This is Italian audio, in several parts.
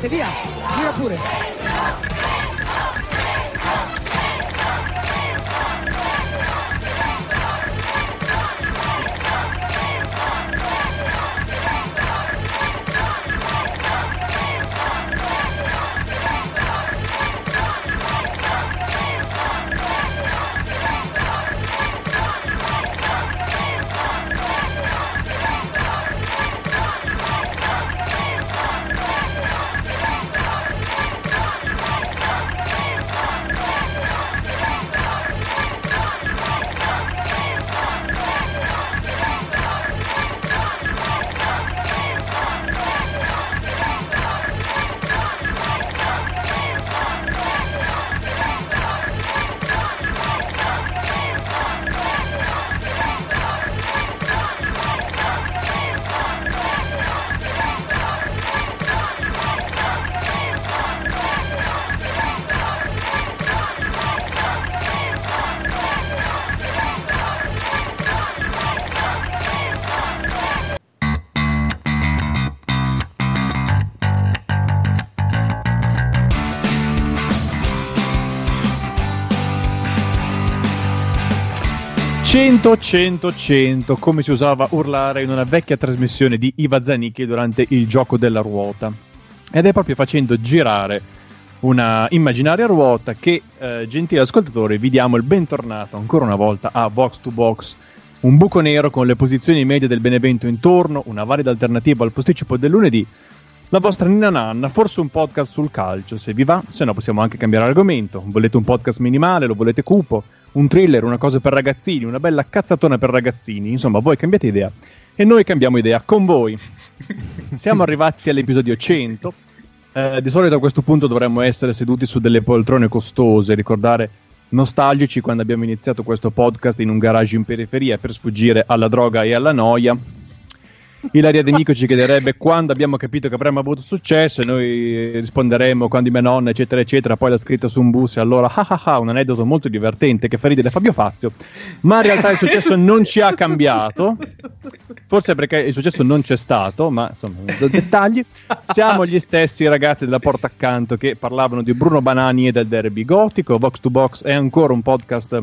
E via, gira pure. 100, 100, 100, come si usava urlare in una vecchia trasmissione di Iva Zanicchi durante il gioco della ruota. Ed è proprio facendo girare una immaginaria ruota che, eh, gentili ascoltatori, vi diamo il bentornato ancora una volta a Vox to Box, un buco nero con le posizioni medie del Benevento intorno, una valida alternativa al posticipo del lunedì, la vostra Nina Nanna, forse un podcast sul calcio, se vi va, se no possiamo anche cambiare argomento. Volete un podcast minimale, lo volete cupo? Un thriller, una cosa per ragazzini, una bella cazzatona per ragazzini. Insomma, voi cambiate idea e noi cambiamo idea con voi. Siamo arrivati all'episodio 100. Eh, di solito a questo punto dovremmo essere seduti su delle poltrone costose, ricordare nostalgici quando abbiamo iniziato questo podcast in un garage in periferia per sfuggire alla droga e alla noia. Ilaria D'Amico ci chiederebbe quando abbiamo capito che avremmo avuto successo e noi risponderemo quando mia nonna eccetera eccetera poi l'ha scritto su un bus e allora ah ah ah un aneddoto molto divertente che fa ridere Fabio Fazio. Ma in realtà il successo non ci ha cambiato. Forse perché il successo non c'è stato ma insomma dettagli. Siamo gli stessi ragazzi della porta accanto che parlavano di Bruno Banani e del derby gotico. Box to Box è ancora un podcast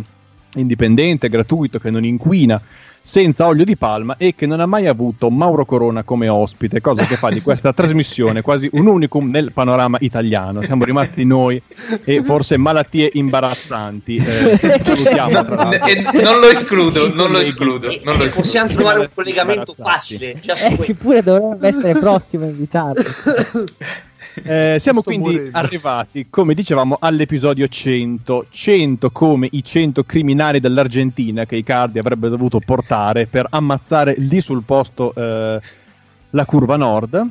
indipendente, gratuito, che non inquina senza olio di palma e che non ha mai avuto Mauro Corona come ospite, cosa che fa di questa trasmissione quasi un unicum nel panorama italiano. Siamo rimasti noi e forse malattie imbarazzanti. Eh, salutiamo tra l'altro. E non lo escludo, non lo escludo. Non lo escludo. Possiamo trovare un collegamento facile. Eh, che pure dovrebbe essere prossimo a invitarlo. Eh, siamo quindi morendo. arrivati, come dicevamo, all'episodio 100. 100 come i 100 criminali dell'Argentina che i cardi avrebbero dovuto portare per ammazzare lì sul posto eh, la curva nord.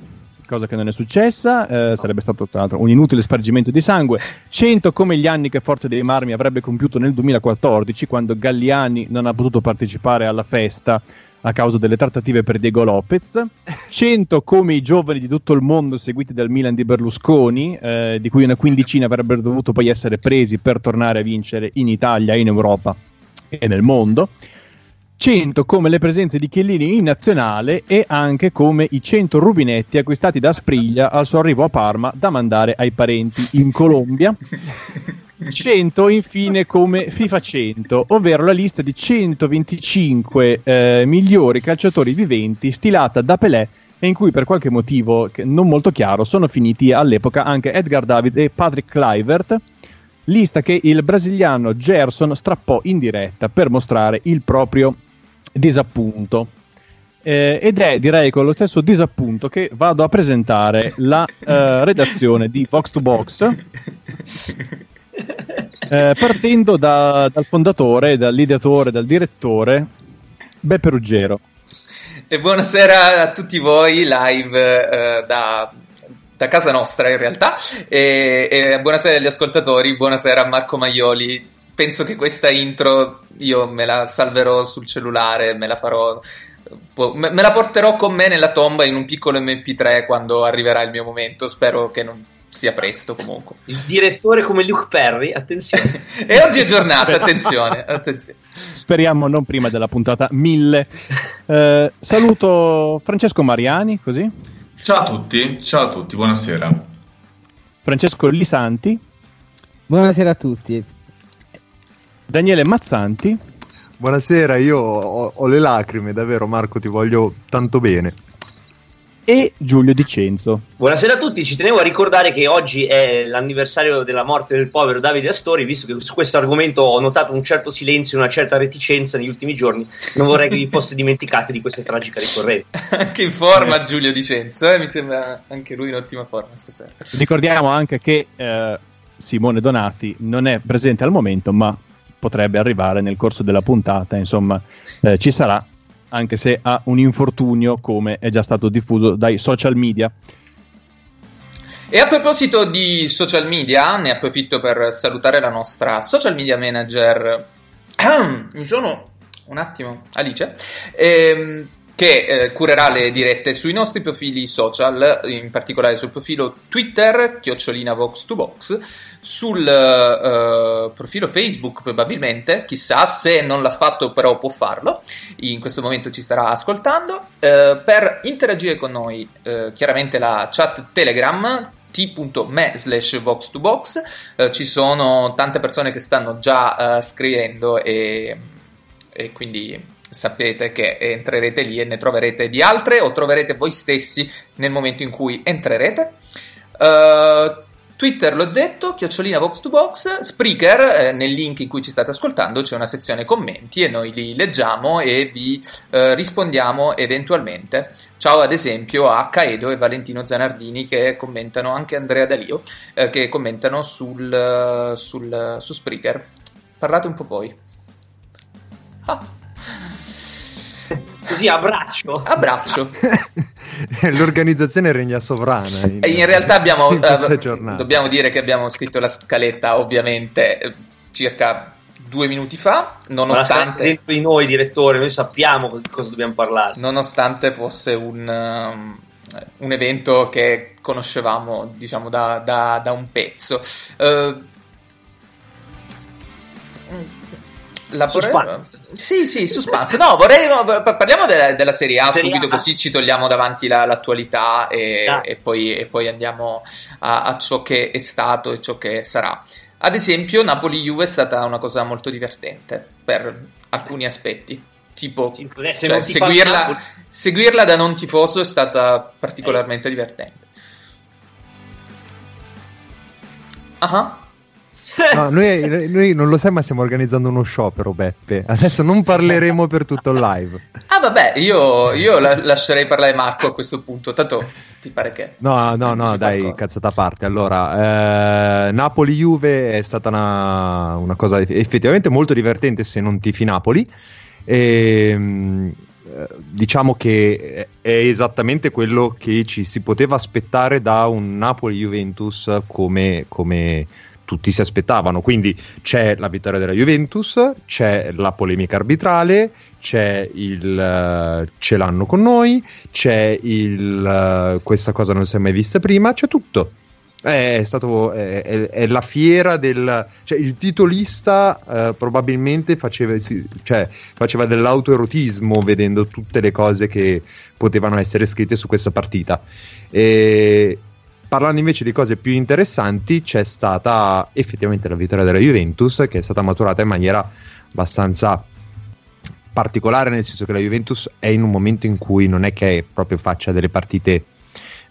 Cosa che non è successa, eh, sarebbe stato tra l'altro un inutile spargimento di sangue. 100 come gli anni che Forte dei Marmi avrebbe compiuto nel 2014, quando Galliani non ha potuto partecipare alla festa a causa delle trattative per Diego Lopez, 100 come i giovani di tutto il mondo seguiti dal Milan di Berlusconi, eh, di cui una quindicina avrebbero dovuto poi essere presi per tornare a vincere in Italia, in Europa e nel mondo. 100 come le presenze di Chiellini in nazionale e anche come i 100 rubinetti acquistati da Spriglia al suo arrivo a Parma da mandare ai parenti in Colombia. 100 infine come FIFA 100, ovvero la lista di 125 eh, migliori calciatori viventi stilata da Pelé e in cui per qualche motivo non molto chiaro sono finiti all'epoca anche Edgar David e Patrick Clivert, lista che il brasiliano Gerson strappò in diretta per mostrare il proprio disappunto. Eh, ed è direi con lo stesso disappunto che vado a presentare la eh, redazione di Vox to Box eh, partendo da, dal fondatore, dall'ideatore, dal direttore, Beppe Ruggero. E buonasera a tutti voi live eh, da, da, casa nostra in realtà e, e, buonasera agli ascoltatori, buonasera a Marco Maioli. Penso che questa intro io me la salverò sul cellulare, me la farò me la porterò con me nella tomba in un piccolo MP3 quando arriverà il mio momento. Spero che non sia presto comunque. Il direttore come Luke Perry, attenzione. e oggi è giornata, attenzione, attenzione. Speriamo non prima della puntata 1000. Eh, saluto Francesco Mariani, così. Ciao a tutti, ciao a tutti, buonasera. Francesco Lisanti. Buonasera a tutti. Daniele Mazzanti. Buonasera, io ho, ho le lacrime, davvero Marco, ti voglio tanto bene e Giulio Dicenzo. Buonasera a tutti, ci tenevo a ricordare che oggi è l'anniversario della morte del povero Davide Astori, visto che su questo argomento ho notato un certo silenzio, una certa reticenza negli ultimi giorni, non vorrei che vi foste dimenticati di questa tragica ricorrenza. anche in forma eh. Giulio Dicenzo, eh? mi sembra anche lui in ottima forma stasera. Ricordiamo anche che eh, Simone Donati non è presente al momento, ma potrebbe arrivare nel corso della puntata, insomma eh, ci sarà anche se ha un infortunio come è già stato diffuso dai social media. E a proposito di social media, ne approfitto per salutare la nostra social media manager. Mi sono un attimo, Alice. Ehm, che eh, curerà le dirette sui nostri profili social, in particolare sul profilo Twitter, chiocciolina Vox2Box, sul eh, profilo Facebook probabilmente, chissà se non l'ha fatto però può farlo, in questo momento ci starà ascoltando, eh, per interagire con noi eh, chiaramente la chat Telegram t.me slash vox2box, eh, ci sono tante persone che stanno già scrivendo e e quindi sapete che entrerete lì e ne troverete di altre o troverete voi stessi nel momento in cui entrerete. Uh, Twitter l'ho detto, chiocciolina box to box, Spreaker, eh, nel link in cui ci state ascoltando c'è una sezione commenti e noi li leggiamo e vi eh, rispondiamo eventualmente. Ciao ad esempio a Caedo e Valentino Zanardini che commentano, anche Andrea Dalio, eh, che commentano sul, sul, su Spreaker. Parlate un po' voi. Ah. Così abbraccio. Abbraccio. L'organizzazione regna sovrana. In, in realtà abbiamo, in uh, dobbiamo dire che abbiamo scritto la scaletta ovviamente eh, circa due minuti fa, nonostante... dentro di noi, direttore, noi sappiamo di cosa dobbiamo parlare. Nonostante fosse un, um, un evento che conoscevamo, diciamo, da, da, da un pezzo. Uh, la suspense. Sì, sì, suspense. No, vorrei. Parliamo della, della Serie A serie subito, A. così ci togliamo davanti la, l'attualità e, ah. e, poi, e, poi, andiamo a, a, ciò che è stato e ciò che sarà. Ad esempio, Napoli-Juve è stata una cosa molto divertente per alcuni aspetti. Tipo, cioè, seguirla, seguirla, da non tifoso è stata particolarmente eh. divertente. Ah. Uh-huh. No, noi, noi, non lo sai, ma stiamo organizzando uno sciopero, Beppe. Adesso non parleremo per tutto il live. Ah, vabbè, io, io la, lascerei parlare Marco a questo punto. Tanto ti pare che. No, no, no, dai, qualcosa. cazzata a parte. Allora, eh, Napoli-Juve è stata una, una, cosa effettivamente molto divertente se non tifi Napoli. E, ehm, diciamo che è esattamente quello che ci si poteva aspettare da un Napoli-Juventus come, come tutti si aspettavano. Quindi c'è la vittoria della Juventus, c'è la polemica arbitrale, c'è il uh, ce l'hanno con noi, c'è il uh, questa cosa non si è mai vista prima, c'è tutto. È, stato, è, è, è la fiera del. Cioè, il titolista uh, probabilmente faceva, sì, cioè, faceva dell'autoerotismo vedendo tutte le cose che potevano essere scritte su questa partita. E parlando invece di cose più interessanti, c'è stata effettivamente la vittoria della Juventus, che è stata maturata in maniera abbastanza particolare, nel senso che la Juventus è in un momento in cui non è che proprio faccia delle partite,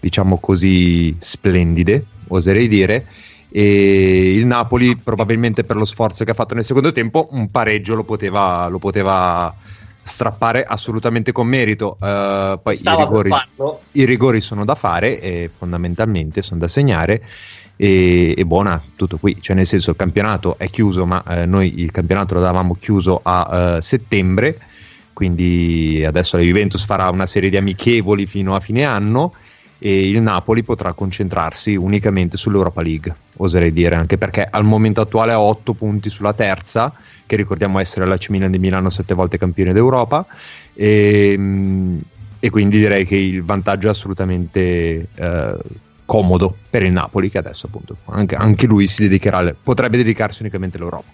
diciamo così, splendide, oserei dire. E il Napoli, probabilmente per lo sforzo che ha fatto nel secondo tempo, un pareggio lo poteva, lo poteva strappare assolutamente con merito. Uh, poi i rigori, i rigori, sono da fare e fondamentalmente sono da segnare. E, e, buona tutto qui, cioè nel senso il campionato è chiuso, ma eh, noi il campionato lo davamo chiuso a uh, settembre, quindi adesso la Juventus farà una serie di amichevoli fino a fine anno e il Napoli potrà concentrarsi unicamente sull'Europa League, oserei dire, anche perché al momento attuale ha 8 punti sulla terza, che ricordiamo essere l'AC Milan di Milano sette volte campione d'Europa, e, e quindi direi che il vantaggio è assolutamente eh, comodo per il Napoli, che adesso appunto anche, anche lui dedicherà, potrebbe dedicarsi unicamente all'Europa.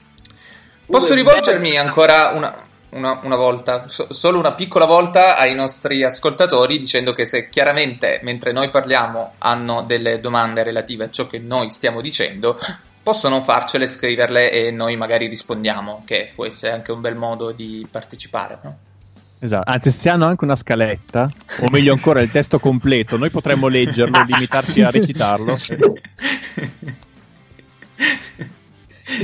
Posso rivolgermi ancora una, una, una volta, so, solo una piccola volta ai nostri ascoltatori dicendo che se chiaramente mentre noi parliamo hanno delle domande relative a ciò che noi stiamo dicendo, possono farcele, scriverle e noi magari rispondiamo, che può essere anche un bel modo di partecipare, no? Esatto, anzi se hanno anche una scaletta, o meglio ancora il testo completo, noi potremmo leggerlo e limitarci a recitarlo.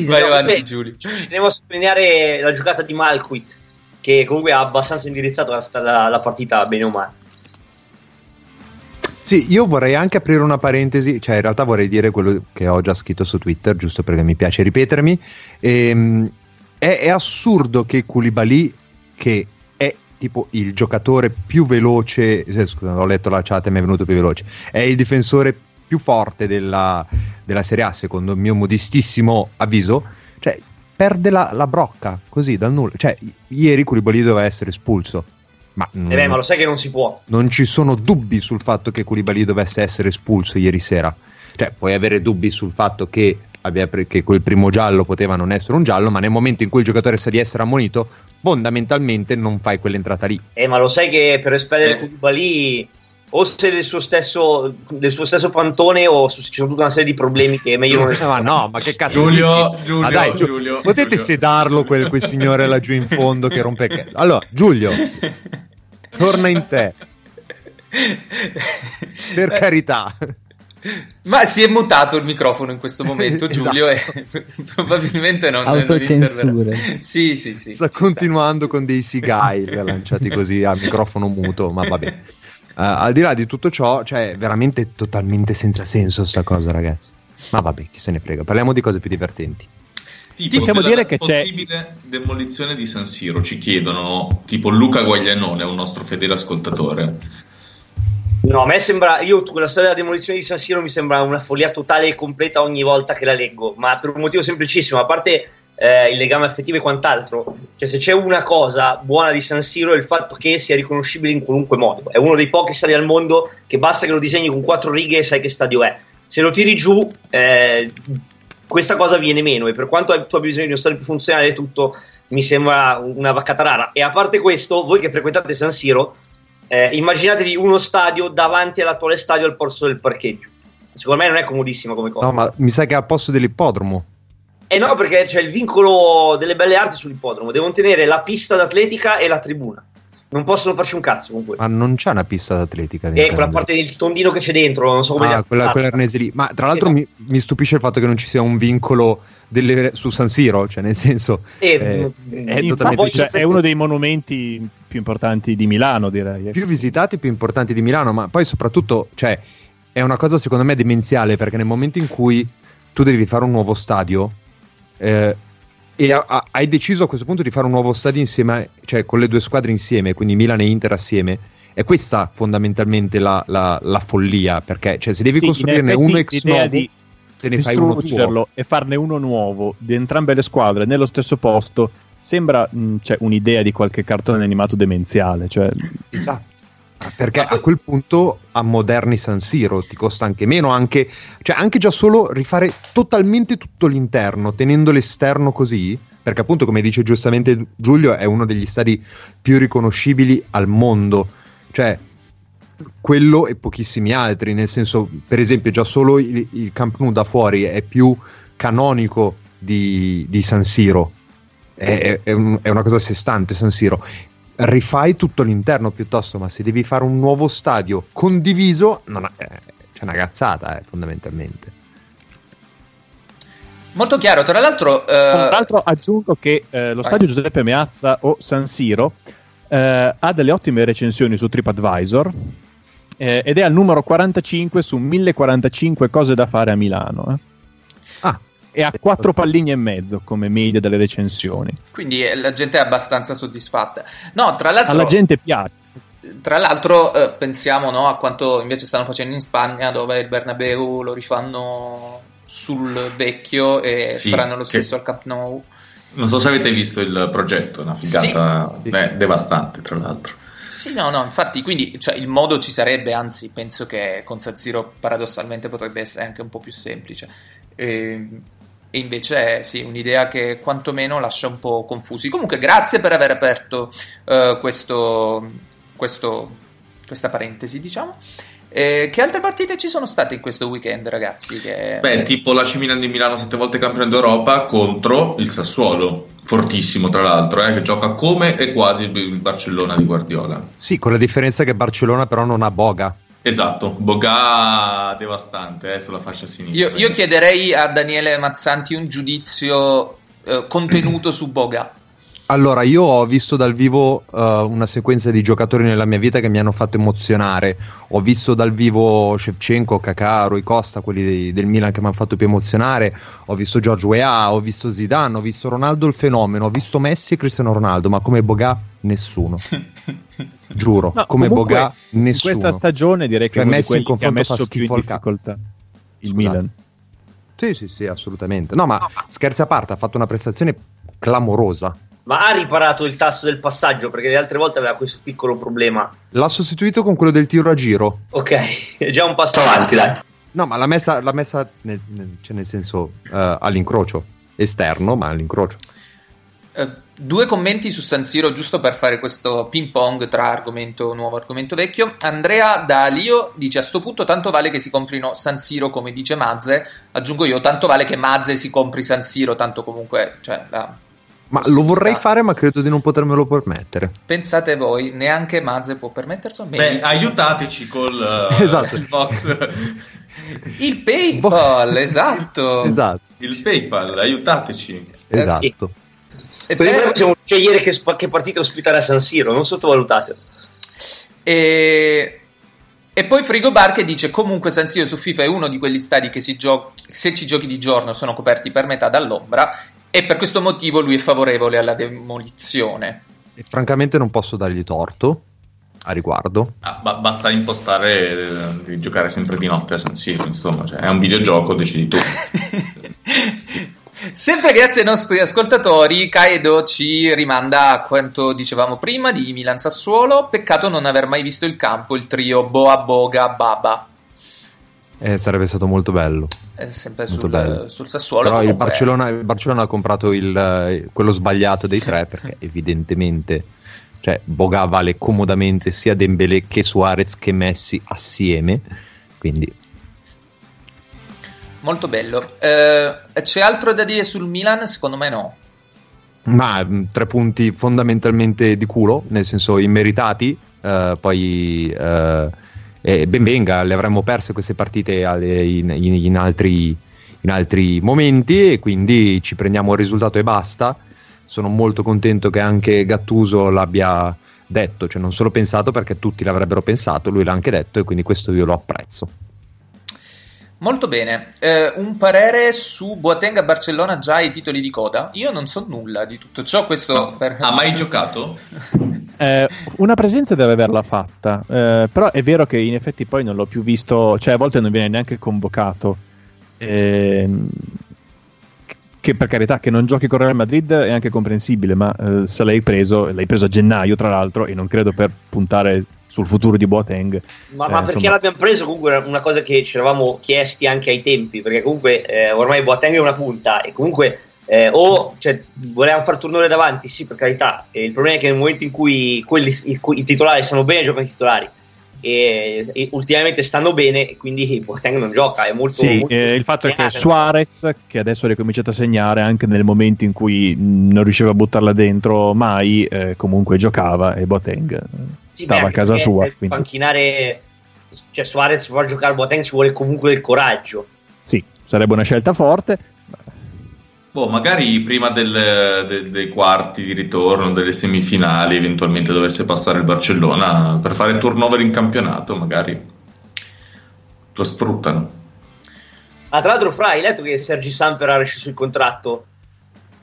Vai avanti, Giulio. Ci tenevo a sottolineare la giocata di Malquit, che comunque ha abbastanza indirizzato la, la, la partita bene o male. Sì, io vorrei anche aprire una parentesi, cioè in realtà vorrei dire quello che ho già scritto su Twitter, giusto perché mi piace ripetermi. Ehm, è, è, assurdo che Koulibaly, che è tipo il giocatore più veloce, eh, scusa, ho letto la chat e mi è venuto più veloce, è il difensore più forte della, della Serie A, secondo il mio modestissimo avviso, cioè perde la, la brocca così dal nulla. Cioè, ieri Koulibaly doveva essere espulso. Ma, non, eh beh, ma lo sai che non si può. Non ci sono dubbi sul fatto che Koulibaly dovesse essere espulso ieri sera. Cioè, puoi avere dubbi sul fatto che, abbia, che quel primo giallo poteva non essere un giallo, ma nel momento in cui il giocatore sa di essere ammonito, fondamentalmente non fai quell'entrata lì. Eh, ma lo sai che per espellere eh. O se del suo stesso, del suo stesso pantone o ci sono tutta una serie di problemi che è meglio non ma no, ma che cazzo Giulio? Giulio, Ma dai, Giu- Giulio, potete Giulio. sedarlo quel, quel signore laggiù in fondo che rompe il cazzo. Allora, Giulio, torna in te, per carità. Ma si è mutato il microfono in questo momento, Esatto. Giulio, e probabilmente non non. Sì, sì, sì. Sta continuando con dei sigari lanciati così a microfono muto, ma vabbè. Eh, al di là di tutto ciò, cioè, è veramente totalmente senza senso sta cosa, ragazzi. Ma vabbè, chi se ne frega. Parliamo di cose più divertenti. Tipo, Possiamo dire che c'è- possibile demolizione di San Siro, ci chiedono, tipo Luca Guaglianone, un nostro fedele ascoltatore. No, a me sembra, io quella storia della demolizione di San Siro mi sembra una follia totale e completa ogni volta che la leggo, ma per un motivo semplicissimo, a parte eh, il legame affettivo e quant'altro, cioè se c'è una cosa buona di San Siro è il fatto che sia riconoscibile in qualunque modo, è uno dei pochi stadi al mondo che basta che lo disegni con quattro righe e sai che stadio è, se lo tiri giù eh, questa cosa viene meno e per quanto tu abbia bisogno di uno stadio più funzionale e tutto, mi sembra una vaccata rara. E a parte questo, voi che frequentate San Siro, eh, immaginatevi uno stadio davanti all'attuale stadio al posto del parcheggio. Secondo me non è comodissima come cosa. No, ma mi sa che è al posto dell'ippodromo. Eh no, perché c'è il vincolo delle belle arti sull'ippodromo. Devono tenere la pista d'atletica e la tribuna. Non possono farci un cazzo con quello. Ma non c'è una pista d'atletica. E quella parte del tondino che c'è dentro, non so come Ah, li- quella, ah, quella arnese lì. Ma tra l'altro Esatto. mi, mi stupisce il fatto che non ci sia un vincolo delle- su San Siro, cioè nel senso Eh, eh, mm, è Infatti, totalmente cioè, è uno dei monumenti più importanti di Milano, direi. più visitati, più importanti di Milano, ma poi soprattutto, cioè, è una cosa secondo me demenziale perché nel momento in cui tu devi fare un nuovo stadio eh, e ha- ha- hai deciso a questo punto di fare un nuovo stadio insieme, cioè con le due squadre insieme, quindi Milan e Inter assieme, è questa fondamentalmente la, la- la follia, perché cioè, se devi Sì, costruirne uno ex novo, di te ne fai uno tuo. e farne uno nuovo di entrambe le squadre nello stesso posto sembra mh, cioè, un'idea di qualche cartone animato demenziale. Cioè, Esatto. Perché a quel punto ammoderni San Siro ti costa anche meno, anche, cioè anche già solo rifare totalmente tutto l'interno, tenendo l'esterno così, perché appunto come dice giustamente Giulio è uno degli stadi più riconoscibili al mondo, cioè quello e pochissimi altri, nel senso per esempio già solo il, il Camp Nou da fuori è più canonico di, di San Siro, è, è- è un- è una cosa a sé stante San Siro rifai tutto l'interno piuttosto, ma se devi fare un nuovo stadio condiviso, non ha- eh, c'è una cazzata, eh, fondamentalmente. Molto chiaro, tra l'altro... eh, Tra l'altro aggiungo che eh, lo Vai. stadio Giuseppe Meazza o San Siro eh, ha delle ottime recensioni su TripAdvisor eh, ed è al numero 45 su 1045 cose da fare a Milano. eh. Ah, E ha quattro palline e mezzo come media delle recensioni. Quindi eh, la gente è abbastanza soddisfatta. No, tra l'altro... Alla gente piace. Tra l'altro eh, pensiamo no, a quanto invece stanno facendo in Spagna dove il Bernabeu lo rifanno sul vecchio e Sì, faranno lo che- stesso al Camp Nou. Non so se avete visto il progetto, è una figata Sì. beh, devastante, tra l'altro. Sì, no, no, infatti, quindi cioè, il modo ci sarebbe, anzi, penso che con San Siro paradossalmente potrebbe essere anche un po' più semplice. E, e invece è sì, un'idea che quantomeno lascia un po' confusi. Comunque, grazie per aver aperto eh, questo, questo- questa parentesi, diciamo. Eh, che altre partite ci sono state in questo weekend, ragazzi? Che... Beh, tipo la Milan di Milano sette volte campione d'Europa contro il Sassuolo, fortissimo tra l'altro, eh, che gioca come e quasi il Barcellona di Guardiola. Sì, con la differenza che Barcellona però non ha Boga. Esatto, Boga devastante eh, sulla fascia sinistra. Io, io chiederei a Daniele Mazzanti un giudizio eh, contenuto su Boga. Allora, io ho visto dal vivo eh, una sequenza di giocatori nella mia vita che mi hanno fatto emozionare. Ho visto dal vivo Shevchenko, Kakà, Rui Costa, quelli dei- del Milan che mi hanno fatto più emozionare. Ho visto Giorgio Weah, ho visto Zidane, ho visto Ronaldo il fenomeno, ho visto Messi e Cristiano Ronaldo, ma come Boga nessuno. Giuro, No, come comunque, Boga In nessuno. questa stagione direi che Cioè, Messi in che ha confronto fa messo più in difficoltà il Scusate. Milan. Sì, sì, sì, assolutamente. No, ma scherzi a parte, ha fatto una prestazione clamorosa. Ma ha riparato il tasto del passaggio perché le altre volte aveva questo piccolo problema. L'ha sostituito con quello del tiro a giro. Ok, è già un passo avanti, dai. No, ma l'ha messa, l'ha messa nel, nel- cioè nel senso eh, all'incrocio esterno, ma all'incrocio. Eh, due commenti su San Siro, giusto per fare questo ping pong tra argomento nuovo e argomento vecchio. Andrea da Lio dice: A sto punto, tanto vale che si comprino San Siro, come dice Mazze. Aggiungo io, tanto vale che Mazze si compri San Siro, tanto comunque. Cioè, la Ma lo vorrei fare, ma credo di non potermelo permettere. Pensate voi, neanche Mazze può permetterselo. Beh, aiutateci col uh, Esatto. il box. Il PayPal, esatto. Esatto, Il PayPal, aiutateci. esatto. E Così per- poi possiamo scegliere che, che partita ospitare a San Siro, non sottovalutatelo. E... e poi Frigobar che dice comunque San Siro su FIFA è uno di quegli stadi che si giochi, se ci giochi di giorno sono coperti per metà dall'ombra e per questo motivo lui è favorevole alla demolizione. E francamente non posso dargli torto a riguardo. Ah, ba- basta impostare eh, di giocare sempre di notte a San Siro, insomma, cioè, è un videogioco, decidi tu. Sempre grazie ai nostri ascoltatori, Kaedo ci rimanda a quanto dicevamo prima di Milan Sassuolo. Peccato non aver mai visto il campo, il trio Boa Boga Baba. Eh, sarebbe stato molto bello. È sempre Molto sul, bello. sul Sassuolo. Però il Barcellona, il Barcellona ha comprato il, eh, quello sbagliato dei tre perché evidentemente cioè, Boga vale comodamente sia Dembélé che Suarez che Messi assieme. Quindi Molto bello. Eh, c'è altro da dire sul Milan? Secondo me no. Ma mh, tre punti fondamentalmente di culo, nel senso immeritati. eh, poi eh, eh, ben venga, le avremmo perse queste partite alle- in, in- in altri, in altri momenti e quindi ci prendiamo il risultato e basta. Sono molto contento che anche Gattuso l'abbia detto, cioè non solo pensato perché tutti l'avrebbero pensato, lui l'ha anche detto e quindi questo io lo apprezzo. Molto bene. Eh, un parere su Boateng a Barcellona già ai titoli di coda? Io non so nulla di tutto ciò. Questo No. per- Ha mai giocato? Eh, una presenza deve averla fatta, eh, però è vero che in effetti poi non l'ho più visto, cioè a volte non viene neanche convocato. Ehm, che per carità che non giochi con Real Madrid è anche comprensibile, ma eh, se l'hai preso, l'hai preso a gennaio tra l'altro, e non credo per puntare sul futuro di Boateng. Ma, Eh, ma perché insomma. l'abbiamo preso comunque era una cosa che ci eravamo chiesti anche ai tempi, perché comunque eh, ormai Boateng è una punta e comunque eh, o cioè, volevamo fare turnover davanti, sì per carità, e il problema è che nel momento in cui quelli, i, i titolari stanno bene giocano i titolari e, e ultimamente stanno bene e quindi Boateng non gioca, è molto... Sì, molto eh, il fatto è che. Suarez, che adesso ha ricominciato a segnare anche nel momento in cui mh, non riusciva a buttarla dentro mai, eh, comunque giocava e Boateng Sì, stava a casa sua. Quindi, Panchinare, cioè Suarez per giocare Boateng ci vuole comunque del coraggio. sì, sarebbe una scelta forte. Boh, magari prima del- de- dei quarti di ritorno, delle semifinali, eventualmente dovesse passare il Barcellona per fare turnover in campionato, magari lo sfruttano. Ah, tra l'altro, Fra, hai letto che Sergi Samper ha rescisso il contratto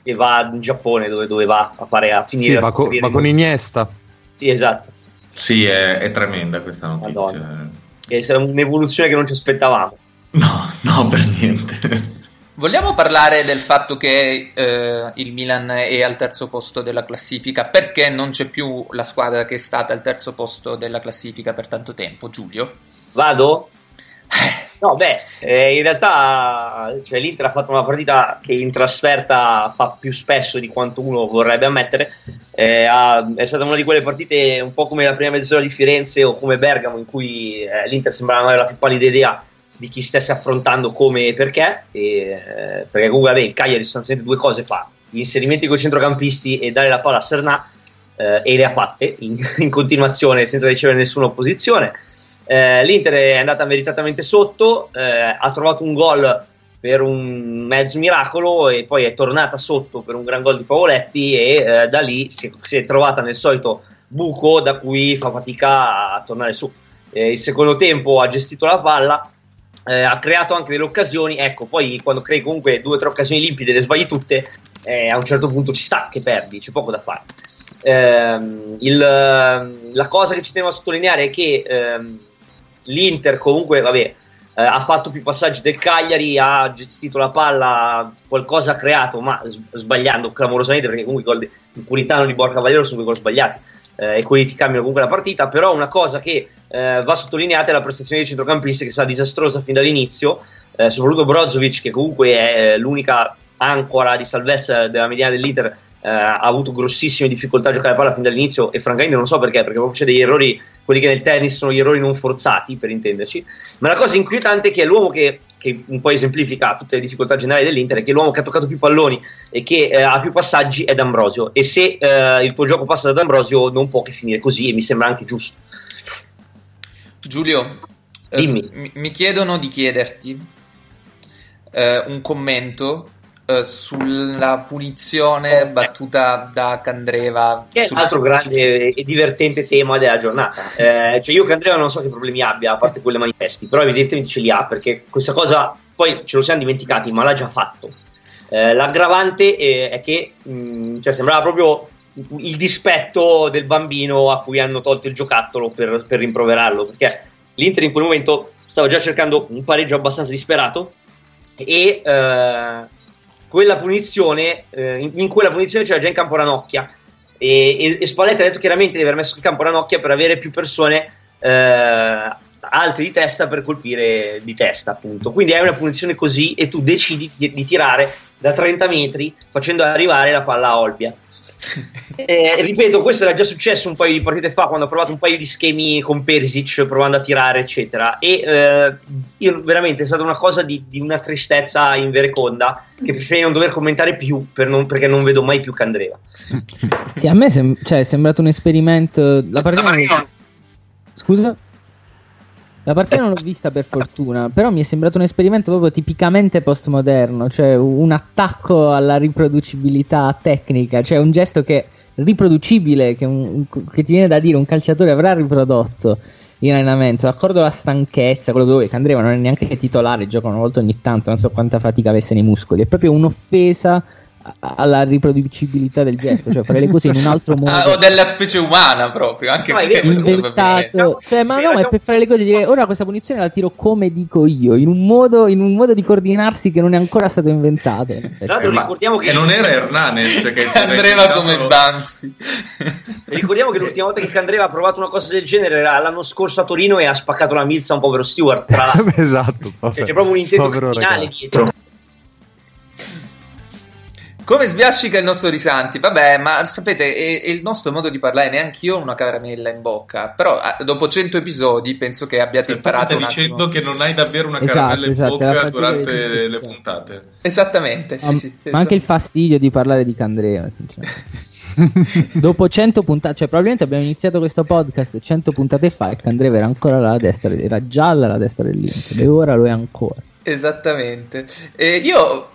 e va in Giappone dove, dove va a fare a finire Sì, la va, co- va con in- Iniesta. Sì, esatto. Sì, è, è tremenda questa notizia. Madonna. È un'evoluzione che non ci aspettavamo. No, no, per niente. Vogliamo parlare del fatto che eh, il Milan è al terzo posto della classifica perché non c'è più la squadra che è stata al terzo posto della classifica per tanto tempo, Giulio? Vado? No, beh, eh, in realtà cioè, l'Inter ha fatto una partita che in trasferta fa più spesso di quanto uno vorrebbe ammettere. Eh, ha- è stata una di quelle partite un po' come la prima mezz'ora di Firenze o come Bergamo, in cui eh, l'Inter sembrava non avere la più pallida idea di chi stesse affrontando come e perché. E, eh, perché comunque vabbè, il Cagliari sostanzialmente due cose fa: gli inserimenti con i centrocampisti e dare la palla a Sernà. eh, e le ha fatte in, in continuazione senza ricevere nessuna opposizione. Eh, L'Inter è andata meritatamente sotto, eh, ha trovato un gol per un mezzo miracolo e poi è tornata sotto per un gran gol di Pavoletti e eh, da lì si è, si è trovata nel solito buco da cui fa fatica a tornare su. Eh, il secondo tempo ha gestito la palla, eh, ha creato anche delle occasioni, ecco, poi quando crei comunque due o tre occasioni limpide le sbagli tutte, eh, a un certo punto ci sta che perdi, c'è poco da fare. Ehm, il, la cosa che ci tenevo a sottolineare è che ehm, l'Inter comunque, vabbè, eh, ha fatto più passaggi del Cagliari, ha gestito la palla, qualcosa ha creato, ma sbagliando clamorosamente perché comunque i gol di Puritano di Borca Valero sono due gol sbagliati eh, e quelli ti cambiano comunque la partita, però una cosa che eh, va sottolineata è la prestazione dei centrocampisti che stata disastrosa fin dall'inizio, eh, soprattutto Brozovic che comunque è eh, l'unica ancora di salvezza della mediana dell'Inter eh, ha avuto grossissime difficoltà a giocare la palla fin dall'inizio e francamente non so perché, perché c'è degli errori, quelli che nel tennis sono gli errori non forzati, per intenderci, ma la cosa inquietante è che è l'uomo che, che un po' esemplifica tutte le difficoltà generali dell'Inter, è che l'uomo che ha toccato più palloni e che eh, ha più passaggi è D'Ambrosio. E se eh, il tuo gioco passa da D'Ambrosio non può che finire così e mi sembra anche giusto. Giulio, eh, mi, mi chiedono di chiederti eh, un commento eh, sulla punizione battuta da Candreva. Che è sul... l'altro grande e divertente tema della giornata. Eh, cioè io Candreva non so che problemi abbia, a parte quelle manifesti, però evidentemente ce li ha, perché questa cosa poi ce lo siamo dimenticati, ma l'ha già fatto. Eh, l'aggravante è, è che mh, mm, cioè, sembrava proprio il dispetto del bambino a cui hanno tolto il giocattolo per, per rimproverarlo, perché l'Inter in quel momento stava già cercando un pareggio abbastanza disperato e eh, quella punizione, eh, in, in, quella punizione c'era già in campo Ranocchia. E, e, e Spalletti ha detto chiaramente di aver messo in campo Ranocchia per avere più persone eh, alte di testa per colpire di testa appunto. Quindi hai una punizione così e tu decidi di, di tirare da 30 metri facendo arrivare la palla a Olbia eh, ripeto, questo era già successo un paio di partite fa quando ho provato un paio di schemi con Perisic provando a tirare, eccetera. E eh, io veramente è stata una cosa di, di una tristezza in vereconda che preferirei non dover commentare più per non, perché non vedo mai più Candreva. Sì, a me sem- cioè, è sembrato un esperimento. La partita. Non... Scusa? La partita non l'ho vista per fortuna, però mi è sembrato un esperimento proprio tipicamente postmoderno, cioè un attacco alla riproducibilità tecnica, cioè un gesto che riproducibile, che, un, che ti viene da dire un calciatore avrà riprodotto in allenamento, d'accordo alla stanchezza, quello dove Candreva non è neanche titolare, gioca una volta ogni tanto, non so quanta fatica avesse nei muscoli, è proprio un'offesa alla riproducibilità del gesto, cioè fare le cose in un altro modo. Ah, o della specie umana proprio, anche no, per inventato. Cioè, ma no, è per fare le cose dire ora questa punizione la tiro come dico io, in un modo, in un modo di coordinarsi che non è ancora stato inventato. Tra ricordiamo che non era Hernanes che Andreva come Banksy. ricordiamo che l'ultima volta che Candreva ha provato una cosa del genere era l'anno scorso a Torino e ha spaccato la milza a un povero Stewart. Tra esatto, cioè, c'è proprio un intento criminale dietro. Come sbiascica il nostro Risanti? Vabbè, ma sapete, è, è il nostro modo di parlare, neanche io ho una caramella in bocca. Però dopo 100 episodi penso che abbiate cioè, imparato. Stai dicendo che non hai davvero una esatto, caramella esatto, in bocca durante le, le puntate. Esattamente, sì, ma, sì, ma esatto. anche il fastidio di parlare di Candrea, sinceramente. dopo 100 puntate, cioè probabilmente abbiamo iniziato questo podcast 100 puntate fa e Candreva era ancora alla destra, era gialla alla destra dell'Inter e ora lo è ancora. Esattamente. E io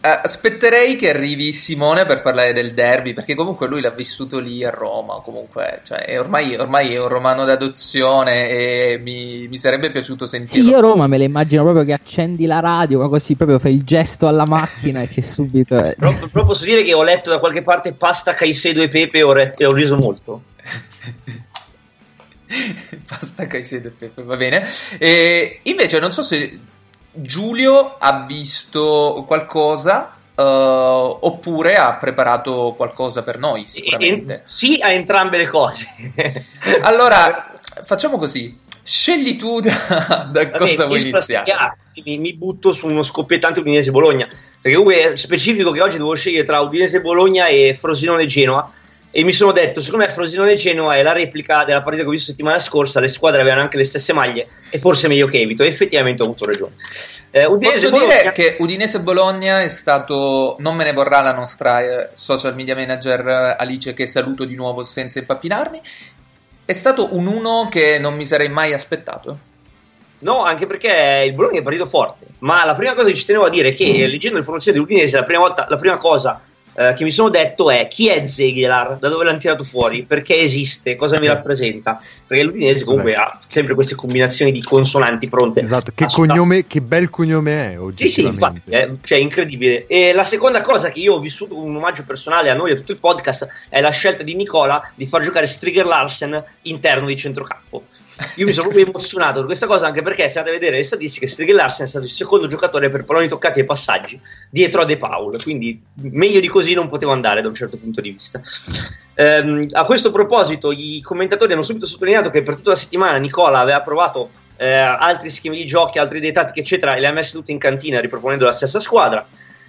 aspetterei che arrivi Simone per parlare del derby, perché comunque lui l'ha vissuto lì a Roma. Comunque, cioè, ormai, ormai, è un romano d'adozione e mi, mi, sarebbe piaciuto sentirlo. Sì, io a Roma me le immagino proprio che accendi la radio, ma così proprio fai il gesto alla macchina e c'è subito. Eh. Però, però, posso dire che ho letto da qualche parte pasta, Caicedo e Pepe e ho, re- e ho riso molto. pasta, Caicedo e Pepe, va bene. E invece, non so se Giulio ha visto qualcosa uh, oppure ha preparato qualcosa per noi, sicuramente. E, sì, a entrambe le cose. allora, facciamo così. Scegli tu da, da Vabbè, cosa vuoi iniziare. Mi, mi, butto su uno scoppiettante Udinese Bologna. Perché comunque è specifico che oggi devo scegliere tra Udinese Bologna e Frosinone Genoa e mi sono detto, secondo me Frosinone Genoa è la replica della partita che ho visto settimana scorsa, le squadre avevano anche le stesse maglie e forse meglio che evito, e effettivamente ho avuto ragione. Eh, Udinese Posso Bologna... dire che Udinese Bologna è stato, non me ne vorrà la nostra eh, social media manager eh, Alice che saluto di nuovo senza impappinarmi, è stato un 1 che non mi sarei mai aspettato. No, anche perché il Bologna è partito forte, ma la prima cosa che ci tenevo a dire è che mm. leggendo le informazioni dell'Udinese la prima, volta, la prima cosa eh, che mi sono detto è chi è Zeghilar, da dove l'hanno tirato fuori, perché esiste, cosa mi rappresenta, perché l'Udinese comunque esatto. ha sempre queste combinazioni di consonanti pronte. Esatto, che, cognome, che bel cognome è oggi. Sì, sì, infatti, è cioè, incredibile. E la seconda cosa che io ho vissuto un omaggio personale a noi, a tutto il podcast, è la scelta di Nicola di far giocare Strigger Larsen interno di centrocampo. Io mi sono proprio emozionato per questa cosa, anche perché se andate a vedere le statistiche, Strigel Larsen è stato il secondo giocatore per palloni toccati e passaggi dietro a De Paul, quindi meglio di così non potevo andare da un certo punto di vista. Ehm, a questo proposito, i commentatori hanno subito sottolineato che per tutta la settimana Nicola aveva provato eh, altri schemi di giochi, altre idee tattiche, eccetera, e le ha messe tutte in cantina riproponendo la stessa squadra.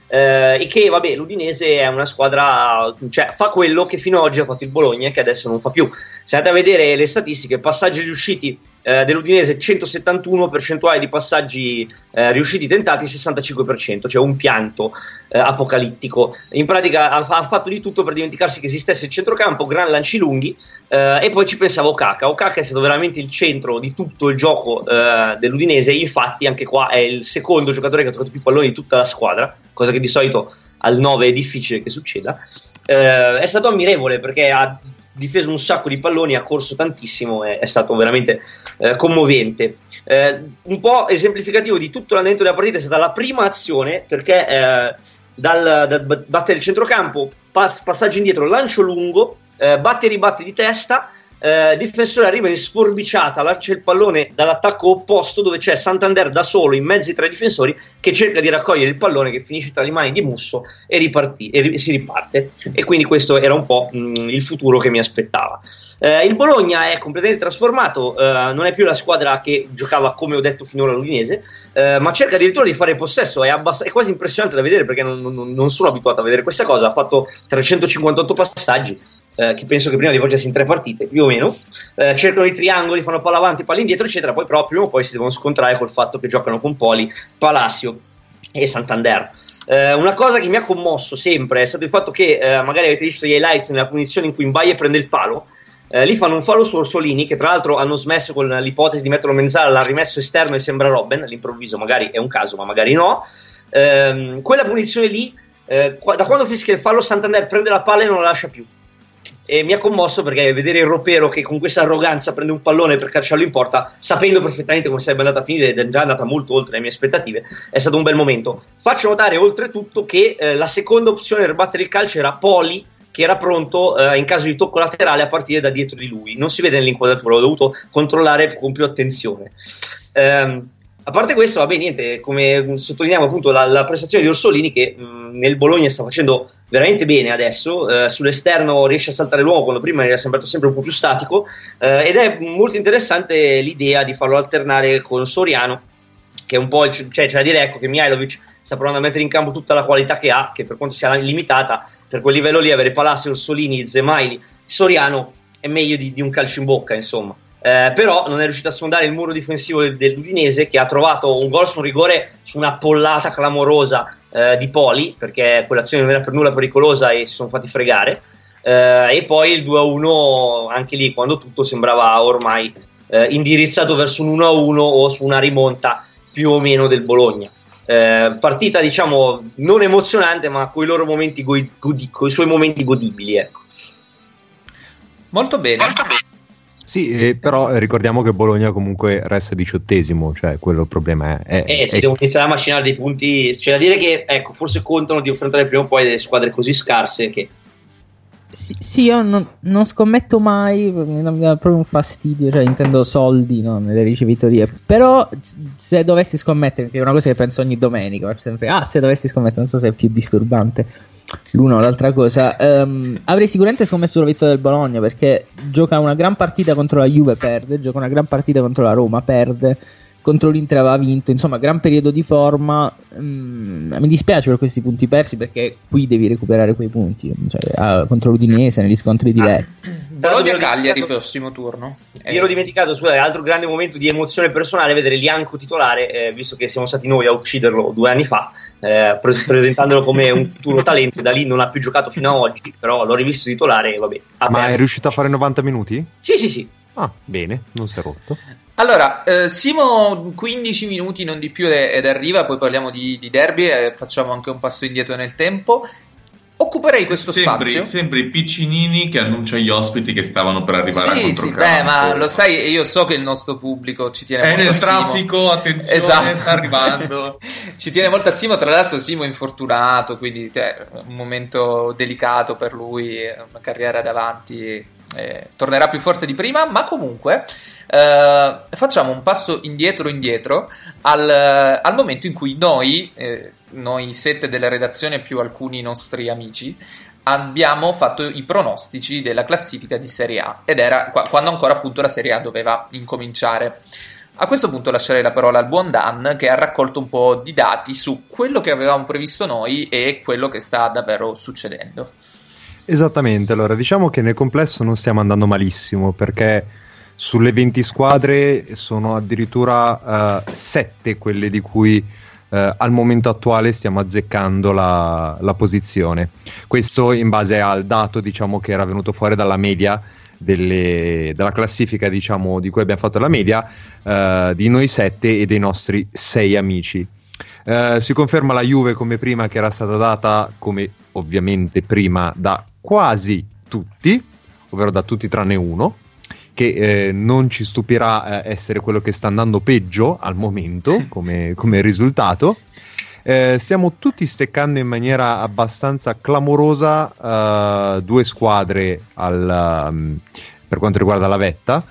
Eh, e che vabbè, l'Udinese è una squadra, cioè fa quello che fino ad oggi ha fatto il Bologna che adesso non fa più. Se andate a vedere le statistiche, passaggi riusciti eh, dell'Udinese 171 percentuale di passaggi eh, riusciti tentati 65%, cioè un pianto eh, apocalittico. In pratica ha, ha, fatto di tutto per dimenticarsi che esistesse il centrocampo, gran lanci lunghi eh, e poi ci pensava Okaka. Okaka è stato veramente il centro di tutto il gioco eh, dell'Udinese, infatti anche qua è il secondo giocatore che ha trovato più palloni di tutta la squadra, cosa che di solito al 9 è difficile che succeda. Eh, è stato ammirevole perché ha difeso un sacco di palloni, ha corso tantissimo, è, è stato veramente eh, commovente. Eh, un po' esemplificativo di tutto l'andamento della partita è stata la prima azione perché eh, dal, dal battere il centrocampo, pass, passaggio indietro, lancio lungo, eh, batte e ribatte di testa eh, difensore arriva in sforbiciata, lancia il pallone dall'attacco opposto dove c'è Santander da solo in mezzo ai tre difensori che cerca di raccogliere il pallone che finisce tra le mani di Musso e, riparti- e ri- si riparte. E quindi questo era un po' mh, il futuro che mi aspettava. Eh, il Bologna è completamente trasformato, eh, non è più la squadra che giocava come ho detto finora l'Udinese, eh, ma cerca addirittura di fare possesso. È, abbass- è quasi impressionante da vedere perché non, non, non sono abituato a vedere questa cosa. Ha fatto 358 passaggi eh, che penso che prima di volgersi in tre partite, più o meno, eh, cercano i triangoli, fanno palla avanti, palla indietro, eccetera, poi però prima o poi si devono scontrare col fatto che giocano con Poli, Palacio e Santander. Eh, una cosa che mi ha commosso sempre è stato il fatto che eh, magari avete visto gli highlights nella punizione in cui Mbaye prende il palo. Eh, lì fanno un fallo su Orsolini che tra l'altro hanno smesso con l'ipotesi di metterlo Menzala, l'ha rimesso esterno e sembra Robben all'improvviso, magari è un caso ma magari no. Ehm, quella punizione lì, eh, da quando fischia il fallo Santander prende la palla e non la lascia più e mi ha commosso perché vedere il ropero che con questa arroganza prende un pallone per calciarlo in porta, sapendo perfettamente come sarebbe andata a finire ed è già andata molto oltre le mie aspettative, è stato un bel momento. Faccio notare oltretutto che eh, la seconda opzione per battere il calcio era Poli, che era pronto eh, in caso di tocco laterale a partire da dietro di lui. Non si vede nell'inquadratura, l'ho dovuto controllare con più attenzione. Um, a parte questo, vabbè, niente, come sottolineiamo appunto la, la prestazione di Orsolini che mh, nel Bologna sta facendo veramente bene adesso, eh, sull'esterno riesce a saltare l'uomo quando prima era sembrato sempre un po' più statico eh, ed è molto interessante l'idea di farlo alternare con Soriano, che è un po' il, cioè da dire ecco che Mihailovic sta provando a mettere in campo tutta la qualità che ha, che per quanto sia limitata, per quel livello lì avere Palacio, Orsolini, Zemaili, Soriano è meglio di, di un calcio in bocca, insomma. Eh, però non è riuscito a sfondare il muro difensivo del, dell'Udinese che ha trovato un gol su un rigore su una pollata clamorosa eh, di Poli perché quell'azione non era per nulla pericolosa e si sono fatti fregare eh, e poi il 2-1 anche lì quando tutto sembrava ormai eh, indirizzato verso un 1-1 o su una rimonta più o meno del Bologna eh, partita diciamo non emozionante ma con i loro momenti go- godi- con i suoi momenti godibili ecco. molto bene, molto bene. Sì, eh, però ricordiamo che Bologna comunque resta diciottesimo, cioè quello il problema è... è eh, si devono iniziare a macinare dei punti, c'è da dire che ecco, forse contano di affrontare prima o poi delle squadre così scarse che... Sì, sì io non, non, scommetto mai, mi dà proprio un fastidio, cioè intendo soldi no, nelle ricevitorie, però se dovessi scommettere, che è una cosa che penso ogni domenica, sempre, ah se dovessi scommettere, non so se è più disturbante l'una o l'altra cosa. Um, avrei sicuramente scommesso sulla vittoria del Bologna perché gioca una gran partita contro la Juve, perde, gioca una gran partita contro la Roma, perde, contro l'Inter aveva vinto, insomma, gran periodo di forma. Um, mi dispiace per questi punti persi perché qui devi recuperare quei punti, cioè, uh, contro l'Udinese negli scontri diretti. Ah, Bologna-Cagliari prossimo turno. Mi ero dimenticato, scusate, altro grande momento di emozione personale vedere Lianco titolare, eh, visto che siamo stati noi a ucciderlo due anni fa, eh, presentandolo come un futuro talento, da lì non ha più giocato fino ad oggi, però l'ho rivisto titolare e vabbè. Ma è riuscito a fare 90 minuti? Sì, sì, sì. Ah, bene, non si è rotto. Allora, eh, Simo 15 minuti, non di più, ed arriva, poi parliamo di, di derby e facciamo anche un passo indietro nel tempo. Occuperei questo sembri, spazio. Sembri piccinini che annuncia agli ospiti che stavano per arrivare sì, a controcampo. Sì, beh, ma lo sai, io so che il nostro pubblico ci tiene È molto nel a Simo. traffico, attenzione, esatto. sta arrivando. ci tiene molto a Simo, tra l'altro Simo è infortunato, quindi cioè, un momento delicato per lui, una carriera davanti, eh, tornerà più forte di prima, ma comunque eh, facciamo un passo indietro indietro al, al momento in cui noi... Eh, noi sette della redazione più alcuni nostri amici abbiamo fatto i pronostici della classifica di Serie A ed era quando ancora appunto la Serie A doveva incominciare. A questo punto lascerei la parola al buon Dan che ha raccolto un po' di dati su quello che avevamo previsto noi e quello che sta davvero succedendo. Esattamente, allora diciamo che nel complesso non stiamo andando malissimo perché sulle 20 squadre sono addirittura 7 uh, quelle di cui uh, al momento attuale stiamo azzeccando la, la, posizione. Questo in base al dato diciamo, che era venuto fuori dalla media delle, della classifica diciamo, di cui abbiamo fatto la media uh, di noi 7 e dei nostri 6 amici. Si conferma la Juve come prima che era stata data come ovviamente prima da quasi tutti, ovvero da tutti tranne uno, che eh, non ci stupirà eh, essere quello che sta andando peggio al momento come, come risultato. Eh, stiamo tutti steccando in maniera abbastanza clamorosa uh, due squadre al, um, per quanto riguarda la vetta.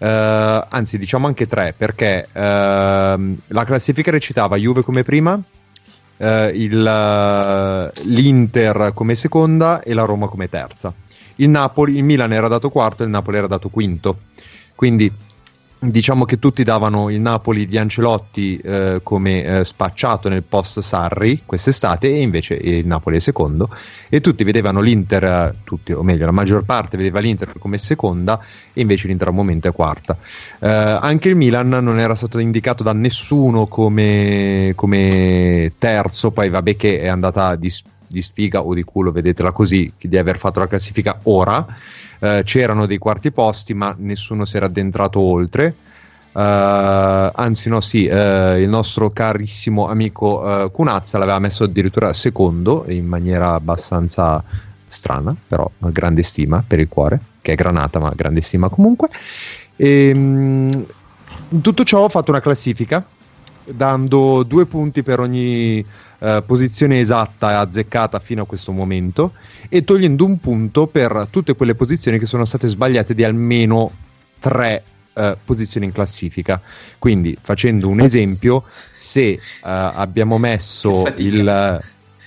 Uh, anzi, diciamo anche tre, perché uh, la classifica recitava Juve come prima, eh, il, eh, l'Inter come seconda e la Roma come terza. Il, Napoli, il Milan era dato quarto e il Napoli era dato quinto. Quindi diciamo che tutti davano il Napoli di Ancelotti eh, come eh, spacciato nel post Sarri quest'estate e invece il Napoli è secondo e tutti vedevano l'Inter, tutti, o meglio la maggior parte vedeva l'Inter come seconda e invece l'Inter al momento è quarta. Eh, anche il Milan non era stato indicato da nessuno come, come terzo, poi vabbè che è andata di, di sfiga o di culo, vedetela così, di aver fatto la classifica ora eh, c'erano dei quarti posti, ma nessuno si era addentrato oltre. Uh, anzi, no, sì, uh, il nostro carissimo amico uh, Cunazza l'aveva messo addirittura secondo in maniera abbastanza strana, però grande stima per il cuore, che è granata, ma grande stima comunque. E, um, tutto ciò ho fatto una classifica dando due punti per ogni uh, posizione esatta e azzeccata fino a questo momento e togliendo un punto per tutte quelle posizioni che sono state sbagliate di almeno tre uh, posizioni in classifica. Quindi, facendo un esempio, se uh, abbiamo messo il.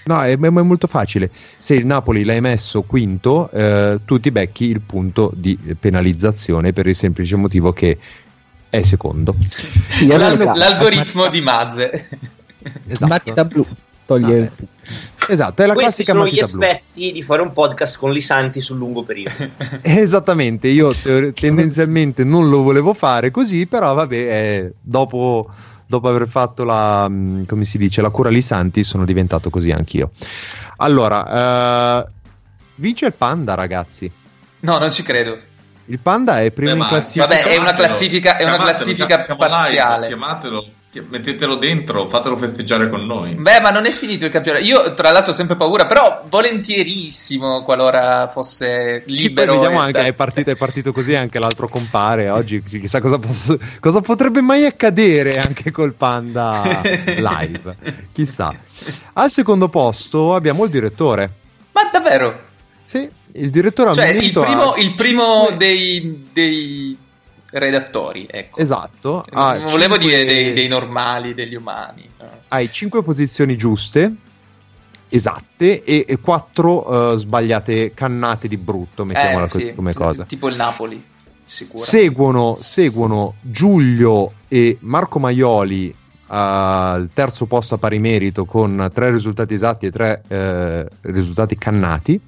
No, è, è, molto facile. Se il Napoli l'hai messo quinto, eh, tu ti becchi il punto di penalizzazione per il semplice motivo che è secondo. Sì, L'alg- l'algoritmo di Mazze. Esatto. Matita blu toglie ah, Esatto, è la Questi classica sono gli effetti di fare un podcast con Lisanti sul lungo periodo. Esattamente, io te- tendenzialmente non lo volevo fare così, però vabbè, eh, dopo, dopo aver fatto la, mm, come si dice, la cura Lisanti sono diventato così anch'io. Allora, uh, vince il Panda, ragazzi. No, non ci credo. Il Panda è primo Beh, in classifica. Vabbè, è una classifica, è una classifica siamo parziale. Live, chiamatelo, mettetelo dentro, fatelo festeggiare con noi. Beh, ma non è finito il campionato. Io, tra l'altro, ho sempre paura, però volentierissimo qualora fosse libero. Sì, vediamo anche, è partito, è partito così, anche l'altro compare. Oggi chissà cosa, posso, cosa potrebbe mai accadere anche col Panda live. chissà. Al secondo posto abbiamo il direttore. Ma davvero? Sì, il direttore cioè, il primo, il primo dei, dei, redattori, ecco. Esatto. Non volevo cinque... dire dei, dei, normali, degli umani. Hai cinque posizioni giuste, esatte, e, e quattro uh, sbagliate, cannate di brutto, mettiamola eh, così sì, come cosa. Tipo il Napoli. Seguono, seguono Giulio e Marco Maioli al terzo posto a pari merito con tre risultati esatti e tre eh, risultati cannati.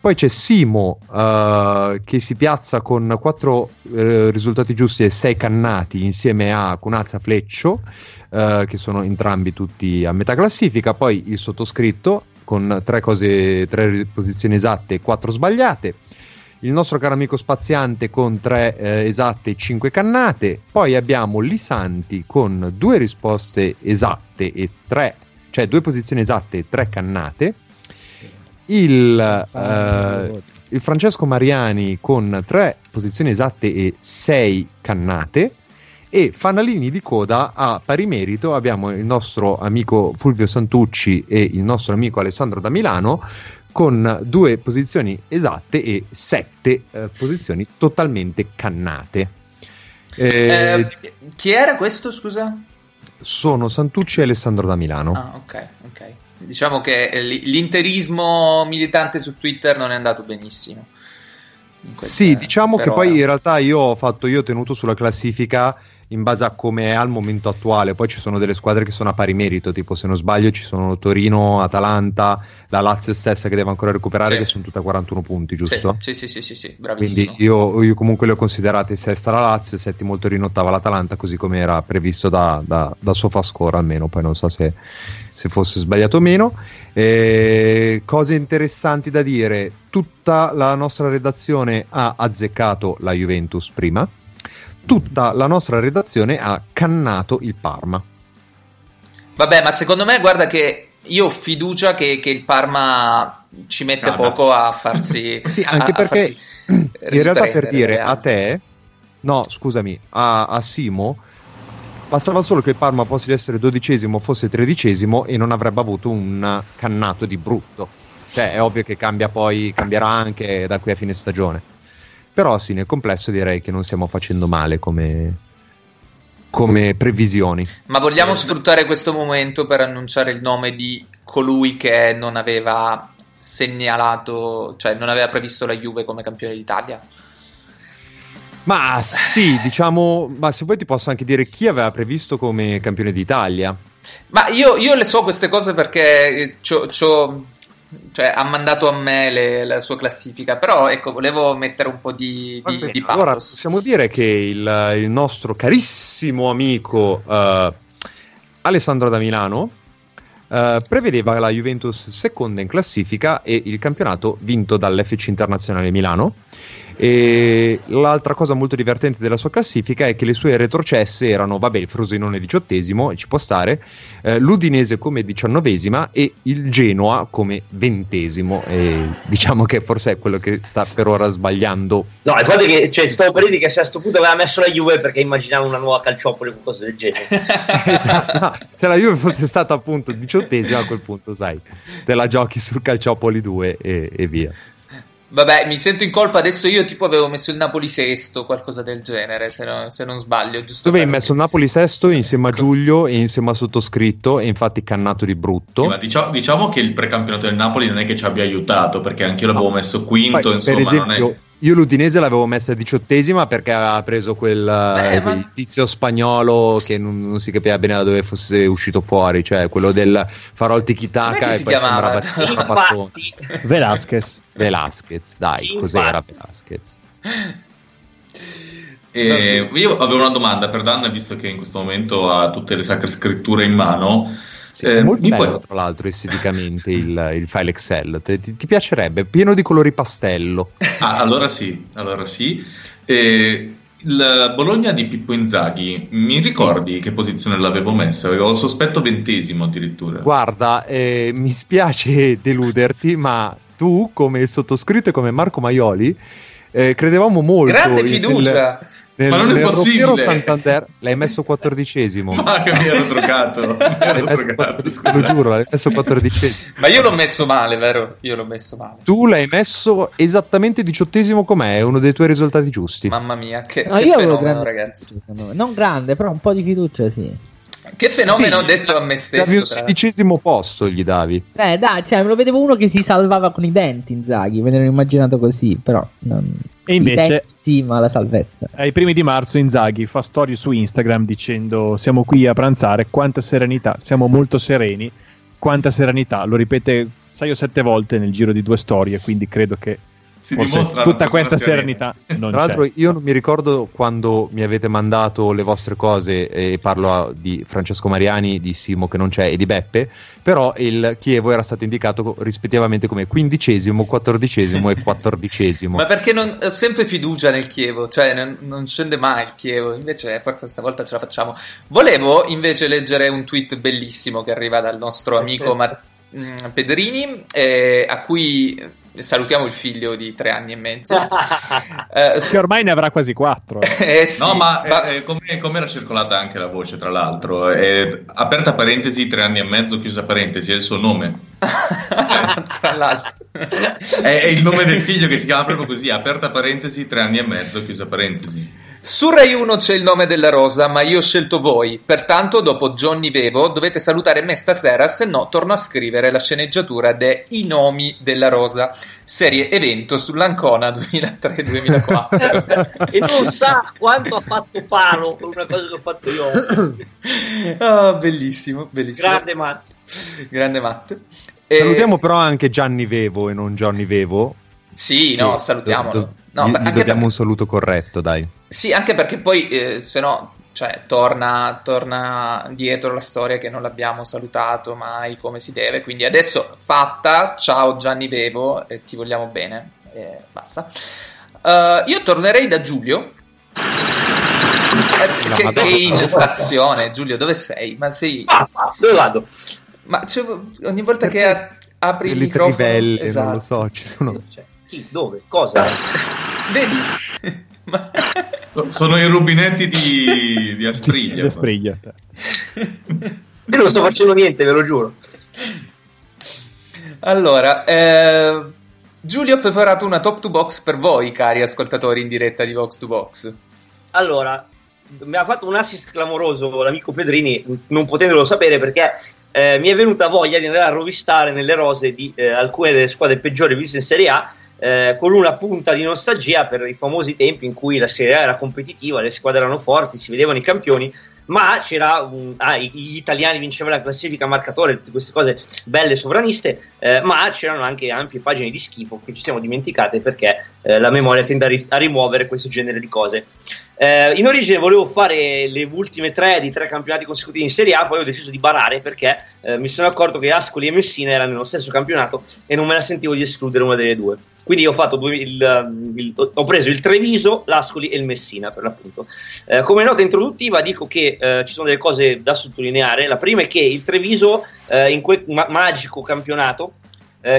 Poi c'è Simo uh, che si piazza con quattro uh, risultati giusti e sei cannati insieme a Cunazza Fleccio, uh, che sono entrambi tutti a metà classifica. Poi il sottoscritto con tre, cose, tre posizioni esatte e quattro sbagliate. Il nostro caro amico spaziante con tre eh, esatte e cinque cannate. Poi abbiamo Lisanti con due risposte esatte e tre, cioè due posizioni esatte e tre cannate il, uh, il Francesco Mariani con tre posizioni esatte e sei cannate e fanalini di coda a pari merito abbiamo il nostro amico Fulvio Santucci e il nostro amico Alessandro da Milano con due posizioni esatte e sette eh, posizioni totalmente cannate. Eh, eh, chi era questo, scusa? Sono Santucci e Alessandro da Milano. Ah, ok, ok. Diciamo che l'interismo militante su Twitter non è andato benissimo. Sì, diciamo che poi in realtà io ho fatto, io ho tenuto sulla classifica in base a come è al momento attuale. Poi ci sono delle squadre che sono a pari merito, tipo se non sbaglio ci sono Torino, Atalanta, la Lazio stessa che deve ancora recuperare, Sì. che sono tutte a 41 punti, giusto? Sì, sì, sì, sì, sì, bravissimo. Quindi io, io comunque le ho considerate sesta la Lazio, settimo il Torino, ottava l'Atalanta, così come era previsto da, da, da SofaScore almeno, poi non so se, se fosse sbagliato o meno. Eh, cose interessanti da dire, tutta la nostra redazione ha azzeccato la Juventus prima, tutta la nostra redazione ha cannato il Parma. Vabbè, ma secondo me, guarda che io ho fiducia che, che il Parma ci mette Cada. poco a farsi. Sì, anche a- a perché farsi in realtà per dire eh. a te, no, scusami, a, a Simo bastava solo che il Parma fosse essere dodicesimo o fosse tredicesimo e non avrebbe avuto un cannato di brutto. Cioè, è ovvio che cambia poi, cambierà anche da qui a fine stagione. Però sì, nel complesso direi che non stiamo facendo male come, come previsioni. Ma vogliamo sfruttare questo momento per annunciare il nome di colui che non aveva segnalato, cioè non aveva previsto la Juve come campione d'Italia? Ma sì, diciamo, ma se vuoi ti posso anche dire chi aveva previsto come campione d'Italia. Ma io, io le so queste cose perché eh, c'ho- c'ho- cioè, ha mandato a me le- la sua classifica, però ecco, volevo mettere un po' di, di, Vabbè, di allora pathos. possiamo dire che il, il nostro carissimo amico eh, Alessandro da Milano eh, prevedeva la Juventus seconda in classifica e il campionato vinto dall'FC Internazionale Milano. E l'altra cosa molto divertente della sua classifica è che le sue retrocesse erano, vabbè, il Frosinone diciottesimo, e ci può stare, eh, l'Udinese come diciannovesima e il Genoa come ventesimo. E diciamo che forse è quello che sta per ora sbagliando No, il fatto è che cioè, stavo per dire che se a sto punto aveva messo la Juve perché immaginavo una nuova calciopoli o cose del genere. Esatto. No, se la Juve fosse stata appunto diciottesima a quel punto, sai, te la giochi sul Calciopoli 2 e, e via. Vabbè, mi sento in colpa adesso. Io tipo avevo messo il Napoli sesto, qualcosa del genere, se, no- se non sbaglio. Giusto Tu avevi per- messo il Napoli sesto insieme a Giulio e insieme a sottoscritto e infatti cannato di brutto. Sì, ma diciamo, diciamo che il precampionato del Napoli non è che ci abbia aiutato, perché anche io l'avevo messo quinto, Poi, insomma, per esempio, non è... io l'Udinese l'avevo messa diciottesima perché aveva preso quel, Beh, eh, ma- quel tizio spagnolo che non, non si capiva bene da dove fosse uscito fuori, cioè quello del farò il tiki-taka e si poi chiamava? sembrava Velasquez. Velasquez, dai, Infatti. cos'era Velasquez? E io avevo una domanda per Dan, visto che in questo momento ha tutte le sacre scritture in mano. Sì, Eh, molto bello puoi- tra l'altro esteticamente il, il file Excel, ti, ti piacerebbe? Pieno di colori pastello. Ah, allora sì, allora sì. Eh, il Bologna di Pippo Inzaghi, mi ricordi che posizione l'avevo messa? Avevo il sospetto ventesimo addirittura. Guarda, eh, mi spiace deluderti, ma tu come sottoscritto e come Marco Maioli eh, credevamo molto Grande fiducia. nel, Ma non è nel possibile. Santander. L'hai messo quattordicesimo. Ma che mi ero te lo giuro, l'hai messo quattordicesimo. Ma io l'ho messo male, vero? Io l'ho messo male. Tu l'hai messo esattamente diciottesimo com'è, è uno dei tuoi risultati giusti. Mamma mia, che, No, che io fenomeno, grande ragazzi. fiducia, secondo me. Non grande, però un po' di fiducia, sì. Che fenomeno Sì, ho detto a me Davi stesso. un tra- sedicesimo posto, gli davi. Eh, dai, cioè, me lo vedevo uno che si salvava con i denti, Inzaghi, me l'ero immaginato così, però... Non... E invece- denti sì, ma la salvezza. Ai primi di marzo Inzaghi fa storie su Instagram dicendo siamo qui a pranzare, quanta serenità, siamo molto sereni, quanta serenità, lo ripete sei o sette volte nel giro di due storie, quindi credo che Si forse dimostra tutta questa serenità non Tra l'altro, io non mi ricordo quando mi avete mandato le vostre cose, e parlo a- di Francesco Mariani, di Simo che non c'è e di Beppe. Però il Chievo era stato indicato rispettivamente come quindicesimo, quattordicesimo e quattordicesimo. Ma perché non, ho sempre fiducia nel Chievo, cioè non, non scende mai il Chievo, invece forse stavolta ce la facciamo. Volevo invece leggere un tweet bellissimo che arriva dal nostro amico Mar- mm, Pedrini, eh, a cui salutiamo il figlio di tre anni e mezzo. Eh, Che ormai ne avrà quasi quattro. eh. eh, sì, No, ma va- eh, come, come era circolata anche la voce, tra l'altro, eh, aperta parentesi, tre anni e mezzo, chiusa parentesi, è il suo nome. tra l'altro. È, è il nome del figlio che si chiama proprio così, aperta parentesi, tre anni e mezzo, chiusa parentesi. Su Rai 1 c'è il nome della rosa, ma io ho scelto voi. Pertanto, dopo Johnny Vevo, dovete salutare me stasera, se no torno a scrivere la sceneggiatura de I nomi della rosa, serie evento sull'Ancona 2003-2004. e non sa quanto ha fatto palo per una cosa che ho fatto io. oh, bellissimo, bellissimo. Grande Matt. Grande Matt. Salutiamo però anche Gianni Vevo e non Johnny Vevo. Sì, no, salutiamolo. No, gli, beh, gli anche dobbiamo perché- un saluto corretto, dai. Sì, anche perché poi, eh, se no, cioè, torna, torna dietro la storia che non l'abbiamo salutato mai come si deve. Quindi adesso fatta, ciao Gianni Vevo, e ti vogliamo bene. E basta. Eh, io tornerei da Giulio. Eh, che, che è in stazione, Giulio, dove sei? Ma sei. Ah, ah, dove vado? Ma c'è- ogni volta che a- apri il microfono. trivelle, esatto. non lo so, ci sono... Cioè, chi? Dove? Cosa? Vedi? So- Sono i rubinetti di, di Astriglia. Spriglia. Io non sto facendo niente, ve lo giuro. Allora, eh, Giulio ha preparato una top to box per voi, cari ascoltatori in diretta di Vox to Box. Allora, mi ha fatto un assist clamoroso l'amico Pedrini, non potendolo sapere perché eh, mi è venuta voglia di andare a rovistare nelle rose di eh, alcune delle squadre peggiori viste in Serie A. eh, con una punta di nostalgia per i famosi tempi in cui la Serie A era competitiva, le squadre erano forti, si vedevano i campioni, ma c'era un- ah, gli italiani vincevano la classifica marcatore, tutte queste cose belle sovraniste, eh, ma c'erano anche ampie pagine di schifo che ci siamo dimenticate perché eh, la memoria tende a, ri- a rimuovere questo genere di cose. Eh, in origine volevo fare le ultime tre di tre campionati consecutivi in Serie A, poi ho deciso di barare perché eh, mi sono accorto che Ascoli e Messina erano nello stesso campionato e non me la sentivo di escludere una delle due. Quindi ho, due- il- il- ho preso il Treviso, l'Ascoli e il Messina per l'appunto. Eh, come nota introduttiva dico che eh, ci sono delle cose da sottolineare. La prima è che il Treviso eh, in quel ma- magico campionato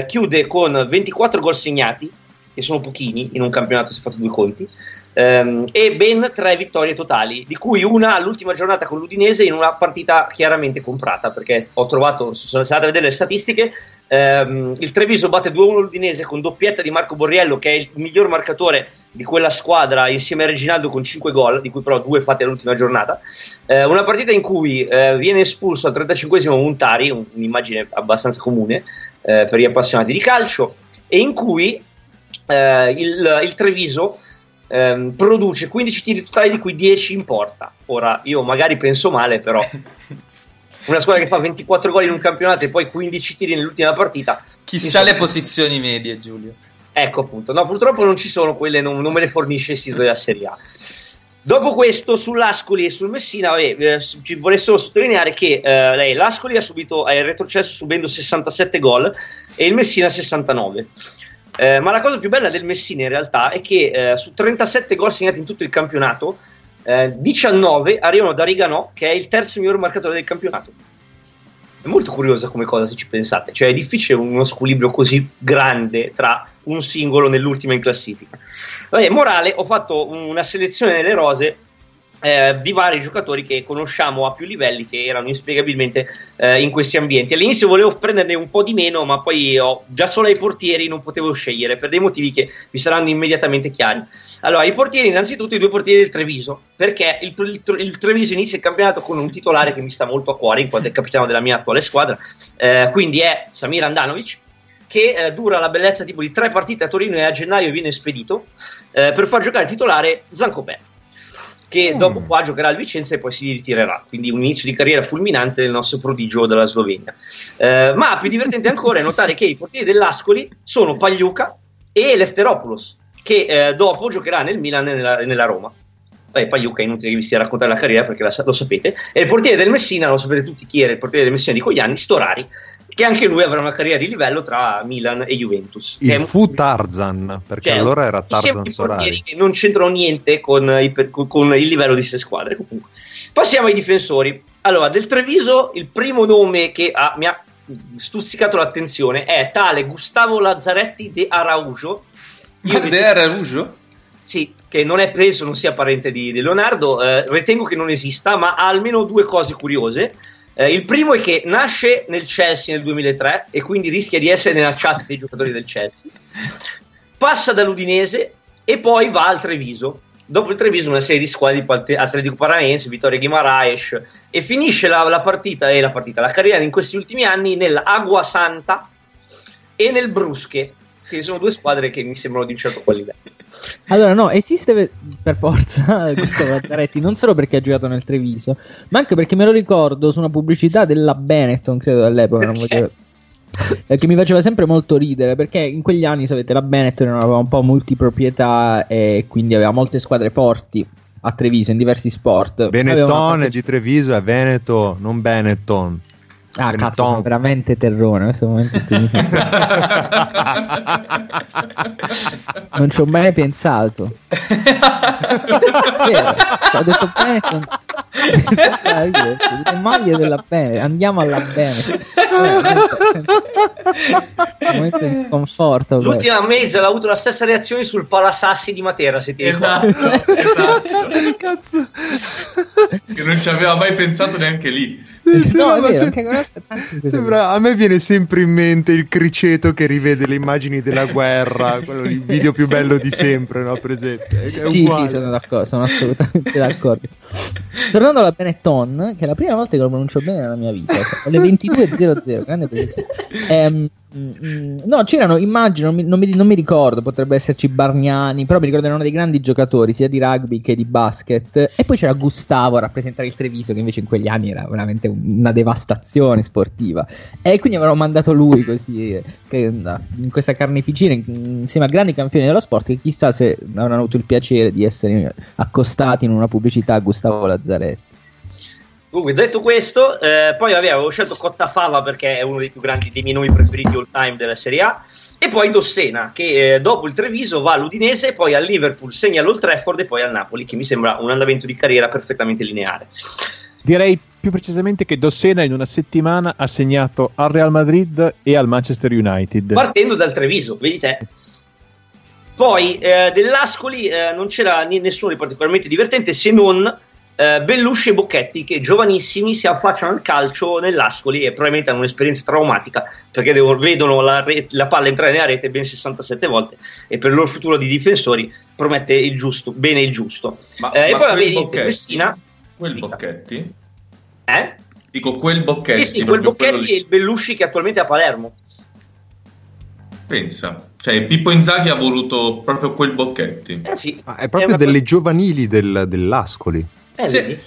chiude con 24 gol segnati, che sono pochini in un campionato se fate due conti, ehm, e ben tre vittorie totali, di cui una all'ultima giornata con l'Udinese in una partita chiaramente comprata, perché ho trovato, sono stato a vedere le statistiche, ehm, il Treviso batte 2-1 l'Udinese con doppietta di Marco Borriello, che è il miglior marcatore di quella squadra insieme a Reginaldo con 5 gol, di cui però due fatti all'ultima giornata. Eh, una partita in cui eh, viene espulso al 35esimo Montari, un- un'immagine abbastanza comune eh, per gli appassionati di calcio, e in cui eh, il, il Treviso ehm, produce 15 tiri totali di cui 10 in porta. Ora, io magari penso male, però una squadra che fa 24 gol in un campionato e poi 15 tiri nell'ultima partita. Chissà insomma, le posizioni medie, Giulio. Ecco appunto, no, purtroppo non ci sono quelle, non, non me le fornisce il sito della Serie A. Dopo questo, sull'Ascoli e sul Messina, vabbè, eh, ci vorrei solo sottolineare che eh, lei, l'Ascoli ha subito è retrocesso subendo 67 gol e il Messina 69. Eh, ma la cosa più bella del Messina in realtà è che eh, su 37 gol segnati in tutto il campionato, eh, 19 arrivano da Riganò, che è il terzo miglior marcatore del campionato. È molto curiosa come cosa se ci pensate, cioè è difficile uno squilibrio così grande tra un singolo nell'ultima in classifica. Vabbè, morale, ho fatto una selezione nelle rose eh, di vari giocatori che conosciamo a più livelli che erano inspiegabilmente eh, in questi ambienti. All'inizio volevo prenderne un po' di meno, ma poi ho, già solo ai portieri non potevo scegliere per dei motivi che vi saranno immediatamente chiari. Allora, i portieri, innanzitutto i due portieri del Treviso, perché il, il- il Treviso inizia il campionato con un titolare che mi sta molto a cuore, in quanto è capitano della mia attuale squadra, eh, quindi è Samir Andanovic, che eh, dura la bellezza tipo di tre partite a Torino e a gennaio viene spedito eh, per far giocare titolare Zancopè che dopo qua giocherà al Vicenza e poi si ritirerà. Quindi un inizio di carriera fulminante del nostro prodigio della Slovenia. Eh, ma più divertente ancora è notare che i portieri dell'Ascoli sono Pagliuca e Lefteropoulos, che eh, dopo giocherà nel Milan e nella, nella Roma. Beh, Pagliuca è inutile che vi stia a raccontare la carriera perché la- lo sapete. E il portiere del Messina, lo sapete tutti chi era il portiere del Messina di quegli anni, Storari, che anche lui avrà una carriera di livello tra Milan e Juventus. Il fu Tarzan, perché cioè, allora era Tarzan sempre i portieri Solari. che non c'entrano niente con, i per- con il livello di queste squadre. Comunque. Passiamo ai difensori. Allora, del Treviso, il primo nome che ha- mi ha stuzzicato l'attenzione è tale Gustavo Lazzaretti de Araujo. Ma De Araujo? Sì, che non è preso, non sia parente di, di Leonardo, eh, ritengo che non esista, ma ha almeno due cose curiose. Eh, il primo è che nasce nel Chelsea nel 2003 e quindi rischia di essere nella chat dei giocatori del Chelsea. Passa dall'Udinese e poi va al Treviso, dopo il Treviso una serie di squadre tipo Atle- Atletico Paranaense, Vittoria Guimaraes e finisce la, la partita e la partita, la carriera in questi ultimi anni nell'Agua Santa e nel Brusche, che sono due squadre che mi sembrano di un certo qual livello. Allora, no, esiste per- forza Gustavo Lazzaretti, non solo perché ha giocato nel Treviso, ma anche perché me lo ricordo su una pubblicità della Benetton, credo all'epoca, non voglio... eh, che mi faceva sempre molto ridere perché in quegli anni, sapete, la Benetton aveva un po' multiproprietà e quindi aveva molte squadre forti a Treviso in diversi sport. Benetton parte- di Treviso, è Veneto, non Benetton. Ah, cazzo, sono veramente terrone. Questo momento sento- Non ci ho mai pensato. Vero, ho detto Benetton. Ho detto maglia della bene, andiamo alla bene. Un momento di sconforto. questo. L'ultima mese ha avuto la stessa reazione sul Palasassi di Matera, se ti ricordi. Esatto, esatto. Cazzo. che non ci aveva mai pensato neanche lì. Sì, sì, No, no, vero, se- anche con altri tanti così. sembra- a me viene sempre in mente il criceto che rivede le immagini della guerra, quello, il video più bello di sempre, no? Presente? È Sì, uguale. sì, sono d'accordo, sono assolutamente d'accordo. Tornando alla Benetton, che è la prima volta che lo pronuncio bene nella mia vita, alle 22.00, grande precisione. Ehm, no, c'erano, immagino, non mi, non, mi, ricordo, potrebbe esserci Bargnani, però mi ricordo erano dei grandi giocatori, sia di rugby che di basket. E poi c'era Gustavo a rappresentare il Treviso, che invece in quegli anni era veramente una devastazione sportiva. E quindi avevano mandato lui così, che, in questa carneficina, in- insieme a grandi campioni dello sport, che chissà se avranno avuto il piacere di essere accostati in una pubblicità a Gustavo Lazzaretti. Comunque, detto questo, eh, poi vabbè, avevo scelto Cottafava perché è uno dei più grandi, dei miei nomi preferiti all time della Serie A. E poi Dossena, che eh, dopo il Treviso va all'Udinese, poi al Liverpool, segna l'Old Trafford e poi al Napoli, che mi sembra un andamento di carriera perfettamente lineare. Direi più precisamente che Dossena in una settimana ha segnato al Real Madrid e al Manchester United. Partendo dal Treviso, vedi te. Poi eh, dell'Ascoli eh, non c'era ni- nessuno di particolarmente divertente se non eh, Bellusci e Bocchetti che giovanissimi si affacciano al calcio nell'Ascoli e probabilmente hanno un'esperienza traumatica perché devo- vedono la, re- la palla entrare nella rete ben 67 volte e per il loro futuro di difensori promette il giusto, bene il giusto. Ma, Eh, e ma poi quel vabbè, Bocchetti, Messina, quel Dica. Bocchetti? eh? Dico quel Bocchetti. Sì, sì, quel Bocchetti e il Bellusci che attualmente è a Palermo. Pensa. Cioè, Pippo Inzaghi ha voluto proprio quel Bocchetti. Eh sì, Ma è proprio una delle giovanili del- dell'Ascoli. Eh, Sì.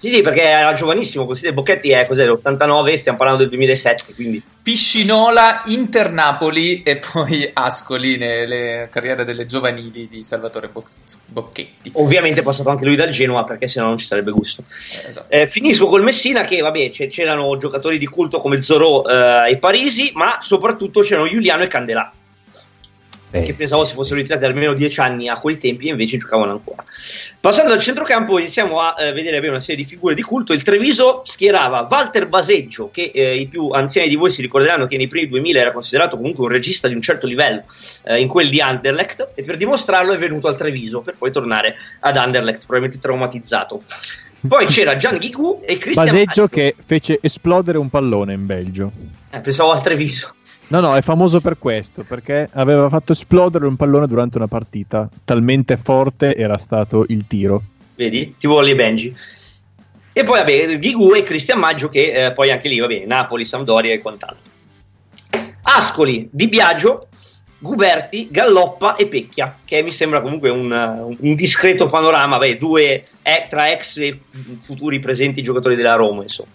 Sì, sì, perché era giovanissimo, considera Bocchetti è cos'è, l'89, stiamo parlando del 2007, quindi Piscinola, Inter Napoli e poi Ascoli nelle carriere delle giovanili di Salvatore Boc- Bocchetti. ovviamente è passato anche lui dal Genoa perché sennò non ci sarebbe gusto. Eh, esatto. Eh, finisco col Messina che vabbè c'erano giocatori di culto come Zorò eh, e Parisi, ma soprattutto c'erano Giuliano e Candelà. Che pensavo si fossero ritirati almeno dieci anni a quei tempi e invece giocavano ancora. Passando al centrocampo iniziamo a eh, vedere una serie di figure di culto. Il Treviso schierava Walter Baseggio, che eh, i più anziani di voi si ricorderanno che nei primi 2000 era considerato comunque un regista di un certo livello eh, in quel di Anderlecht e per dimostrarlo è venuto al Treviso per poi tornare ad Anderlecht, probabilmente traumatizzato. Poi c'era Gian Ghigù e Cristian Baseggio Maggio. che fece esplodere un pallone in Belgio. Eh, pensavo al Treviso. No, no, è famoso per questo, perché aveva fatto esplodere un pallone durante una partita, talmente forte era stato il tiro. vedi? Ti vuole Benji. E poi, vabbè, Ghigù e Cristian Maggio, che eh, poi anche lì, vabbè, Napoli, Sampdoria e quant'altro. Ascoli, Di Biagio, Guberti, Galloppa e Pecchia, che mi sembra comunque un, un discreto panorama, vabbè, due eh, tra ex e futuri presenti giocatori della Roma, insomma.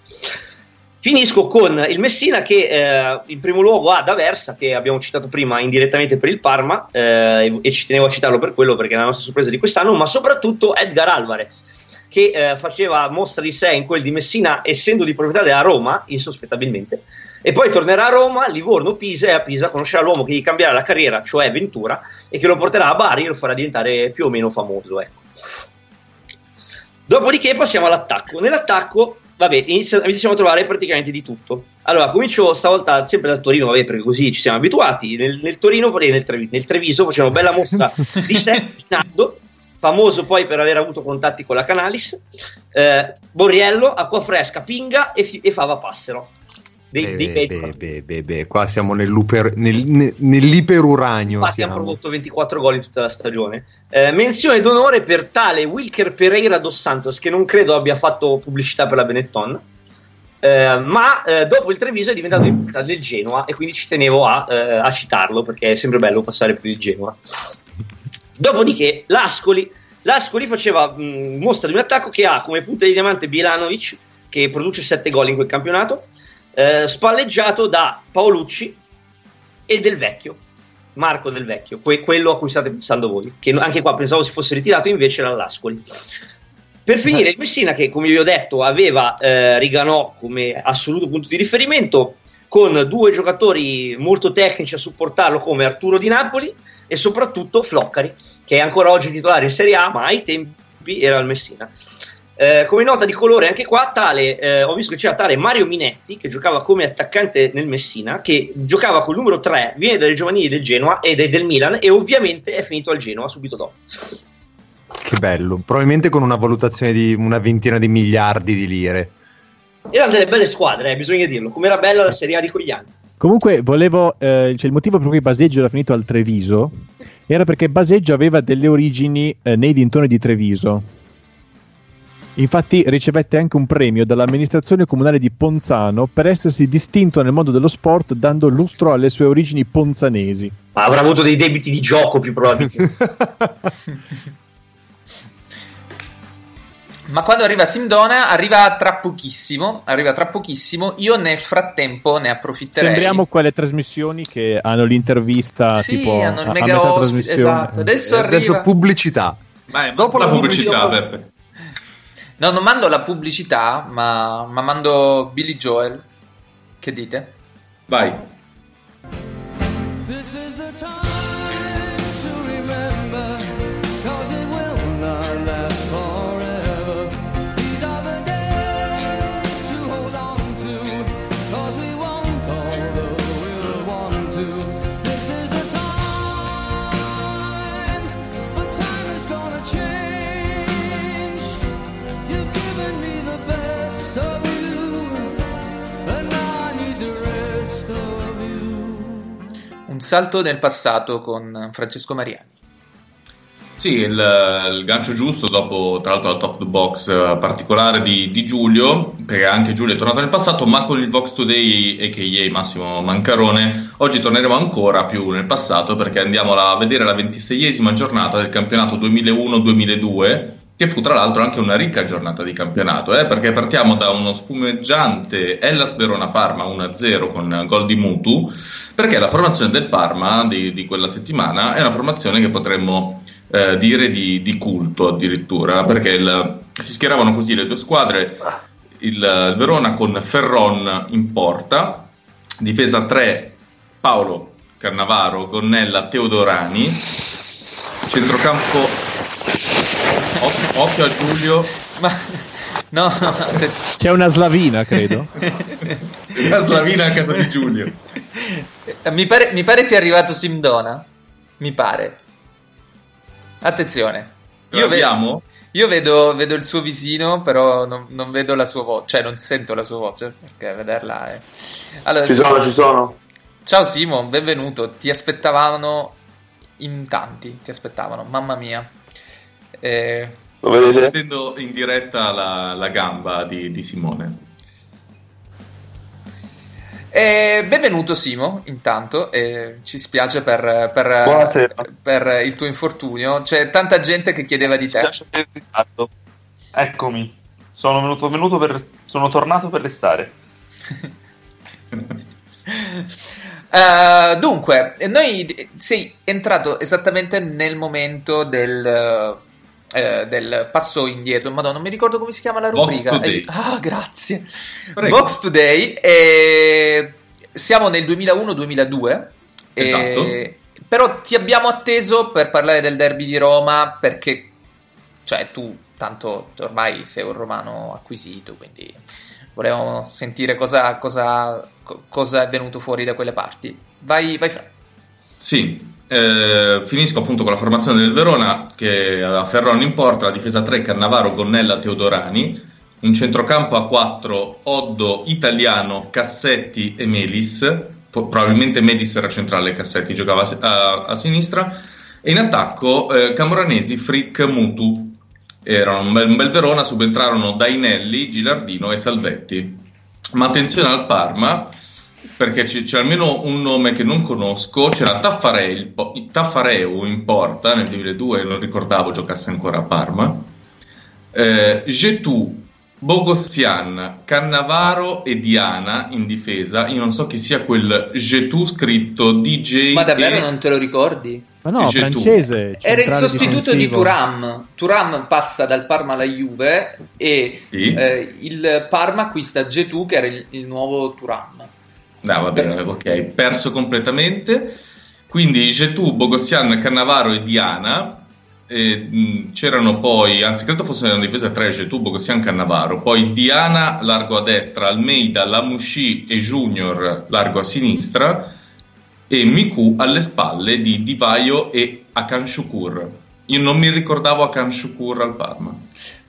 Finisco con il Messina che eh, in primo luogo ha D'Aversa, che abbiamo citato prima indirettamente per il Parma, eh, e ci tenevo a citarlo per quello perché è la nostra sorpresa di quest'anno, ma soprattutto Edgar Alvarez, che eh, faceva mostra di sé in quel di Messina, essendo di proprietà della Roma, insospettabilmente, e poi tornerà a Roma, Livorno, Pisa, e a Pisa conoscerà l'uomo che gli cambierà la carriera, cioè Ventura, e che lo porterà a Bari e lo farà diventare più o meno famoso. Ecco. Dopodiché passiamo all'attacco. Nell'attacco, vabbè, inizia- iniziamo a trovare praticamente di tutto. Allora, comincio stavolta sempre dal Torino, vabbè, perché così ci siamo abituati. Nel, nel Torino nel, Trevi- nel Treviso facevano bella mostra di Nando, famoso poi per aver avuto contatti con la Canalis, eh, Borriello, Acquafresca, Pinga e, Fi- e Fava Passero. Dei, dei Beh, bei beh, beh, beh, qua siamo nel- ne- nell'iperuranio. Infatti ha siamo. prodotto 24 gol in tutta la stagione. Eh, menzione d'onore per tale Wilker Pereira dos Santos, che non credo abbia fatto pubblicità per la Benetton. Eh, ma eh, dopo il Treviso è diventato il del Genoa e quindi ci tenevo a, eh, a citarlo perché è sempre bello passare per il Genoa. Dopodiché l'Ascoli, l'Ascoli faceva mh, mostra di un attacco che ha come punta di diamante Bielanovic che produce 7 gol in quel campionato, eh, spalleggiato da Paolucci e Del Vecchio, Marco Del Vecchio, que- quello a cui state pensando voi, che anche qua pensavo si fosse ritirato, invece era l'Ascoli. Per finire, il Messina, che come vi ho detto aveva eh, Riganò come assoluto punto di riferimento, con due giocatori molto tecnici a supportarlo come Arturo Di Napoli e soprattutto Floccari, che è ancora oggi titolare in Serie A, ma ai tempi era al Messina. Eh, come nota di colore anche qua, tale, eh, ho visto che c'era tale Mario Minetti che giocava come attaccante nel Messina, che giocava col numero 3, viene dalle giovanili del Genoa ed è del Milan e ovviamente è finito al Genoa subito dopo. Che bello. Probabilmente con una valutazione di una ventina di miliardi di lire. Erano delle belle squadre, eh, bisogna dirlo, come era bella la Serie A di quegli anni. Comunque, volevo. eh, cioè, il motivo per cui Baseggio era finito al Treviso era perché Baseggio aveva delle origini eh, nei dintorni di Treviso. Infatti, ricevette anche un premio dall'amministrazione comunale di Ponzano per essersi distinto nel mondo dello sport dando lustro alle sue origini ponzanesi. Ma avrà avuto dei debiti di gioco più probabilmente. Ma quando arriva Simdona arriva tra pochissimo, arriva tra pochissimo, io nel frattempo ne approfitterei. Sembriamo quelle trasmissioni che hanno l'intervista Sì, tipo hanno il a- a mega metà ospite, trasmissione. esatto. Adesso E arriva Adesso pubblicità. Vai, Dopo la la pubblicità, pubblicità. Beppe. No, non mando la pubblicità, ma, ma mando Billy Joel. Che dite? Vai. Salto nel passato con Francesco Mariani. Sì, il, il gancio giusto dopo, tra l'altro, la top box eh, particolare di, di Giulio, perché anche Giulio è tornato nel passato, ma con il Vox Today a.k.a. Massimo Mancarone, oggi torneremo ancora più nel passato perché andiamo a vedere la ventiseiesima giornata del campionato 2001-2002, che fu tra l'altro anche una ricca giornata di campionato, eh, perché partiamo da uno spumeggiante Hellas Verona-Parma 1-0 con gol di Mutu, perché la formazione del Parma di, di quella settimana è una formazione che potremmo eh, dire di, di culto addirittura, perché il- si schieravano così le due squadre, il, il Verona con Ferron in porta, difesa 3 Paolo Cannavaro, Gonnella, Teodorani, centrocampo occhio, occhio a Giulio, Ma no. C'è una slavina, credo. la slavina a casa di Giulio. mi, pare, mi pare sia arrivato Simdona. Mi pare. Attenzione. Io, ve- io vedo, vedo il suo visino, però non, non vedo la sua voce, cioè non sento la sua voce, perché vederla è... Allora, Ci sono, ci sono. Ciao Simo, benvenuto. Ti aspettavano in tanti, ti aspettavano, mamma mia. Eh, Lo Sto vedete? vedendo in diretta la, la gamba di, di Simone. eh, benvenuto Simo, intanto, eh, ci spiace per, per- per il tuo infortunio. C'è tanta gente che chiedeva di te. Eccomi. Sono venuto, venuto per. Sono tornato per restare. Eh, dunque, noi sei entrato esattamente nel momento del, eh, del passo indietro. Madonna, non mi ricordo come si chiama la rubrica. Today. Eh, ah, grazie. Prego. Vox Today. e siamo nel 2001-2002. e- Esatto. però ti abbiamo atteso per parlare del derby di Roma perché, cioè, tu tanto ormai sei un romano acquisito, quindi volevamo sentire cosa, cosa, co- cosa è venuto fuori da quelle parti. Vai, vai Fra. Sì, eh, finisco appunto con la formazione del Verona che ha Ferron in porta, la difesa 3 Cannavaro, Gonnella, Teodorani, un centrocampo a 4, Oddo, Italiano, Cassetti e Melis, probabilmente Melis era centrale, Cassetti giocava a, a- a sinistra, e in attacco eh, Camoranesi, Frick, Mutu. Erano un bel, un bel Verona, subentrarono Dainelli, Gilardino e Salvetti. Ma attenzione al Parma, perché c- c'è almeno un nome che non conosco, c'era Taffareu in porta nel 2002, non ricordavo giocasse ancora a Parma, eh, Getù, Bogossian, Cannavaro e Diana in difesa, io non so chi sia quel Getù scritto DJ Ma davvero e- non te lo ricordi? Ma no, Getù. francese. Era il sostituto di difensivo. Turam. Turam passa dal Parma alla Juve e Sì. eh, il Parma acquista Getù che era il, il nuovo Turam. No, va bene, ok, perso completamente. Quindi Getù, Bogossian, Cannavaro e Diana. E, mh, c'erano poi, anzi credo fosse una difesa 3, Getù, Bogossian, Cannavaro. Poi Diana largo a destra, Almeida, Lamouchi e Junior largo a sinistra. E Miku alle spalle di Divaio e Akan Shukur. Io non mi ricordavo Akan Shukur al Parma.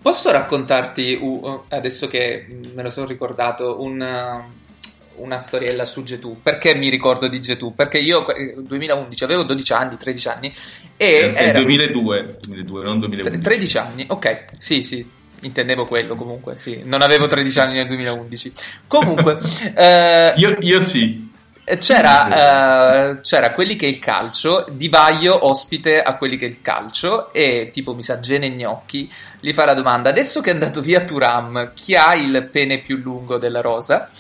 Posso raccontarti, uh, adesso che me lo sono ricordato, un, uh, una storiella su Getù? Perché mi ricordo di Getù? Perché io nel 2011 avevo 12 anni, 13 anni e È era 2002, 2002, non 2011. 13 anni, ok, sì, sì. Intendevo quello comunque, sì. Non avevo 13 anni nel 2011. Comunque, eh, Io, io sì. C'era, eh, c'era quelli che il calcio, Di Vaio ospite a quelli che il calcio e tipo mi sa Gene Gnocchi gli fa la domanda adesso che è andato via Turam chi ha il pene più lungo della rosa?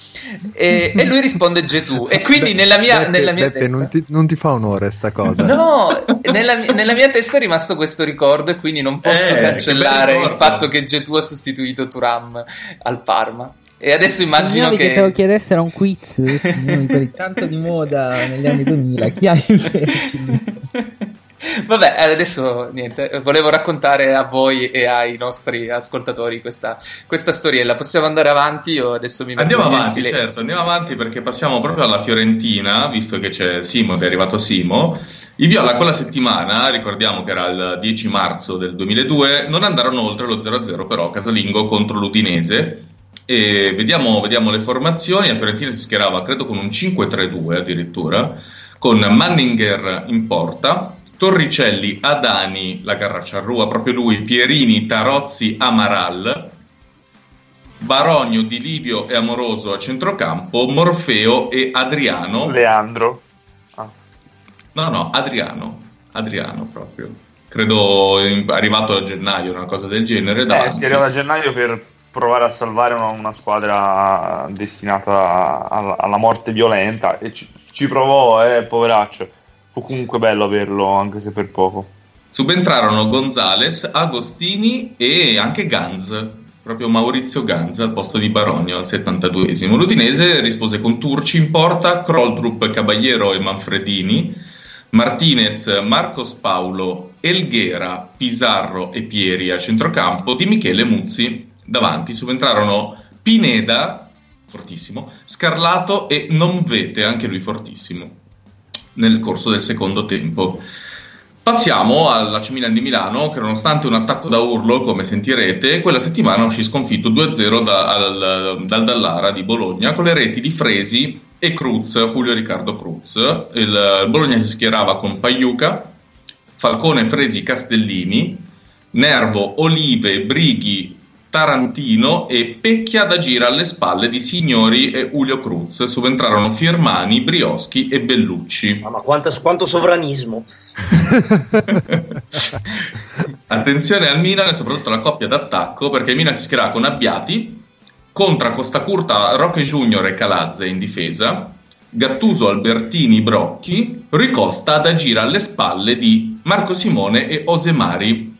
E, e lui risponde Getù. E quindi nella mia, Beppe, nella mia Beppe, testa. non, ti, non ti fa onore sta cosa. No, nella, nella mia testa è rimasto questo ricordo e quindi non posso Eh, cancellare il fatto che Getù ha sostituito Turam al Parma. E adesso immagino che... che te lo chiedessero un quiz, quelli tanto di moda negli anni 2000. Chi ha il Vabbè, eh, adesso niente, volevo raccontare a voi e ai nostri ascoltatori questa, questa storiella. Possiamo andare avanti o adesso mi Andiamo avanti, certo, andiamo avanti perché passiamo proprio alla Fiorentina, visto che c'è Simo, che è arrivato Simo. I Viola quella settimana, ricordiamo che era il 10 marzo del 2002, non andarono oltre lo 0-0 però casalingo contro l'Udinese. E vediamo, vediamo le formazioni, la Fiorentina si schierava credo con un 5-3-2 addirittura, con Manninger in porta, Torricelli, Adani, la Garracciarrua, proprio lui, Pierini, Tarozzi, Amaral, Barogno, Di Livio e Amoroso a centrocampo, Morfeo e Adriano. Leandro. Ah. No, no, Adriano, Adriano proprio. Credo arrivato a gennaio, una cosa del genere. Eh, davanti. si arriva a gennaio per provare a salvare una, una squadra destinata alla, alla morte violenta e ci, ci provò, eh, poveraccio. Fu comunque bello averlo, anche se per poco. Subentrarono Gonzales, Agostini e anche Ganz, proprio Maurizio Ganz al posto di Barogno al 72esimo. L'Udinese rispose con Turci in porta, Kroldrup, Caballero e Manfredini, Martinez, Marcos Paolo, Elghera, Pizarro e Pieri a centrocampo, Di Michele Muzzi davanti. Subentrarono Pineda, fortissimo, Scarlato e Nonvete, anche lui fortissimo, nel corso del secondo tempo. Passiamo all'AC Milan di Milano che nonostante un attacco da urlo, come sentirete, quella settimana uscì sconfitto 2-0 da- al- dal Dallara di Bologna con le reti di Fresi e Cruz, Julio Riccardo Cruz. Il Bologna si schierava con Paiuca, Falcone, Fresi, Castellini, Nervo, Olive, Brighi, Tarantino e Pecchia da gira alle spalle di Signori e Julio Cruz. Subentrarono Firmani, Brioschi e Bellucci. Ma quanto, quanto sovranismo. Attenzione al Milan e soprattutto alla coppia d'attacco perché il Milan si schierà con Abbiati, contra Costa Curta, Roque Junior e Calazze in difesa, Gattuso, Albertini, Brocchi, Ricosta ad agire alle spalle di Marco Simone e Osemari.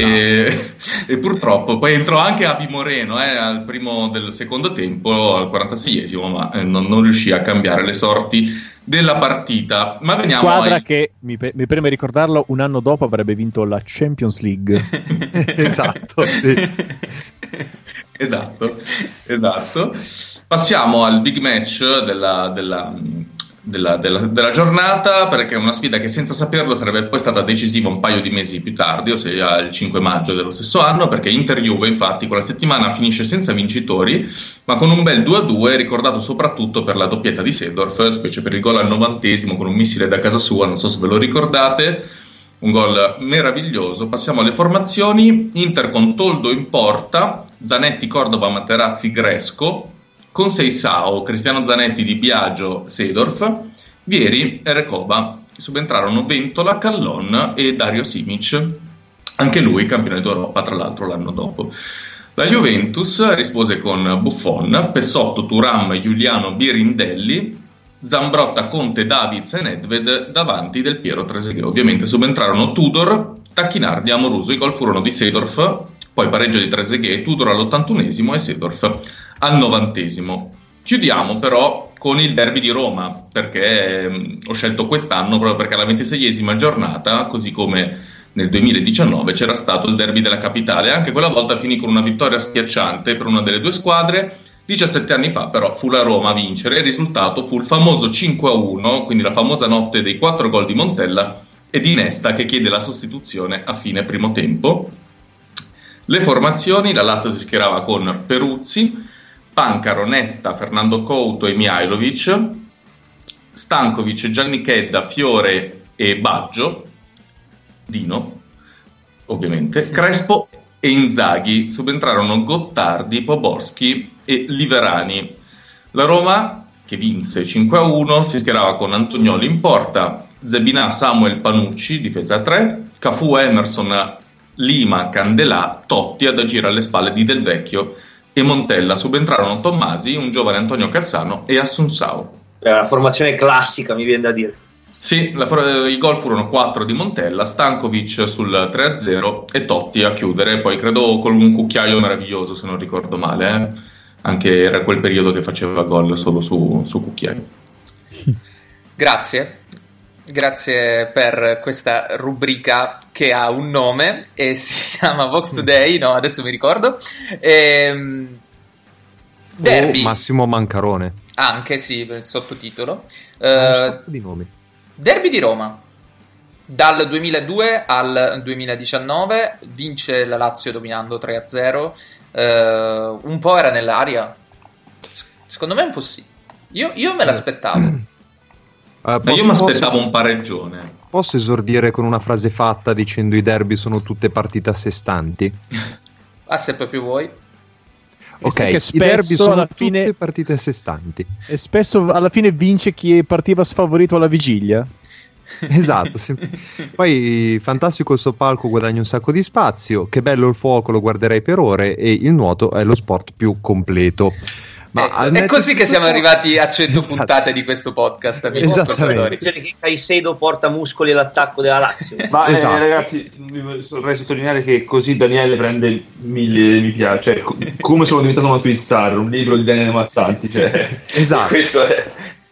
E, e purtroppo poi entrò anche Abi Moreno eh, al primo del secondo tempo, al 46esimo, ma eh, non, non riuscì a cambiare le sorti della partita. Ma veniamo Squadra ai- che, mi, pe- mi preme ricordarlo, un anno dopo avrebbe vinto la Champions League. esatto, sì. esatto, esatto. Passiamo al big match della, della, della, della- della giornata perché è una sfida che senza saperlo sarebbe poi stata decisiva un paio di mesi più tardi, ossia il 5 maggio dello stesso anno, perché Inter-Juve infatti quella settimana finisce senza vincitori, ma con un bel 2-2 ricordato soprattutto per la doppietta di Sedorf, specie per il gol al novantesimo con un missile da casa sua, non so se ve lo ricordate. Un gol meraviglioso. Passiamo alle formazioni. Inter con Toldo in porta, Zanetti, Cordova, Materazzi, Gresco, con Seisao, Cristiano Zanetti, Di Biagio, Sedorf, Vieri e Recoba. Subentrarono Ventola, Callon e Dario Simic. Anche lui campione d'Europa, tra l'altro, l'anno dopo. La Juventus rispose con Buffon, Pessotto, Turam, Giuliano, Birindelli, Zambrotta, Conte, Davids e Nedved davanti del Piero Trezeguet. Ovviamente subentrarono Tudor, Tacchinardi, Amoruso. I gol furono di Sedorf, poi pareggio di Trezeguet, Tudor all'81esimo e Sedorf al 90esimo. Chiudiamo però con il derby di Roma, perché ehm, ho scelto quest'anno proprio perché alla 26esima giornata, così come nel 2019 c'era stato il derby della capitale. Anche quella volta finì con una vittoria schiacciante per una delle due squadre. 17 anni fa però fu la Roma a vincere, il risultato fu il famoso 5-1, quindi la famosa notte dei 4 gol di Montella e di Nesta che chiede la sostituzione a fine primo tempo. Le formazioni, la Lazio si schierava con Peruzzi, Pancaro, Nesta, Fernando Couto e Mihailovic, Stankovic, Gianni Chedda, Fiore e Baggio, Dino, ovviamente, Crespo e Inzaghi. Subentrarono Gottardi, Poborski e Liverani. La Roma, che vinse 5-1, si schierava con Antonioli in porta, Zebinà, Samuel, Panucci, difesa a 3, Cafu, Emerson, Lima, Candelà, Totti ad agire alle spalle di Del Vecchio e Montella. Subentrarono Tommasi, un giovane Antonio Cassano e Assunsao. Eh, La formazione classica, mi viene da dire. Sì, la for- i gol furono 4 di Montella, Stankovic sul 3-0 e Totti a chiudere, poi credo con un cucchiaio meraviglioso se non ricordo male, eh. anche era quel periodo che faceva gol solo su, su cucchiaio. Grazie. Grazie per questa rubrica che ha un nome e si chiama Vox Today, no, adesso mi ricordo. Ehm, derby, O Massimo Mancarone. anche sì, per il sottotitolo. Un Eh, sacco di nomi. derby di Roma. Dal 2002 al 2019 vince la Lazio dominando 3-0. Eh, un po' era nell'aria. Secondo me è impossibile. Io, io me l'aspettavo. Eh, Ma io mi posso- aspettavo un pareggione. Posso esordire con una frase fatta dicendo i derby sono tutte partite a sé stanti? Ah, se proprio vuoi. Ok, che i derby sono alla tutte fine- partite a sé stanti. E spesso alla fine vince chi partiva sfavorito alla vigilia. Esatto. sem- Poi fantastico il suo palco guadagna un sacco di spazio. Che bello il fuoco, lo guarderei per ore. E il nuoto è lo sport più completo. Ma Ecco, è netto così che siamo arrivati a 100 Esatto. puntate di questo podcast, amici Esattamente. ascoltatori. Dice che Caicedo porta muscoli all'attacco della Lazio. Ma eh, Esatto. ragazzi, vi vorrei sottolineare che così Daniele prende mille mi piace. Cioè, co- come sono diventato una Twizzar, un libro di Daniele Mazzanti. Cioè, Esatto. Questo è,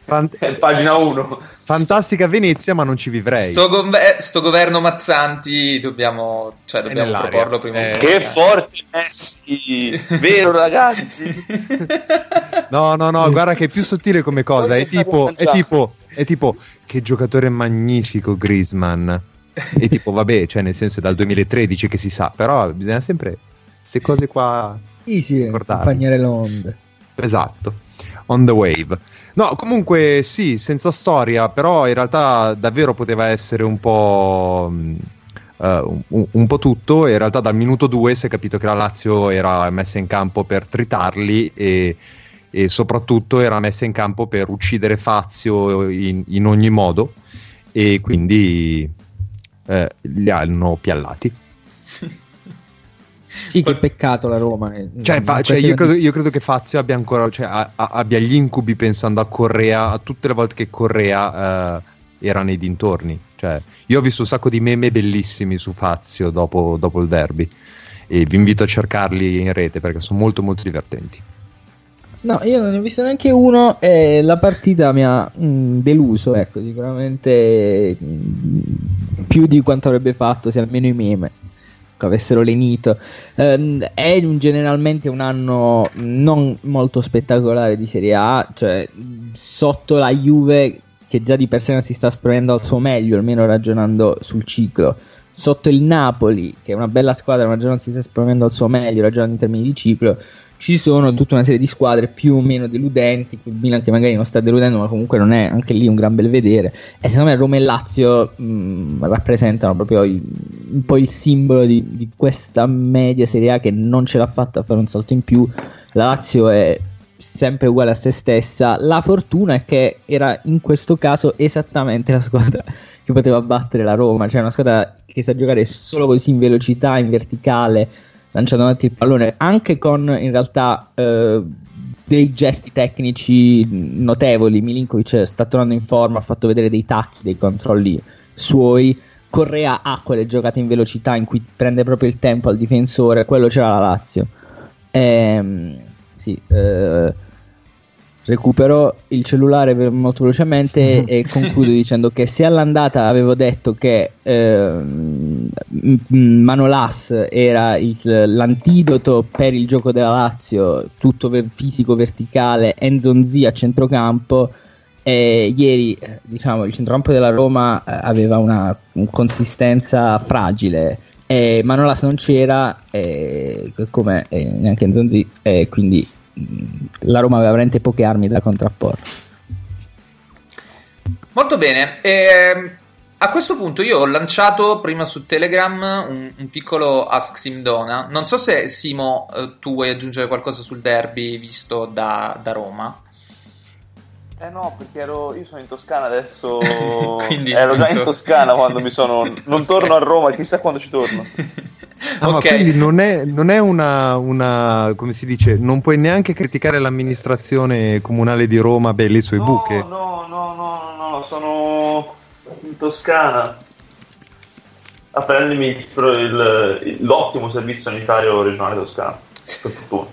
Fant- è pagina 1. fantastica Venezia, ma non ci vivrei. Sto, gove- sto governo Mazzanti dobbiamo, cioè, dobbiamo proporlo prima Eh. Che forte Messi! Vero ragazzi? No, no, no, guarda che è più sottile come cosa. È tipo, è tipo, è tipo, che giocatore magnifico Griezmann. E tipo, vabbè, cioè nel senso è dal 2013 che si sa, però bisogna sempre queste cose qua Easy, Ricordare. accompagnare le onde. Esatto, on the wave. No, comunque sì, senza storia, però in realtà davvero poteva essere un po', eh, un, un po' tutto. In realtà dal minuto 2 si è capito che la Lazio era messa in campo per tritarli e, e soprattutto era messa in campo per uccidere Fazio in, in ogni modo e quindi eh, li hanno piallati. Sì, che peccato la Roma. eh. Cioè, fa- cioè, io, credo, io credo che Fazio abbia ancora cioè, a- a- abbia gli incubi pensando a Correa, a tutte le volte che Correa eh, era nei dintorni. Cioè, io ho visto un sacco di meme bellissimi su Fazio dopo, dopo il derby e vi invito a cercarli in rete perché sono molto molto divertenti. No, io non ne ho visto neanche uno e la partita mi ha mm, deluso, ecco, sicuramente mm, più di quanto avrebbe fatto se almeno i meme che avessero lenito. Ehm, è un- generalmente un anno non molto spettacolare di Serie A, cioè sotto la Juve che già di per sé non si sta esponendo al suo meglio, almeno ragionando sul ciclo. Sotto il Napoli, che è una bella squadra, ma già non si sta esponendo al suo meglio, ragionando in termini di ciclo, ci sono tutta una serie di squadre più o meno deludenti, il Milan che magari non sta deludendo, ma comunque non è anche lì un gran bel vedere. E secondo me Roma e Lazio mh, rappresentano proprio il- un po' il simbolo di, di questa media Serie A che non ce l'ha fatta a fare un salto in più. La Lazio è sempre uguale a se stessa. La fortuna è che era in questo caso esattamente la squadra che poteva battere la Roma, cioè una squadra che sa giocare solo così in velocità, in verticale, lanciando avanti il pallone, anche con in realtà eh, dei gesti tecnici notevoli. Milinkovic sta tornando in forma, ha fatto vedere dei tacchi, dei controlli suoi. Correa ha quelle giocate in velocità in cui prende proprio il tempo al difensore, quello c'era la Lazio. Ehm, sì, eh, recupero il cellulare molto velocemente e concludo dicendo che se all'andata avevo detto che m- Manolas era il- l'antidoto per il gioco della Lazio, tutto ve- fisico verticale, Enzonzi a centrocampo. E ieri, eh, diciamo, il centrocampo della Roma eh, aveva una consistenza fragile. E Manolas non c'era, e, come e neanche Nzonzi, e quindi la Roma aveva veramente poche armi da contrapporre. Molto bene. ehm, a questo punto io ho lanciato prima su Telegram un, un piccolo Ask Simdona. Non so se Simo eh, tu vuoi aggiungere qualcosa sul derby visto da, da Roma. Eh no, perché ero, io sono in Toscana adesso. Quindi, ero già visto- in Toscana quando mi sono. Non torno a Roma, chissà quando ci torno. Ah, ma quindi non è, non è una, una- come si dice, non puoi neanche criticare l'amministrazione comunale di Roma per le sue buche. No, no, no, no, no, sono in Toscana a prendermi il- il- l'ottimo servizio sanitario regionale toscano. Per fortuna.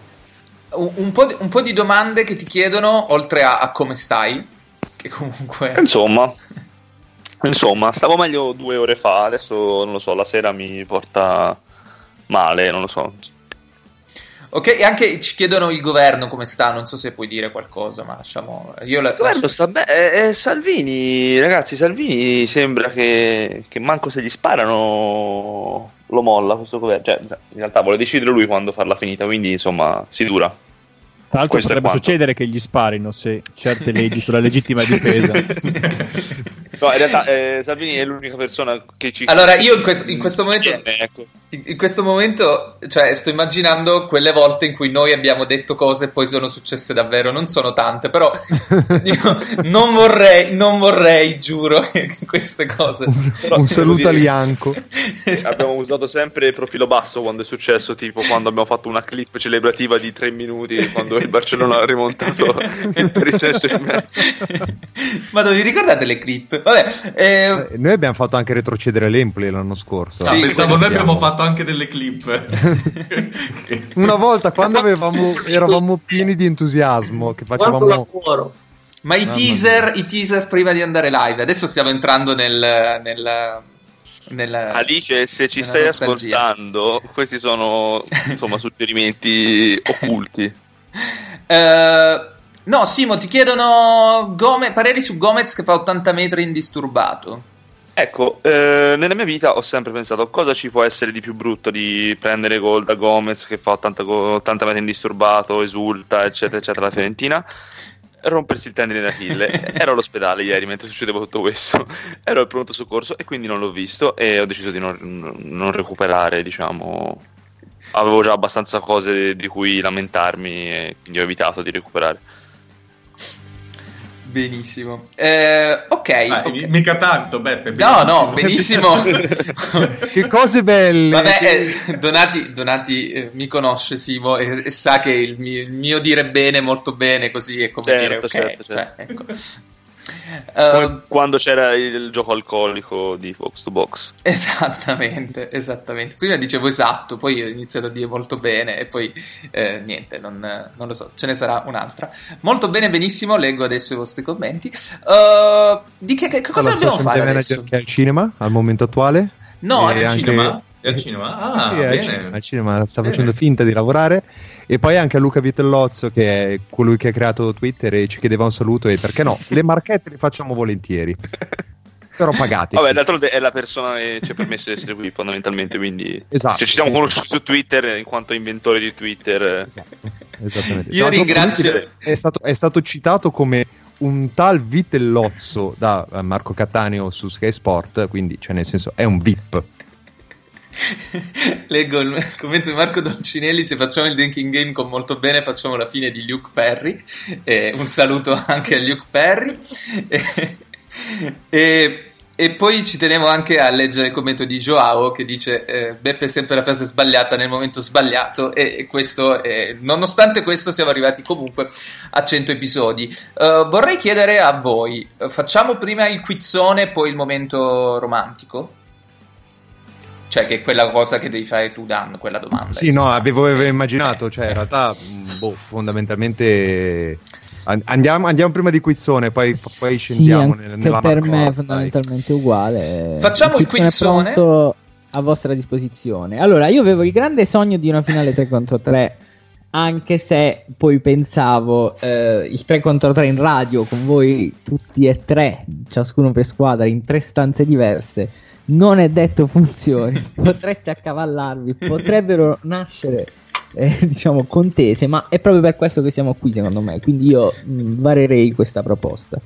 Un, un po', di- un po' di domande che ti chiedono, oltre a, a come stai, che comunque... Insomma, insomma, stavo meglio due ore fa, adesso non lo so, la sera mi porta male, non lo so. Ok, e anche ci chiedono il governo come sta, non so se puoi dire qualcosa, ma lasciamo... Io la, Il governo sta bene. eh, eh, Salvini, ragazzi, Salvini sembra che, che manco se gli sparano lo molla questo governo. Cioè, in realtà vuole decidere lui quando farla finita, quindi insomma si dura. Tra l'altro Questo potrebbe succedere che gli sparino se certe leggi sulla legittima difesa. No, in realtà eh, Salvini è l'unica persona che ci... Allora, io in questo, in questo momento... Ecco. In in questo momento, cioè, sto immaginando quelle volte in cui noi abbiamo detto cose e poi sono successe davvero. Non sono tante, però io non vorrei, non vorrei, giuro, che queste cose. Un saluto a Lianco. Abbiamo usato sempre il profilo basso quando è successo, tipo quando abbiamo fatto una clip celebrativa di tre minuti quando il Barcellona ha rimontato il Paris Saint-Germain. Ma non vi ricordate le clip? Vabbè, eh, Eh, Noi abbiamo fatto anche retrocedere l'Empoli l'anno scorso. Ah, pensavo noi abbiamo fatto anche delle clip. Una volta quando avevamo, eravamo pieni di entusiasmo, che facevamo... ma i teaser, i teaser prima di andare live. Adesso stiamo entrando nel. nel, nel Alice, se ci nella stai nostalgia. ascoltando, questi sono insomma suggerimenti occulti. Eh, no, Simo, ti chiedono Gome- pareri su Gomez che fa 80 metri indisturbato. Ecco, eh, nella mia vita ho sempre pensato cosa ci può essere di più brutto di prendere gol da Gomez che fa 80, go- 80 metri indisturbato, esulta, eccetera, eccetera, la Fiorentina. Rompersi il tendine d'Achille. Ero all'ospedale ieri mentre succedeva tutto questo. Ero al pronto soccorso e quindi non l'ho visto e ho deciso di non, non recuperare, diciamo. Avevo già abbastanza cose di cui lamentarmi e quindi ho evitato di recuperare. Benissimo. Eh, ok. Ah, ok. Mica tanto, Beppe. No, no, benissimo. che cose belle! Vabbè, che- eh, Donati, Donati eh, mi conosce Simo e, e sa che il mio, il mio dire bene, molto bene, così è come Certo, dire ok. certo, cioè, certo. ecco. Come Eh, quando c'era il gioco alcolico di Fox to Box. Esattamente, esattamente. Prima dicevo esatto, poi ho iniziato a dire molto bene e poi eh, niente, non, non lo so, ce ne sarà un'altra. Molto bene, benissimo, leggo adesso i vostri commenti. Eh, di che, che cosa dobbiamo fare adesso? manager che è al cinema al momento attuale. No, E al anche- cinema? È al cinema? Sì, Ah, sì, al bene. cinema, al cinema, sta Bene. facendo finta di lavorare. E poi anche a Luca Vitellozzo, che è colui che ha creato Twitter, e ci chiedeva un saluto. E perché no? Le marchette le facciamo volentieri, però pagate. Vabbè, d'altronde è la persona che ci ha permesso di essere qui fondamentalmente, quindi Esatto, cioè, ci siamo sì, conosciuti su Twitter in quanto inventore di Twitter. Esattamente. Io ringrazio- È stato, è stato citato come un tal Vitellozzo da eh, Marco Cattaneo su Sky Sport, quindi, cioè, nel senso, è un VIP. Leggo il commento di Marco Dolcinelli: Se facciamo il Drinking Game con molto bene, facciamo la fine di Luke Perry. Eh, un saluto anche a Luke Perry. E, e- e poi ci tenevo anche a leggere il commento di Joao che dice: eh, Beppe è sempre la frase sbagliata nel momento sbagliato. E, e questo, eh, nonostante questo, siamo arrivati comunque a 100 episodi. Eh, vorrei chiedere a voi: eh, facciamo prima il quizzone, poi il momento romantico? Cioè, che è quella cosa che devi fare tu, Dan, quella domanda. Sì, no, avevo, avevo immaginato, cioè in realtà, mh, boh, fondamentalmente an- andiamo, andiamo prima di Quizzone, poi, poi Sì, scendiamo anche nel- nella per me è dai. fondamentalmente uguale. Facciamo il quizzone quizzone. è pronto a vostra disposizione. Allora, io avevo il grande sogno di una finale 3 contro 3. Anche se poi pensavo eh, il 3 contro 3 in radio con voi tutti e tre, ciascuno per squadra, in tre stanze diverse, non è detto funzioni. Potreste accavallarvi, potrebbero nascere eh, diciamo contese, ma è proprio per questo che siamo qui, secondo me. Quindi io mh, varerei questa proposta.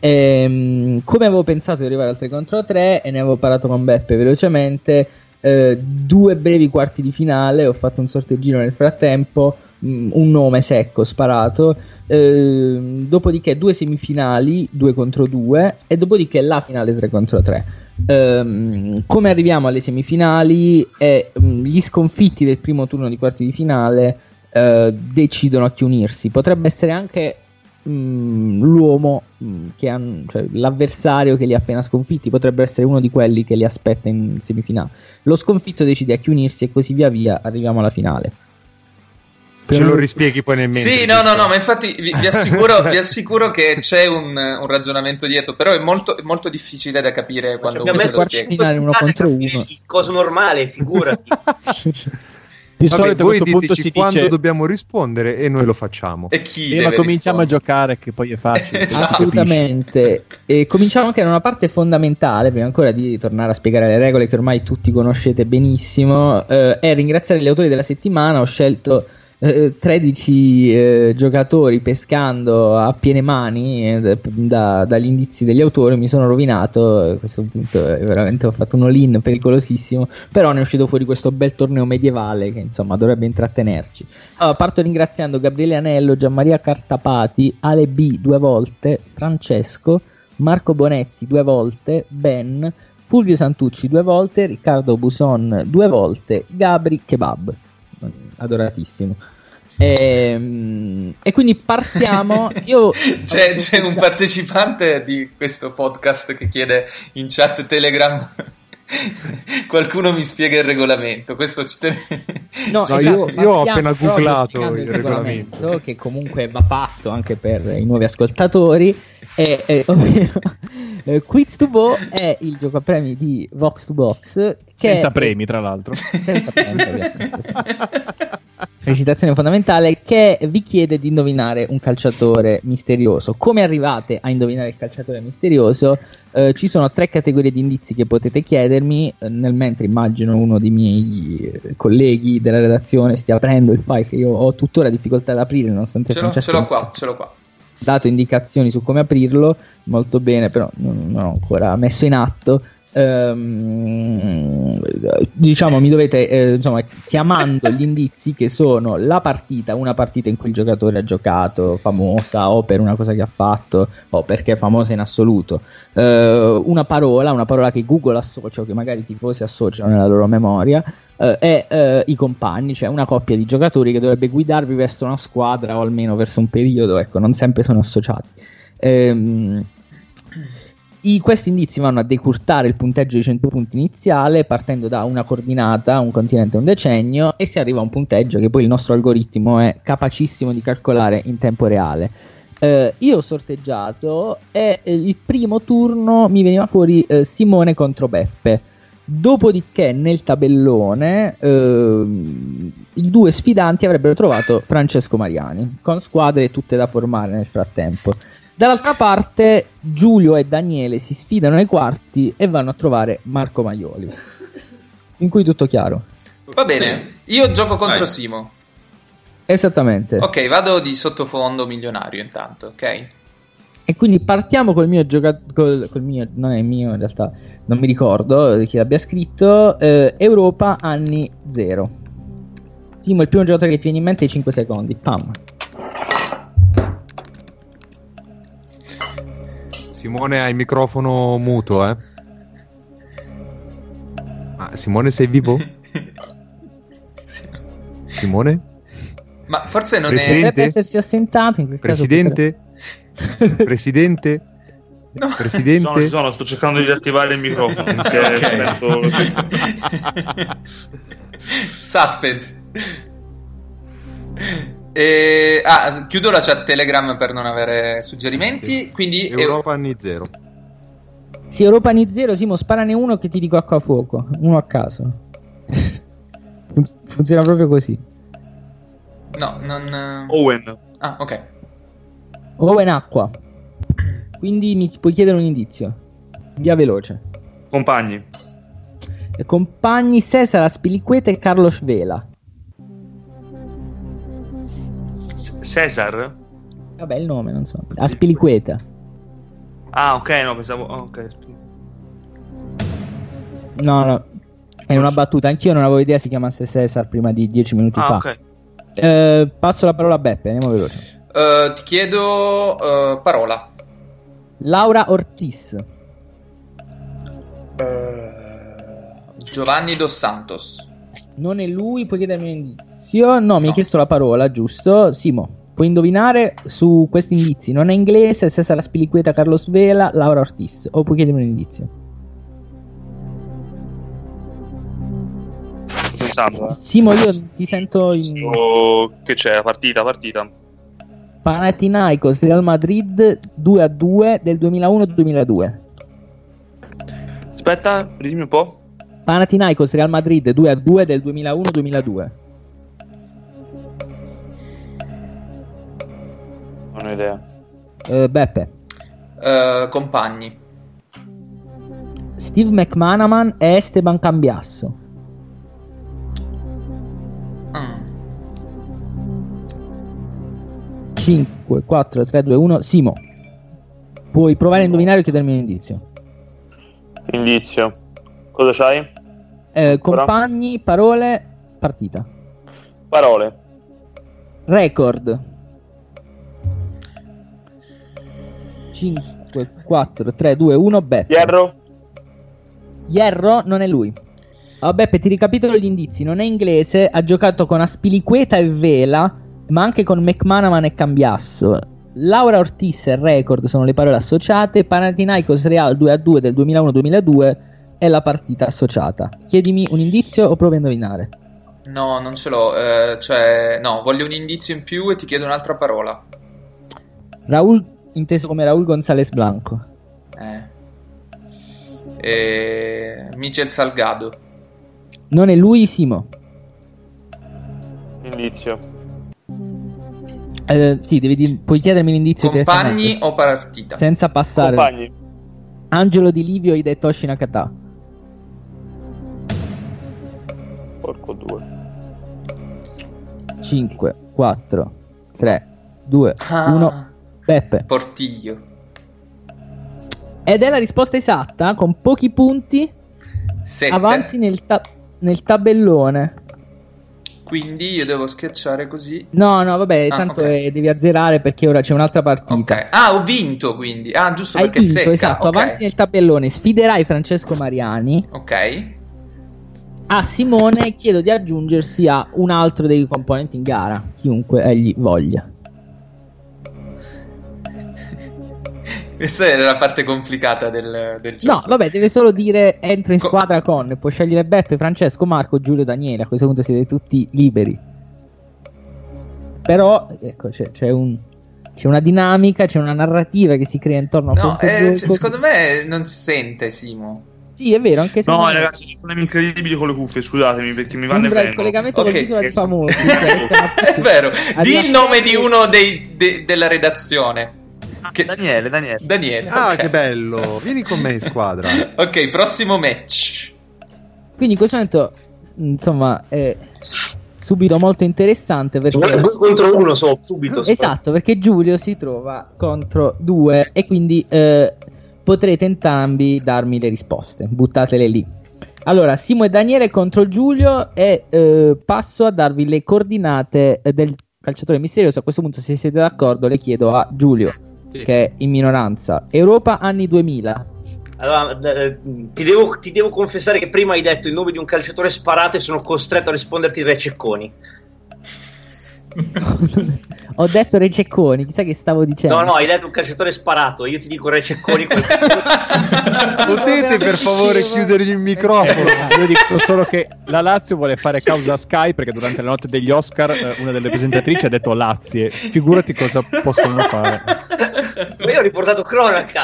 Ehm, come avevo pensato di arrivare al 3 contro 3 e ne avevo parlato con Beppe velocemente, eh, due brevi quarti di finale, ho fatto un sorteggino nel frattempo, mh, un nome secco sparato, ehm, dopodiché due semifinali, 2 contro 2 e dopodiché la finale 3 contro 3. Ehm, come arriviamo alle semifinali e mh, gli sconfitti del primo turno di quarti di finale eh, decidono a chi unirsi. Potrebbe essere anche mh, l'uomo, mh, che han- cioè l'avversario che li ha appena sconfitti, potrebbe essere uno di quelli che li aspetta in semifinale. Lo sconfitto decide a chi unirsi e così via via arriviamo alla finale. Ce lo rispieghi poi nel mentre. Sì, no, no, no, ma infatti vi, vi assicuro, vi assicuro che c'è un, un ragionamento dietro, però è molto, è molto difficile da capire quando uno messo lo spiega. uno contro uno. Il coso normale, figurati. Di Vabbè, solito a voi questo punto diteci si quando dice dobbiamo rispondere e noi lo facciamo. E chi "Eh, ma cominciamo a giocare che poi è facile. Esatto. Assolutamente. E cominciamo anche da una parte fondamentale, prima ancora di tornare a spiegare le regole che ormai tutti conoscete benissimo, eh, è ringraziare gli autori della settimana. Ho scelto eh, 13 eh, giocatori pescando a piene mani eh, da- dagli indizi degli autori. Mi sono rovinato. A questo punto eh, veramente ho fatto un all-in pericolosissimo. Però ne è uscito fuori questo bel torneo medievale che insomma dovrebbe intrattenerci. Allora, parto ringraziando Gabriele Anello, Gianmaria Cartapati, Ale B due volte, Francesco, Marco Bonezzi due volte, Ben, Fulvio Santucci due volte, Riccardo Buson due volte, Gabri Kebab, adoratissimo. Ehm, E, quindi partiamo. Io C'è, c'è un partecipante di questo podcast che chiede in chat Telegram. Qualcuno mi spiega il regolamento. Questo ci ten- No, No, esatto, io- io ho appena googlato spiegando il regolamento. che comunque va fatto anche per i nuovi ascoltatori. Ovvero, eh, Quiz to Go è il gioco a premi di Vox to Box. Che senza è- premi, tra l'altro. senza premi, ovviamente. Felicitazione fondamentale che vi chiede di indovinare un calciatore misterioso. Come arrivate a indovinare il calciatore misterioso? Eh, ci sono tre categorie di indizi che potete chiedermi. eh, nel mentre immagino uno dei miei eh, colleghi della redazione stia aprendo il file che io ho tuttora difficoltà ad aprire, nonostante ce, l'ho, ce l'ho qua, ce l'ho qua. Dato indicazioni su come aprirlo, molto bene, però non, non ho ancora messo in atto. Ehm, diciamo, mi dovete eh, insomma, chiamando gli indizi che sono la partita, una partita in cui il giocatore ha giocato, famosa o per una cosa che ha fatto o perché è famosa in assoluto, eh, una parola, una parola che Google associa o che magari i tifosi associano nella loro memoria. eh, e eh, i compagni, cioè una coppia di giocatori che dovrebbe guidarvi verso una squadra o almeno verso un periodo, ecco, non sempre sono associati. Ehm, i- questi indizi vanno a decurtare il punteggio di 100 punti iniziale partendo da una coordinata, un continente e un decennio e si arriva a un punteggio che poi il nostro algoritmo è capacissimo di calcolare in tempo reale. Eh, io ho sorteggiato e eh, il primo turno mi veniva fuori eh, Simone contro Beppe. Dopodiché nel tabellone ehm, i due sfidanti avrebbero trovato Francesco Mariani, con squadre tutte da formare nel frattempo. Dall'altra parte Giulio e Daniele si sfidano ai quarti e vanno a trovare Marco Maioli. In cui tutto chiaro. Va bene, io gioco contro Vai. Simo. Esattamente. Ok, vado di sottofondo milionario intanto, ok? E quindi partiamo col mio giocatore. Col, col mio, non è mio in realtà, non mi ricordo chi l'abbia scritto. eh, Europa anni 0. Simo, il primo giocatore che ti viene in mente è 5 secondi. Pam. Simone ha il microfono muto, eh. Ah, Simone sei vivo? Simone? Ma forse non Presidente? Dovrebbe essersi assentato in questo Presidente? Presidente? Presidente? Sono, sono, sto cercando di attivare il microfono. è Suspense. E- ah, chiudo la chat Telegram per non avere suggerimenti. Quindi eh, Europa anni zero. Sì, Europa anni 0. Simo, sparane uno che ti dico acqua a fuoco. Uno a caso. Fun- funziona proprio così. no, non. Owen. Ah, ok. Owen acqua. Quindi mi puoi chiedere un indizio. Via veloce. Compagni. Compagni Cesar Spiliqueta e Carlo Svela. Cesar? Vabbè, il nome, non so. Aspiliqueta. Ah, ok, no, pensavo. oh, ok. No, no. È una battuta. Anch'io non avevo idea si chiamasse Cesar prima di dieci minuti Ah, fa. ok. Eh, passo la parola a Beppe, andiamo veloce. Eh, ti chiedo eh, parola. Laura Ortiz. Giovanni Dos Santos. Non è lui, puoi chiedermi un indizio? No, mi hai chiesto la parola, giusto? Simo, puoi indovinare su questi indizi. Non è inglese, Cesar Spiliqueta, Carlos Vela, Laura Ortiz. O puoi chiedermi un indizio? Pensando. Simo, io ti sento in Oh, che c'è? Partita, partita. Panathinaikos Real Madrid 2 a 2 del 2001-2002. Aspetta, ridimmi un po'. Panathinaikos Real Madrid 2 a 2 del 2001-2002. Non ho idea. Eh, Beppe, Eh, compagni. Steve McManaman e Esteban Cambiasso. Mm. 5, 4, 3, 2, 1. Simo, puoi provare a indovinare o chiedermi un indizio. Indizio. Cosa c'hai? Eh, compagni, parole, partita. Parole. Record. 5, 4, 3, 2, 1. Beppe. Hierro. Hierro non è lui. Oh, Beppe, ti ricapitolo gli indizi. Non è inglese, ha giocato con Aspiliqueta e Vela, ma anche con McManaman e Cambiasso. Laura Ortiz e Record sono le parole associate. Panathinaikos Real 2 a 2 del 2001-2002 è la partita associata. Chiedimi un indizio o provi a indovinare. No, non ce l'ho. eh, cioè, no, voglio un indizio in più e ti chiedo un'altra parola. Raul, inteso come Raul González Blanco. Eh. E... Michel Salgado. Non è lui, Simo. Indizio. Eh, sì, devi puoi chiedermi l'indizio Compagni o partita? senza passare. Compagni. Angelo Di Livio e Hidetoshi Nakata. Porco due. 5, 4, 3, 2, Ah. 1. Beppe. Portiglio. Ed è la risposta esatta, con pochi punti Sette. avanzi nel, ta- nel tabellone. Quindi io devo schiacciare così. No, no, vabbè, Ah, tanto ok. eh, devi azzerare perché ora c'è un'altra partita. Ok. Ah, ho vinto quindi. Ah, giusto Hai perché vinto, secca. esatto, ok. avanzi nel tabellone, sfiderai Francesco Mariani. Ok. A Simone chiedo di aggiungersi a un altro dei componenti in gara, chiunque egli voglia. Questa era la parte complicata del, del gioco. No, vabbè, deve solo dire entro in squadra con, può scegliere Beppe, Francesco, Marco, Giulio, Daniele, a questo punto siete tutti liberi. Però, ecco, c'è, c'è un- c'è una dinamica, c'è una narrativa che si crea intorno a No, questo eh, gioco. cioè, secondo me non si sente Simo. Sì, è vero, anche se No, non- ragazzi, ho problemi incredibili con le cuffie, scusatemi, perché mi vanno Sembra il collegamento con Ok. l'isola di famosi. cioè, È vero. Di il nome di uno dei, de- della redazione. Che- Daniele, Daniele. Daniele. Ah, ok. che bello! Vieni con me in squadra. Ok, prossimo match. Quindi in questo momento, insomma, è subito molto interessante perché... Due contro uno solo, subito. Esatto, perché Giulio si trova contro due e quindi eh, potrete entrambi darmi le risposte. Buttatele lì. Allora, Simo e Daniele contro Giulio e eh, passo a darvi le coordinate eh, del calciatore misterioso. A questo punto, se siete d'accordo, le chiedo a Giulio, che è in minoranza. Europa anni 2000. Allora, eh, ti, devo, ti devo confessare che prima hai detto il nome di un calciatore sparato e sono costretto a risponderti Re Cecconi. Ho detto Re Cecconi, chissà che stavo dicendo. No, no, hai detto un calciatore sparato. Io ti dico Re Cecconi. Potete per favore chiudergli il microfono? Io dico solo che la Lazio vuole fare causa Sky perché durante la notte degli Oscar eh, una delle presentatrici ha detto Lazie. Figurati cosa possono fare. Ma io ho riportato cronaca.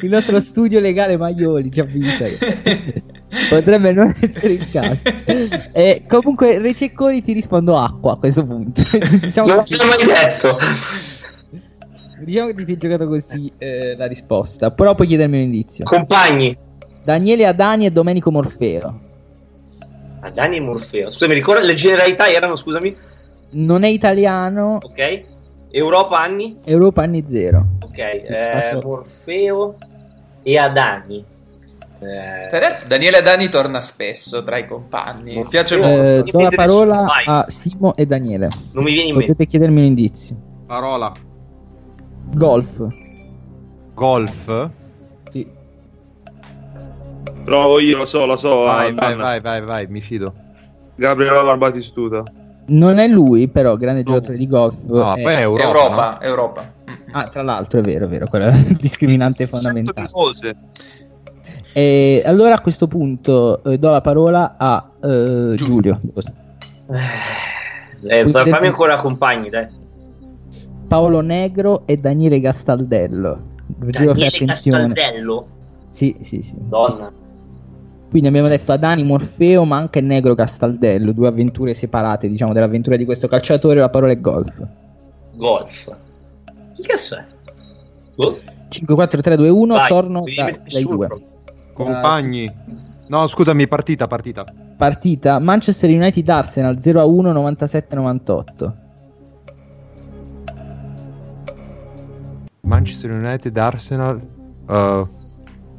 Il nostro studio legale Maioli ci avvisa potrebbe non essere il caso. E comunque, Re Cecconi ti rispondo acqua a questo punto. diciamo, Non che, l'ho mai detto. diciamo che ti sei giocato così eh, la risposta. Però puoi chiedermi un indizio. Compagni. Daniele Adani e Domenico Morfeo. Ah, Dani e Morfeo. Scusami, ricorda le generalità erano, scusami. Non è italiano, Ok. Europa anni. Europa anni zero. Ok. Sì, eh. Morfeo e Adani. Eh, detto? Daniele Adani torna spesso tra i compagni. Mi piace Eh, molto. do la parola a Simo e Daniele. Non mi viene in mente. Potete chiedermi un indizio. Parola. Golf. Golf? Sì. Provo io, lo so, lo so. Vai, ah, vai, vai, vai, vai, mi fido. Gabriele Barbatistuta. Non è lui, però, grande giocatore di golf. No, è- è Europa. Europa, Europa. Ah, tra l'altro, è vero, è vero, quella discriminante fondamentale. Tifose. E allora a questo punto eh, do la parola a eh, Giulio. eh, fammi ancora compagni, dai. Paolo Negro e Daniele Gastaldello. Daniele. Castaldello. Sì, sì, sì. Donna. Quindi abbiamo detto Adani Morfeo, ma anche Negro Castaldello, due avventure separate, diciamo, dell'avventura di questo calciatore. La parola è golf. Golf. Chi cazzo è? Boh. 5, 4, 3, 2, 1. Vai, torno devi da- dai due. proprio. Compagni. No, scusami, partita, partita. Partita Manchester United Arsenal 0 a 1 97 98. Manchester United, Arsenal. uh,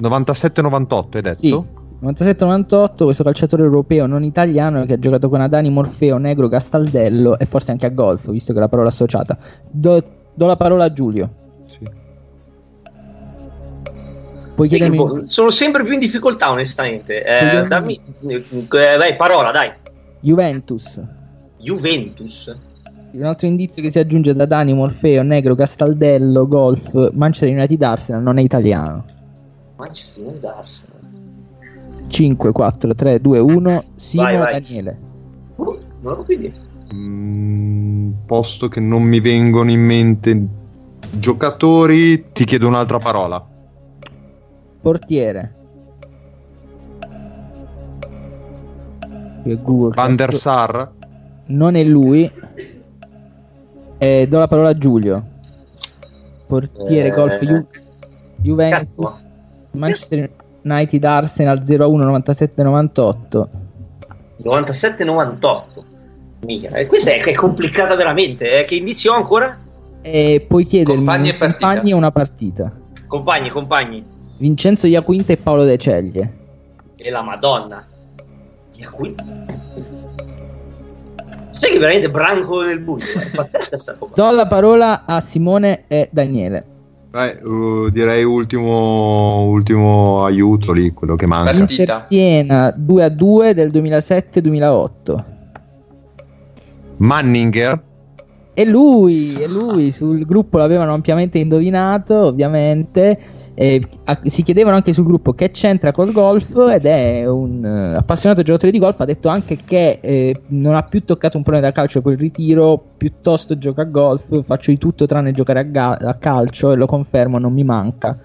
97-98, hai detto? Sì. 97-98, questo calciatore europeo non italiano che ha giocato con Adani, Morfeo, Negro, Castaldello e forse anche a golf, visto che è la parola associata. Do, do la parola a Giulio. Puoi chiedermi Sono sempre più in difficoltà, onestamente. Eh, dammi, eh, vai, parola, dai. Juventus. Juventus. Un altro indizio che si aggiunge ad Adani, Morfeo, Negro, Castaldello, Golf, Manchester United Arsenal non è italiano. Manchester United Arsenal. 5, 4, 3, 2, 1. Simo Vai, vai. Daniele. Oh, non proprio idea. Mm, posto che non mi vengono in mente giocatori, ti chiedo un'altra parola. Portiere. È Google. Van der Sar? Non è lui. Eh, do la parola a Giulio. Portiere Eh, golf Ju- Juventus. cazzo. Manchester United Arsenal 0-1 97-98. 97-98. Mica, eh, questa è, è complicata veramente. eh. Che indizio ho ancora? E puoi chiedermi Compagni e compagni e una partita. Compagni, compagni. Vincenzo Iaquinta e Paolo De Ceglie. E la Madonna. Qui? Sai che veramente branco nel buio. È pazzesca sta cosa. Do la parola a Simone e Daniele. Beh, uh, direi ultimo, ultimo aiuto lì, quello che manca. Partita. Inter Siena 2-2 del 2007-2008. Manninger? E lui, e lui sul gruppo l'avevano ampiamente indovinato, ovviamente. E a- si chiedevano anche sul gruppo che c'entra col golf ed è un eh, appassionato giocatore di golf. Ha detto anche che eh, non ha più toccato un pallone da calcio il ritiro, piuttosto gioca a golf. Faccio di tutto tranne giocare a, ga- a calcio e lo confermo, non mi manca.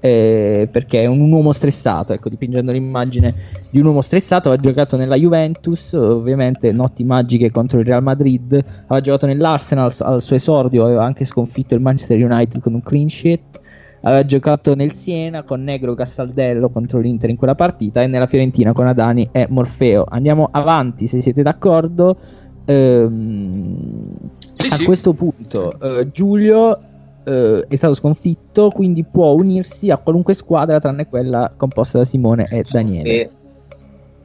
eh, perché è un uomo stressato, ecco, dipingendo l'immagine di un uomo stressato, ha giocato nella Juventus, ovviamente notti magiche contro il Real Madrid, aveva giocato nell'Arsenal s- al suo esordio, aveva anche sconfitto il Manchester United con un clean sheet, aveva giocato nel Siena con Negro Castaldello contro l'Inter in quella partita e nella Fiorentina con Adani e Morfeo. Andiamo avanti se siete d'accordo. Ehm, a sì. questo punto eh, Giulio eh, è stato sconfitto, quindi può unirsi a qualunque squadra tranne quella composta da Simone e Daniele. E-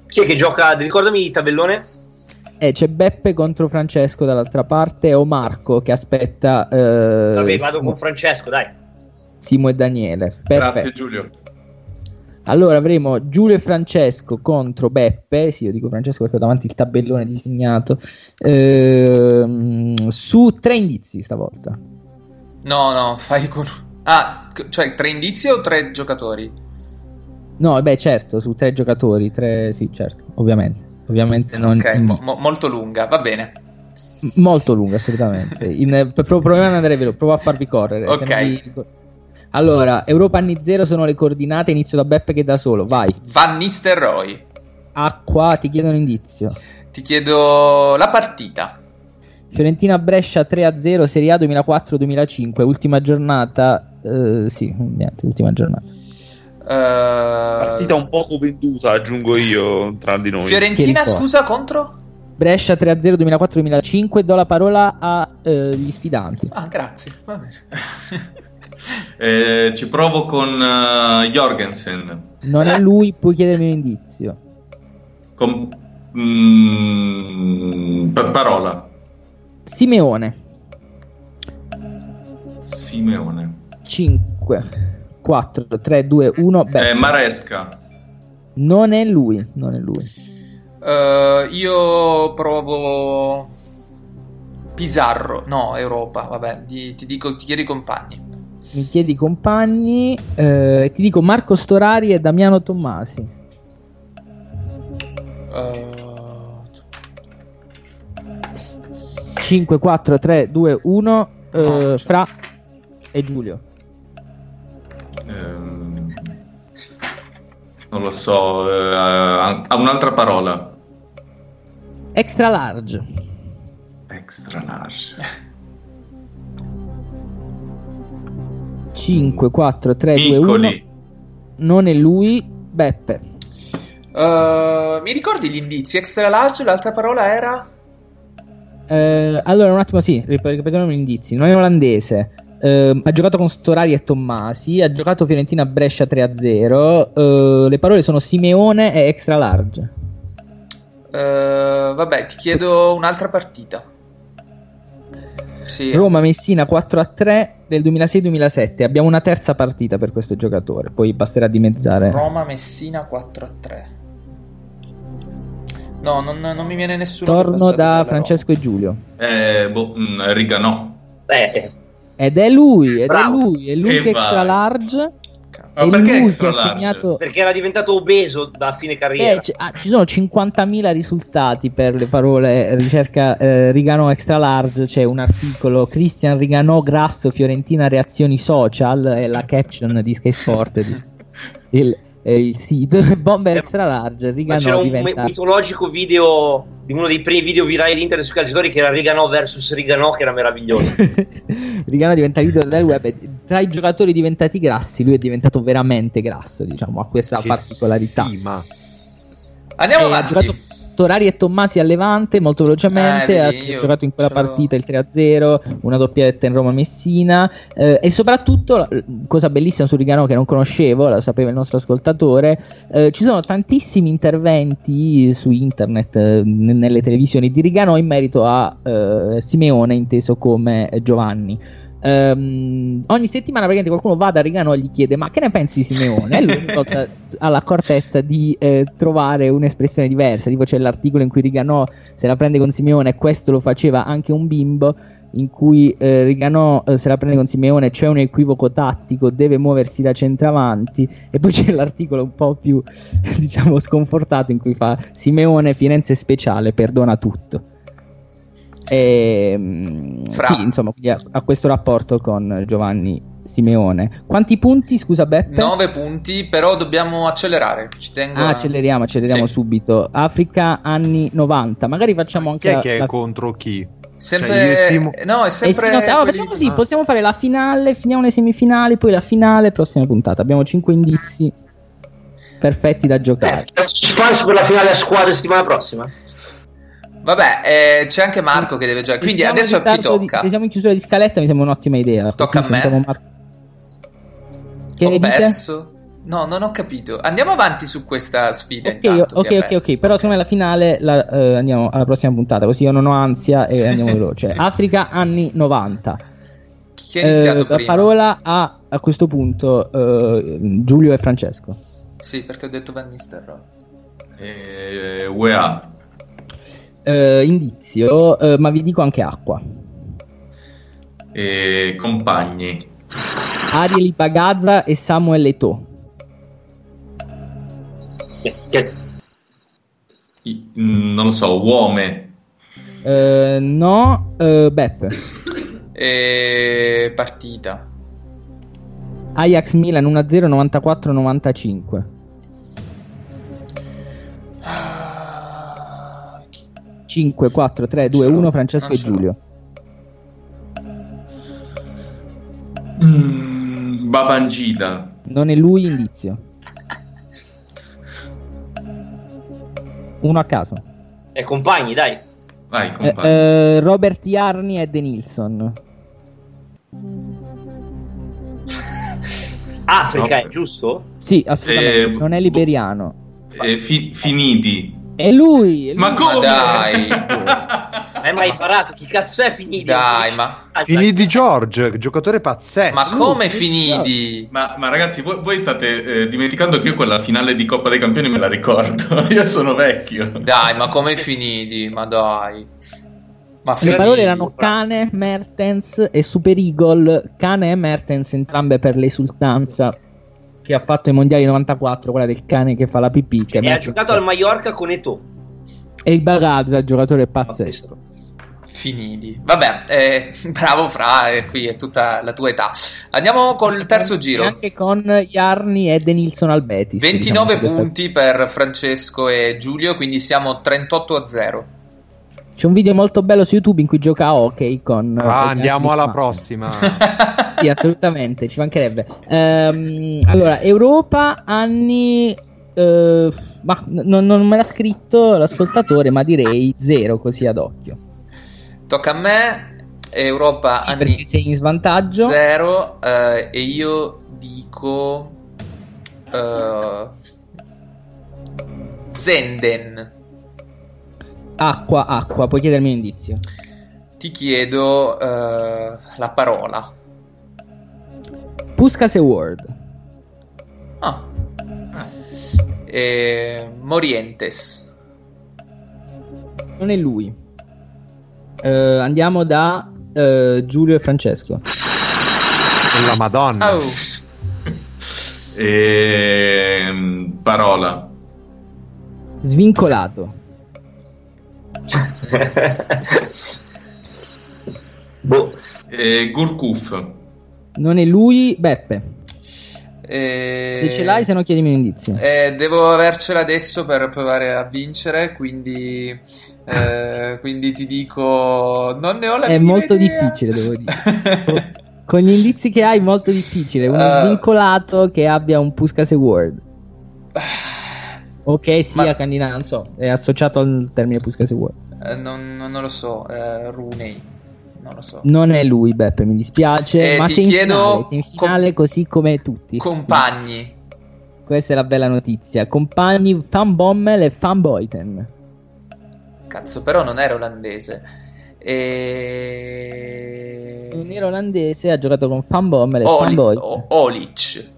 Chi è che gioca? Ricordami il tabellone? E c'è Beppe contro Francesco dall'altra parte o Marco che aspetta eh, Vabbè, vado con Francesco, dai. Simo e Daniele. Grazie Perfetto. Giulio. Allora avremo Giulio e Francesco contro Beppe. Sì, io dico Francesco perché ho davanti il tabellone disegnato. Ehm, su tre indizi stavolta. No, no, fai con... Ah, cioè tre indizi o tre giocatori? No, beh, certo, su tre giocatori. Tre, sì, certo, ovviamente. Ovviamente non Ok, mo- mo- molto lunga, va bene. M- Molto lunga, assolutamente. In, pro- proviamo ad andare veloce, provo a farvi correre. se Ok. Allora, Europa anni zero sono le coordinate. Inizio da Beppe che da solo. Vai. Van Nistelrooy. Acqua, ti chiedo un indizio. Ti chiedo la partita. Fiorentina Brescia 3-0, Serie A 2004-2005, ultima giornata. eh, sì, niente, ultima giornata. Partita un poco venduta, aggiungo io, tra di noi. Fiorentina, scusa, contro? Brescia 3-0 2004-2005, do la parola agli sfidanti. Ah, grazie. Va bene. Eh, ci provo con eh, Jorgensen. Non è lui, puoi chiedermi un indizio. Con, mm, per parola. Simeone Simeone. 5, 4, 3, 2, 1. Beh, Eh, Maresca. non è lui, non è lui. Eh, io provo Pizarro. No, Europa, vabbè, di- ti dico, ti chiedo i compagni. Mi chiedi compagni, eh, ti dico Marco Storari e Damiano Tommasi. Eh, 5, 4, 3, 2, 1. eh, No, Fra e Giulio. Ehm, non lo so. eh, ha un'altra parola. Extra large. Extra large. 5, 4, 3, 2, 1. Piccoli. Non è lui, Beppe. eh, mi ricordi gli indizi? Extra large, l'altra parola era? Eh, allora, un attimo, sì, rip- ripetiamo gli indizi. Non è olandese. Eh, ha giocato con Storari e Tommasi. Ha giocato Fiorentina a Brescia 3-0. Eh, le parole sono Simeone e extra large. Vabbè, ti chiedo un'altra partita. Sì. Roma Messina 4-3 del 2006-2007. Abbiamo una terza partita per questo giocatore. Poi basterà dimezzare. Roma Messina 4 a 3. No, non, non mi viene nessuno. Torno da Francesco e Giulio. Eh, boh, mm, Riganò. Eh, Ed è lui, ed è Bravo. lui, è lui Che extra large. Ma è perché lui che ha segnato. perché era diventato obeso da fine carriera. Eh, c- ah, ci sono 50.000 risultati per le parole ricerca eh, Rigano extra large. C'è un articolo Christian Rigano grasso Fiorentina reazioni social. È la caption di Sky Sport. il, è il sito Bomber extra large. Ma Rigano c'era un diventa. mitologico video di uno dei primi video virali di internet sui calciatori che era Riganò versus Riganò che era meraviglioso. Rigano diventa leader del web. e Tra i giocatori diventati grassi, lui è diventato veramente grasso. Diciamo, ha questa Che particolarità. stima. Andiamo Eh, ha avanti. giocato Torari e Tommasi a Levante molto velocemente. Eh, ha vedi, io giocato in quella partita il 3-0, una doppietta in Roma Messina. eh, e soprattutto, cosa bellissima su Rigano che non conoscevo, la sapeva il nostro ascoltatore. eh, ci sono tantissimi interventi su internet, eh, n- nelle televisioni di Rigano in merito a eh, Simeone, inteso come Giovanni. Ehm, ogni settimana praticamente qualcuno va da Rigano e gli chiede ma che ne pensi di Simeone? E lui ha l'accortezza di eh, trovare un'espressione diversa, tipo c'è l'articolo in cui Rigano se la prende con Simeone e questo lo faceva anche un bimbo in cui eh, Rigano eh, se la prende con Simeone c'è un equivoco tattico, deve muoversi da centravanti e poi c'è l'articolo un po' più diciamo sconfortato in cui fa Simeone Firenze speciale, perdona tutto. E, Fra. sì, insomma, ha, ha questo rapporto con Giovanni Simeone. Quanti punti, scusa Beppe? 9 punti, però dobbiamo accelerare. Ci tengo Ah, a- acceleriamo, acceleriamo Sì. subito. Africa anni 90. Magari facciamo Chi anche è che è la- contro chi? Sempre... Cioè, io e Simo- No, è sempre... sì, no, ah, quelli- facciamo così, possiamo fare la finale, finiamo le semifinali, poi la finale, prossima puntata. Abbiamo 5 indizi perfetti da giocare. Eh, suspense per la finale a squadre settimana prossima. Vabbè, eh, c'è anche Marco che deve giocare. Quindi adesso a chi di- tocca? se siamo in chiusura di scaletta mi sembra un'ottima idea. Così Tocca a me. Mar- Che Ho perso? No, non ho capito. Andiamo avanti su questa sfida. Ok, intanto, ok, ok, ok. Però secondo me la finale la, eh, andiamo alla prossima puntata, così io non ho ansia e andiamo veloce. Africa anni 90. Chi ha iniziato Eh, la prima? parola a a questo punto eh, Giulio e Francesco. Sì, perché ho detto Van Nistelrooy. Eh, UEA. Eh, indizio, eh, ma vi dico anche acqua. E compagni. Ariel Ipagazza e Samuel. I- mm, non lo so, uome. Eh, no, eh, Beppe. E... Partita. Ajax Milan 1-0 94-95. 5, 4, 3, 2, 1 Francesco e. Giulio. Mm, Babangida. Non è lui indizio. Uno a caso. E compagni, dai. Vai, Eh, compagni. eh, Robert Yarni e De Nilsson. Africa, No. è giusto? Sì, assolutamente. Eh, non è liberiano. Eh, fi- finiti. È lui! È lui. Ma come? Ma dai, Eh, ma hai imparato, chi cazzo è finito? dai, ma... Finidi George, giocatore pazzesco. Ma come finiti? Ma, ma ragazzi, voi, voi state eh, dimenticando che io quella finale di Coppa dei Campioni me la ricordo. io sono vecchio. Dai, ma come finiti? Ma dai. Ma Le parole erano Cane, Mertens e Super Eagle. Cane e Mertens, entrambe per l'esultanza che ha fatto i mondiali 94, quella del cane che fa la pipì. Che E ha giocato al Mallorca con Eto. E il Bagazza, giocatore pazzesco. Finiti. Vabbè, eh, bravo Fra, eh, qui è tutta la tua età. Andiamo col terzo E giro. anche con Yarni e De Nilsson al Betis. 29 diciamo, questa- punti per Francesco e Giulio, quindi siamo 38 a 0. C'è un video molto bello su YouTube in cui gioca a hockey con... Ah, andiamo alla Ma- prossima. Sì, assolutamente, ci mancherebbe. Ehm, allora, Europa, anni... eh, ma n- non me l'ha scritto l'ascoltatore, ma direi zero così ad occhio. Tocca a me. Europa Sì, anni perché sei in svantaggio. 0 eh, e io dico eh, Zenden. Acqua, acqua, puoi chiedermi un indizio. Ti chiedo eh, la parola. Puskas e Word. Ah. E Morientes. Non è lui. Eh, andiamo da eh, Giulio e Francesco. La Madonna. Oh. Ehm, parola. Svincolato. Boh. Eh, Gurkuf. Non è lui, Beppe. E- Se ce l'hai, se no chiedimi un indizio. Eh, devo avercela adesso per provare a vincere, quindi, eh, quindi ti dico... Non ne ho la È molto idea. difficile, devo dire. Con gli indizi che hai, molto difficile. Uno Eh. svincolato che abbia un Puskas e Word. Ok, sì, Ma- a Candina, non so, è associato al termine Puskas e Word. Eh, non, non lo so, eh, Rooney. Non lo so. Non è lui, Beppe, mi dispiace. Eh, ma ti sei in chiedo finale, sei in finale così come tutti. Compagni. Questa è la bella notizia. Compagni Van Bommel e Van Boyten. Cazzo, però non era olandese. E... Un nero olandese ha giocato con Van Bommel e Van Oli- Boyten. O- Olic.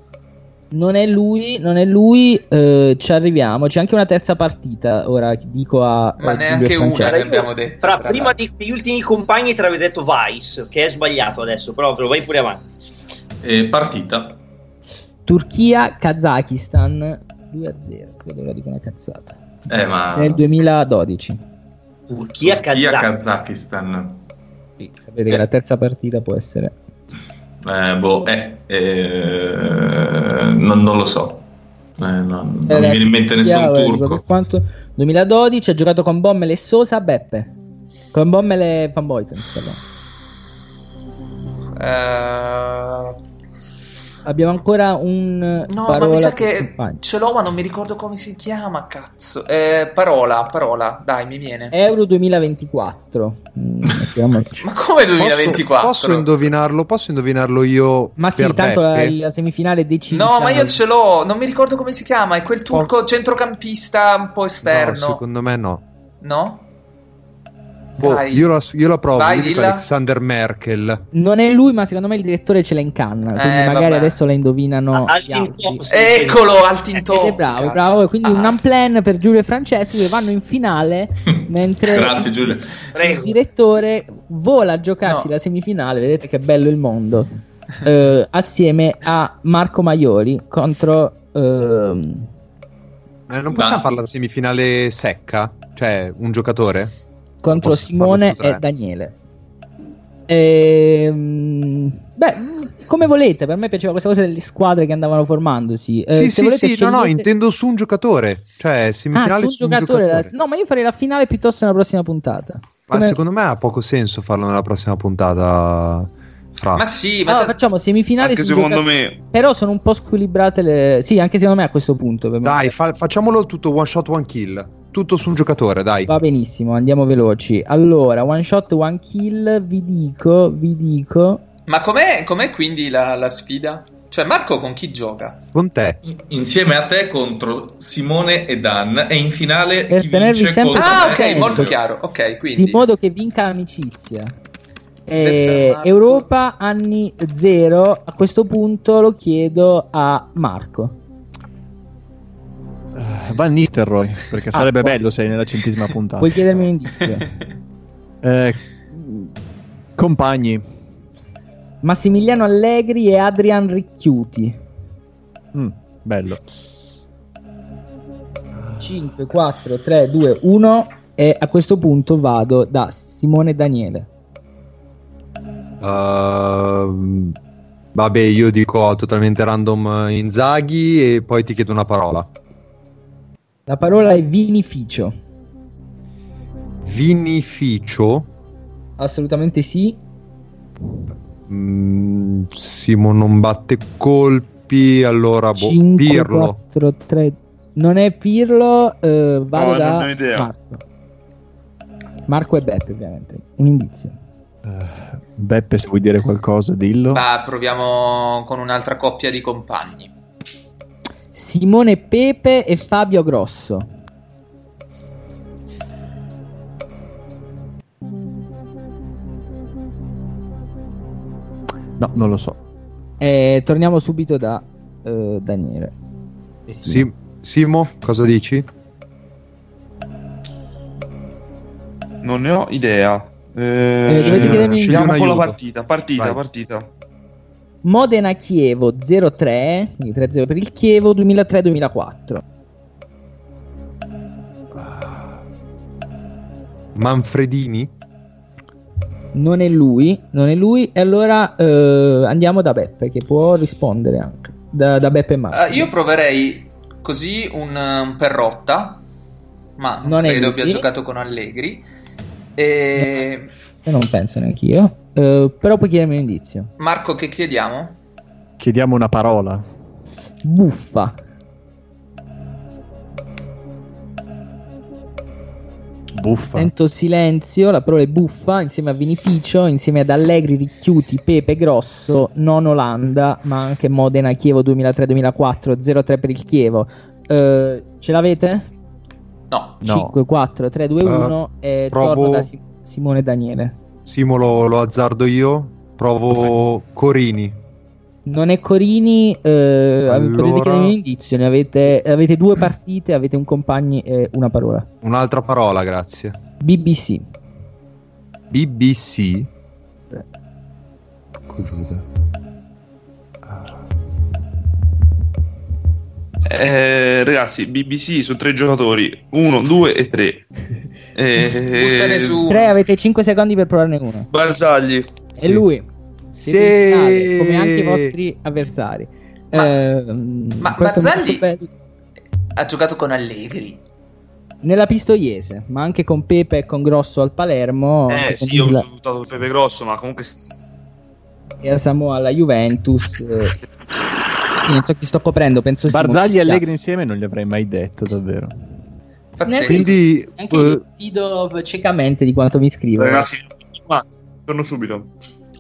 Non è lui, non è lui, eh, ci arriviamo. C'è anche una terza partita. Ora dico a. Ma a neanche Giulio una che abbiamo detto. Fra, tra prima di- degli ultimi compagni te l'avevo detto Vice, che è sbagliato adesso, però te lo vai pure avanti. Eh, partita. Turchia, Kazakistan 2-0. Credo la dico una cazzata. Eh, ma... Nel 2012. Turchia, Turchia, Kazakistan. Kazakistan. Sì, sapete che la terza partita può essere. Eh, boh, eh, eh, non, non lo so. Eh, non, non mi viene in mente nessun Enrico, turco. Per quanto 2012 ha giocato con Bommel e Sosa, Beppe. Con Bommel e Van Boyten. pardon. Eh, Abbiamo ancora un No, parola ma mi sa che ce l'ho, ma non mi ricordo come si chiama, cazzo. Eh, parola, parola, dai, mi viene. Euro 2024. Mm, Ma come 2024? Posso, posso indovinarlo? Posso indovinarlo io? Ma sì, tanto la, la semifinale è decisa. No, ma io ce l'ho, non mi ricordo come si chiama. È quel turco centrocampista un po' No, esterno. secondo me no. No? Boh, io, la, io la provo. Vai, io dico. Alexander Merkel. Non è lui, ma secondo me il direttore ce l'ha in canna. Quindi Eh, magari vabbè. adesso la indovinano. Ah. Top, sì, Eccolo, Ed è Altinto. bravo, bravo. Quindi un unplan per Giulio e Francesco che vanno in finale. mentre Grazie, Giulio. il Prego. direttore vola a giocarsi No. la semifinale. Vedete che bello il mondo. eh, assieme a Marco Maiori contro. ehm, Eh, non possiamo Dai. fare la semifinale secca? Cioè, un giocatore? Contro Simone e Daniele. Ehm, beh, come volete, per me piaceva questa cosa delle squadre che andavano formandosi. Eh, sì, se sì, volete sì, no, no, scegliete- intendo su un giocatore. Cioè, Ah, semifinale su un giocatore. No, ma io farei la finale piuttosto nella prossima puntata. Ma Come- secondo me ha poco senso farlo nella prossima puntata. Fra. Ma sì, ma Allora, ta- facciamo semifinale Anche secondo gioca- me. Però sono un po' squilibrate le. Sì, anche secondo me a questo punto. Dai, fa- facciamolo tutto one shot, one kill. Tutto su un giocatore, dai. Va benissimo, andiamo veloci. Allora, one shot, one kill. Vi dico, vi dico. ma com'è, com'è quindi la, la sfida? Cioè, Marco con chi gioca? Con te. Insieme a te contro Simone e Dan e in finale Per chi tenervi vince sempre contro Ah, ok, molto chiaro. Ok, Di quindi. modo che vinca l'amicizia. Eh. Europa anni 0. A questo punto lo chiedo a Marco. Eh, Van Nistelrooy, perché Ah, sarebbe poi- bello se nella centesima puntata. Puoi chiedermi un indizio. Eh, compagni. Massimiliano Allegri e Adrian Ricchiuti. Mm, bello. 5, 4, 3, 2, 1. E a questo punto vado da Simone Daniele. Ehm, vabbè, io dico totalmente random eh, Inzaghi e poi ti chiedo una parola. La parola è vinificio. Vinificio. Assolutamente sì. Mm, Simo non batte colpi, allora boh, 5, Pirlo. 4, 3. Non è Pirlo, eh, vado No, non da ho idea. Marco. Marco e Beppe, ovviamente. Un indizio. Eh, Beppe, se vuoi dire qualcosa, dillo. Va, proviamo con un'altra coppia di compagni. Simone Pepe e Fabio Grosso. No, non lo so. Eh, torniamo subito da eh, Daniele. E sì. Sì, Simo, cosa dici? Non ne ho idea. Eh, Eh, scegliamo con la partita. Partita, Vai. partita. Modena Chievo 03, quindi 3-0 per il Chievo 2003-2004. Manfredini? Non è lui, non è lui. E allora eh, andiamo da Beppe che può rispondere anche. Da, da Beppe e Marco. Eh, io proverei così un, un Perrotta, ma non, Non credo abbia giocato con Allegri. E Io non penso neanche io. Eh, però puoi chiedermi un indizio. Marco, che chiediamo? Chiediamo una parola. Buffa. Buffa. Sento silenzio, la parola è buffa, insieme a Vinificio, insieme ad Allegri, Ricchiuti, Pepe, Grosso, non Olanda, ma anche Modena, Chievo 2003-2004, 0-3 per il Chievo. Eh, ce l'avete? No. No. 5, 4, 3, 2, 1 e provo- torno da Sim- Simone Daniele. Simo lo, lo azzardo io. Provo Corini. Non è Corini, eh, Allora- potete chiedermi un indizio, ne avete, avete due partite, avete un compagni e una parola. Un'altra parola, grazie. BBC. BBC. Eh, ragazzi, BBC su tre giocatori: 1, 2 e 3. Buttane su. 3 avete 5 secondi per provarne uno. Barzagli. E lui? Siete in finale, come anche i vostri avversari. Ma- Ehm, ma Barzagli-. Ha giocato con Allegri. Nella Pistoiese, ma anche con Pepe e con Grosso al Palermo. Eh sì, io sono buttato il Pepe Grosso, ma comunque e a Samoa alla Juventus. eh. Non so chi sto coprendo, penso Barzagli e Allegri insieme non gli avrei mai detto, davvero. Pazzesco. Quindi, Anche io eh, fido ciecamente di quanto mi scrive. ragazzi, ma torno subito.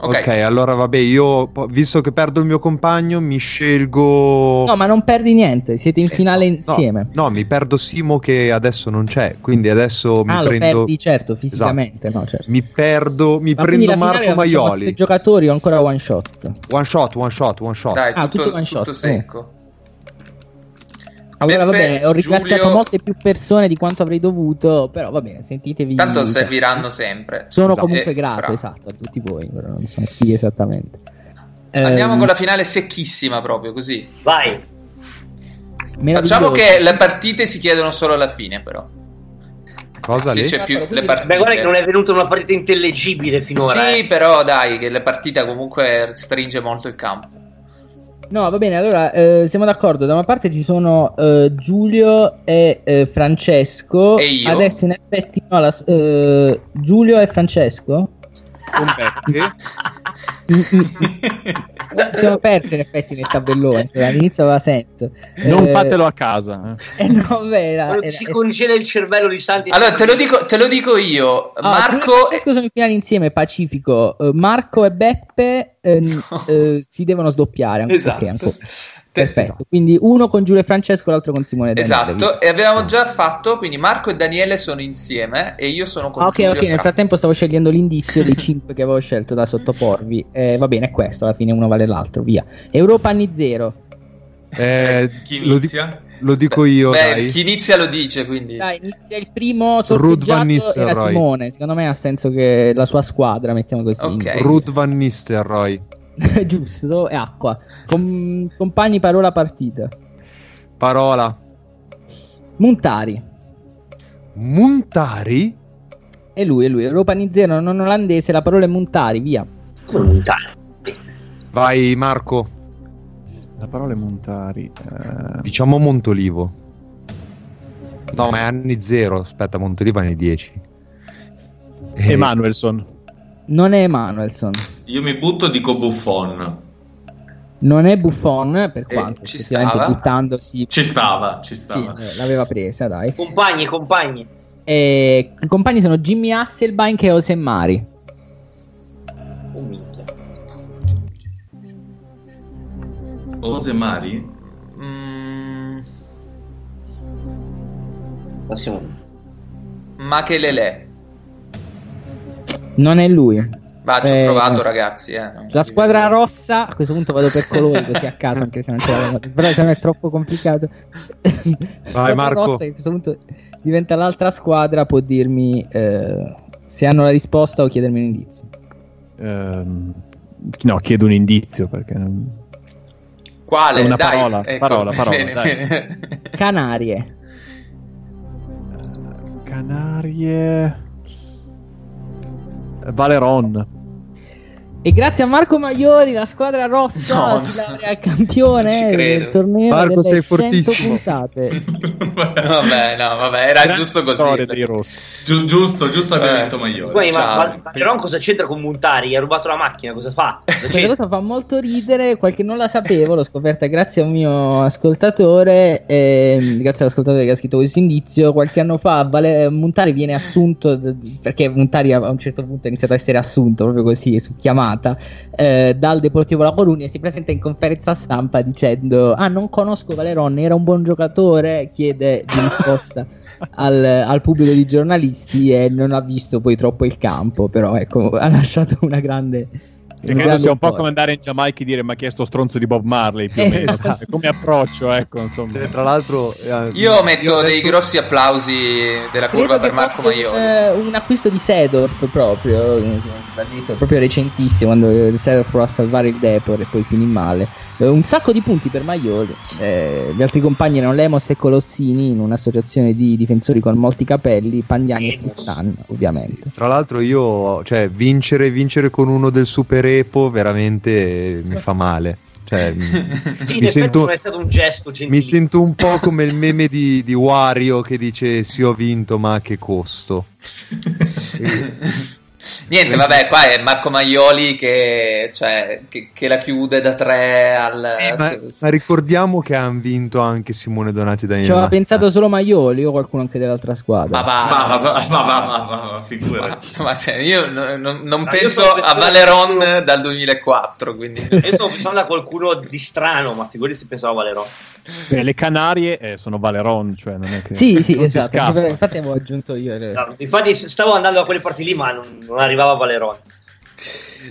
Ok, allora vabbè, io visto che perdo il mio compagno, mi scelgo. No, ma non perdi niente, siete in finale No, insieme. No, mi perdo Simo che adesso non c'è, quindi adesso mi ah, lo prendo. perdi, certo, fisicamente, no, certo. Mi perdo, mi Ma prendo Marco Maioli. tre giocatori o ancora one shot? One shot, one shot, one shot. Dai, Ah, tutto, tutto one shot, tutto secco. Allora, Beppe, vabbè, ho ringraziato Giulio- molte più persone di quanto avrei dovuto, però va bene, sentitevi. Tanto serviranno sempre. Sono Esatto. comunque Eh, grato, bravo. esatto, a tutti voi, però non so chi esattamente. Andiamo Ehm, con la finale secchissima proprio così. Vai. Facciamo che le partite si chiedono solo alla fine, però. Cosa Se lì? c'è più le partite. Beh, guarda che non è venuta una partita intellegibile finora. Sì, eh. però dai, che la partita comunque stringe molto il campo. No, va bene, allora eh, siamo d'accordo. Da una parte ci sono eh, Giulio e eh, Francesco. E io? Adesso in effetti no, la- eh, Giulio e Francesco. Con Beppe. Siamo persi in effetti nel tabellone. cioè, all'inizio aveva senso. Non Eh, fatelo a casa. eh. eh, no, beh, era- era- si congela il cervello di Santi. Allora, te lo dico, te lo dico io. Ah, Marco. E Francesco sono in finale insieme, Pacifico. Eh, Marco e Beppe ehm, eh, si devono sdoppiare. Anche Esatto. ancora. Perfetto. Quindi uno con Giulio e Francesco, l'altro con Simone e Daniele. Esatto, e avevamo già fatto, quindi Marco e Daniele sono insieme e io sono con Ah, ok, Giulio ok. Nel Fra- frattempo stavo scegliendo l'indizio dei 5 che avevo scelto da sottoporvi. Eh, va bene, è questo. Alla fine uno vale l'altro. Via. Europa anni zero. Eh, Chi lo, di- inizia? lo dico io, Beh, dai. chi inizia lo dice, quindi. Dai, inizia il primo sorteggiato van Nistelrooy. Simone. Secondo me ha senso che la sua squadra, mettiamo così. Ok. Ruth Van Nistelrooy. Giusto, e acqua. Com- compagni, parola, partita. Parola. Montari. Muntari? E lui, è lui. Europa anni zero, non olandese. La parola è Montari, via. Vai Marco. La parola è Montari. eh, Diciamo Montolivo. No, ma è anni zero. Aspetta, Montolivo è anni 10. Eh, Emanuelson. Non è Emanuelson. Io mi butto e dico Buffon. Non è Buffon, per Eh, quanto ci effettivamente stava. buttandosi. Ci stava, ci Sì, stava. eh, l'aveva presa, dai. Compagni, compagni. E i compagni sono Jimmy Hasselbaink e Osemari. Oh, minchia. Ose Mari? Mm, Passiamo. ma che lele. Non è lui. Va, ci ho Eh, provato, ragazzi. Eh. non La squadra rossa, a questo punto vado per colori così a caso, anche se non ce l'avevo. Però se no è troppo complicato. Squadra Marco. rossa, che a questo punto diventa l'altra squadra, può dirmi eh, se hanno la risposta o chiedermi un indizio. Ehm, no, chiedo un indizio perché. non- Quale? Una dai, parola, ecco. parola, parola, Bene, dai. bene. Canarie. Canarie. Valeron. E grazie a Marco Maiori la squadra rossa No, si no. laurea campione del torneo Marco, delle sei 100 fortissimo. puntate. vabbè, no, vabbè, era Grande giusto così. Giu- giusto, giusto abbiamo Eh. detto Maiori. Poi, ma, ma Valeron cosa c'entra con Montari? Ha rubato la macchina, cosa fa? Cosa Questa cosa fa molto ridere, qualche non la sapevo, l'ho scoperta grazie a un mio ascoltatore, ehm, grazie all'ascoltatore che ha scritto questo indizio, qualche anno fa Vale- Montari viene assunto, perché Montari a a un certo punto ha iniziato a essere assunto proprio così, su chiamata, eh, dal Deportivo La Coruña e si presenta in conferenza stampa dicendo ah non conosco Valeron, era un buon giocatore, chiede di risposta al, al pubblico di giornalisti e non ha visto poi troppo il campo, però ecco, ha lasciato una grande... Credo grande sia un po' come andare in Giamaica e dire ma chi è sto stronzo di Bob Marley più o meno. Esatto. Come approccio, ecco, insomma. Eh, Tra l'altro, eh, Io metto adesso- dei grossi applausi della Credo curva per Marco Maiori. un, eh, un acquisto di Sedorf proprio, eh, proprio recentissimo, quando Sedorf provò a salvare il Depor e poi finì male. Eh, un sacco di punti per Maioli. Eh, gli altri compagni erano Lemos e Colossini in un'associazione di difensori con molti capelli, Pagliani e Tristan, ovviamente. Tra l'altro io, cioè, vincere, vincere con uno del Super Epo veramente mi fa male. Cioè, mi, Sì, mi sento, non è stato un gesto gentile. mi sento un po' come il meme di, di Wario che dice sì ho vinto ma a che costo. Niente, vabbè, qua è Marco Maioli che, cioè, che, che la chiude da tre al... Eh, Ma, ma ricordiamo che hanno vinto anche Simone Donati da Ci aveva pensato solo Maioli o qualcuno anche dell'altra squadra? Ma va, Ma va, va, va, va, va, va, va, figurati. Ma cioè, io no- no- non io penso stavo a Valeron dal 2004, quindi... Io stavo pensando a qualcuno di strano, ma figurati se pensavo a Valerò. Eh, le Canarie eh, sono Valeron, cioè non è che Sì, sì, esatto. scappa. Infatti avevo aggiunto io. eh. No, infatti stavo andando da quelle parti lì, ma non, non arrivava Valerò.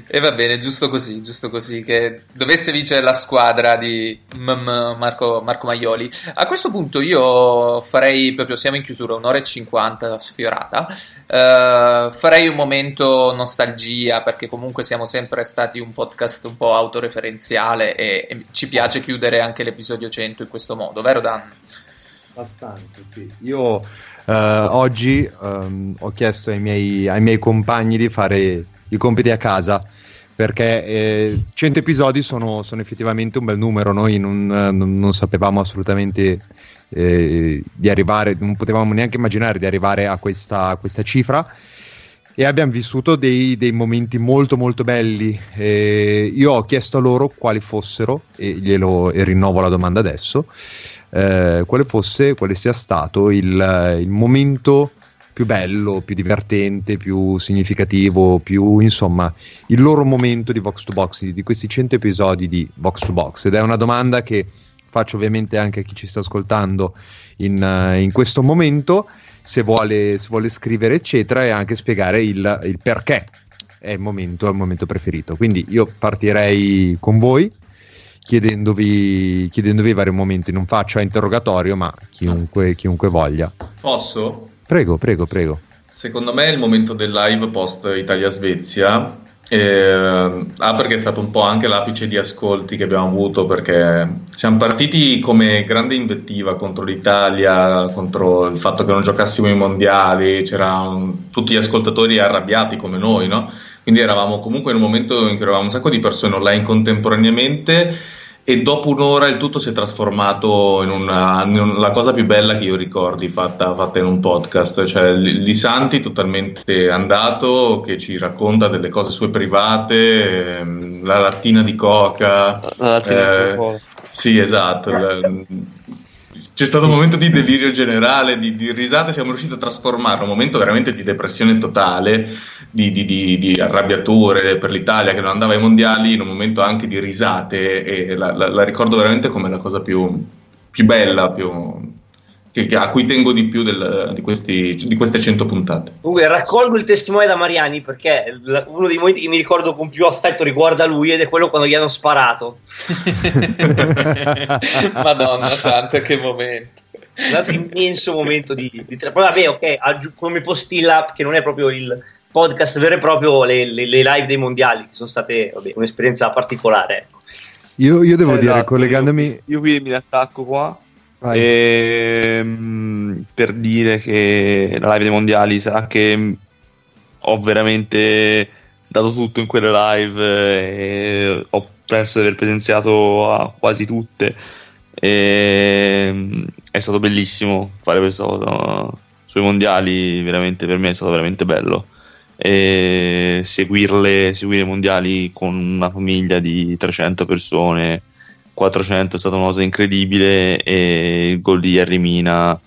E va bene, giusto così, giusto così, che dovesse vincere la squadra di Marco, Marco Maioli. A questo punto io farei proprio, siamo in chiusura, un'ora e cinquanta sfiorata, eh, farei un momento nostalgia, perché comunque siamo sempre stati un podcast un po' autoreferenziale e, e ci piace chiudere anche l'episodio 100 in questo modo, vero Dan? Abbastanza, sì. Io eh, oggi ehm, ho chiesto ai miei, ai miei compagni di fare i compiti a casa perché eh, 100 episodi sono, sono effettivamente un bel numero. Noi non, eh, non- non sapevamo assolutamente eh, di arrivare, non potevamo neanche immaginare di arrivare a questa, a questa cifra. E abbiamo vissuto dei, dei momenti molto molto belli. Eh, io ho chiesto a loro quali fossero, e glielo e rinnovo la domanda adesso, eh, quale fosse, quale sia stato il, il momento più bello, più divertente, più significativo, più insomma il loro momento di Vox to Box, di, questi 100 episodi di Vox to Box. Ed è una domanda che faccio ovviamente anche a chi ci sta ascoltando in, eh, in questo momento, se vuole, se vuole scrivere eccetera e anche spiegare il, il perché è il momento, è il momento preferito. Quindi io partirei con voi chiedendovi, chiedendovi vari momenti. Non faccio a interrogatorio, ma chiunque, chiunque voglia. Posso? Prego, prego, prego. Secondo me è il momento del live post Italia-Svezia. Eh, ah, perché è stato un po' anche l'apice di ascolti che abbiamo avuto, perché siamo partiti come grande invettiva contro l'Italia, contro il fatto che non giocassimo i mondiali, c'erano tutti gli ascoltatori arrabbiati come noi, no? Quindi eravamo comunque in un momento in cui eravamo un sacco di persone online contemporaneamente e dopo un'ora il tutto si è trasformato in una, in la cosa più bella che io ricordi fatta, fatta in un podcast, cioè Li Santi totalmente andato che ci racconta delle cose sue private, ehm, la lattina di coca. La lattina di eh, Coca-Cola. Sì, esatto. C'è stato un momento di delirio generale, di, di risate, siamo riusciti a trasformare un momento veramente di depressione totale, di, di- di- di arrabbiature per l'Italia che non andava ai mondiali, in un momento anche di risate e la, la- la ricordo veramente come la cosa più, più bella, più- che- che- a cui tengo di più del- di, questi- di queste 100 puntate. Comunque raccolgo il testimone da Mariani perché uno dei momenti che mi ricordo con più affetto riguarda lui ed è quello quando gli hanno sparato. Madonna santa, che momento. Un altro immenso momento di, di tra- Poi vabbè, ok, aggiu- come postilla, che non è proprio il podcast vero e proprio, le, le- le live dei mondiali, che sono state vabbè, un'esperienza particolare. ecco. Io, io devo dire, Esatto, collegandomi... Io, io qui mi attacco qua Vai. ehm, per dire che la live dei mondiali sarà che ho veramente dato tutto in quelle live e ho penso di aver presenziato a quasi tutte. E, mh, è stato bellissimo fare questa cosa. Sui mondiali veramente per me è stato veramente bello. E seguirle seguire i mondiali con una famiglia di 300 persone 400 è stata una cosa incredibile e il gol di Harry Mina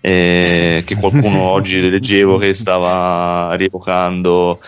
eh, che qualcuno oggi leggevo che stava rievocando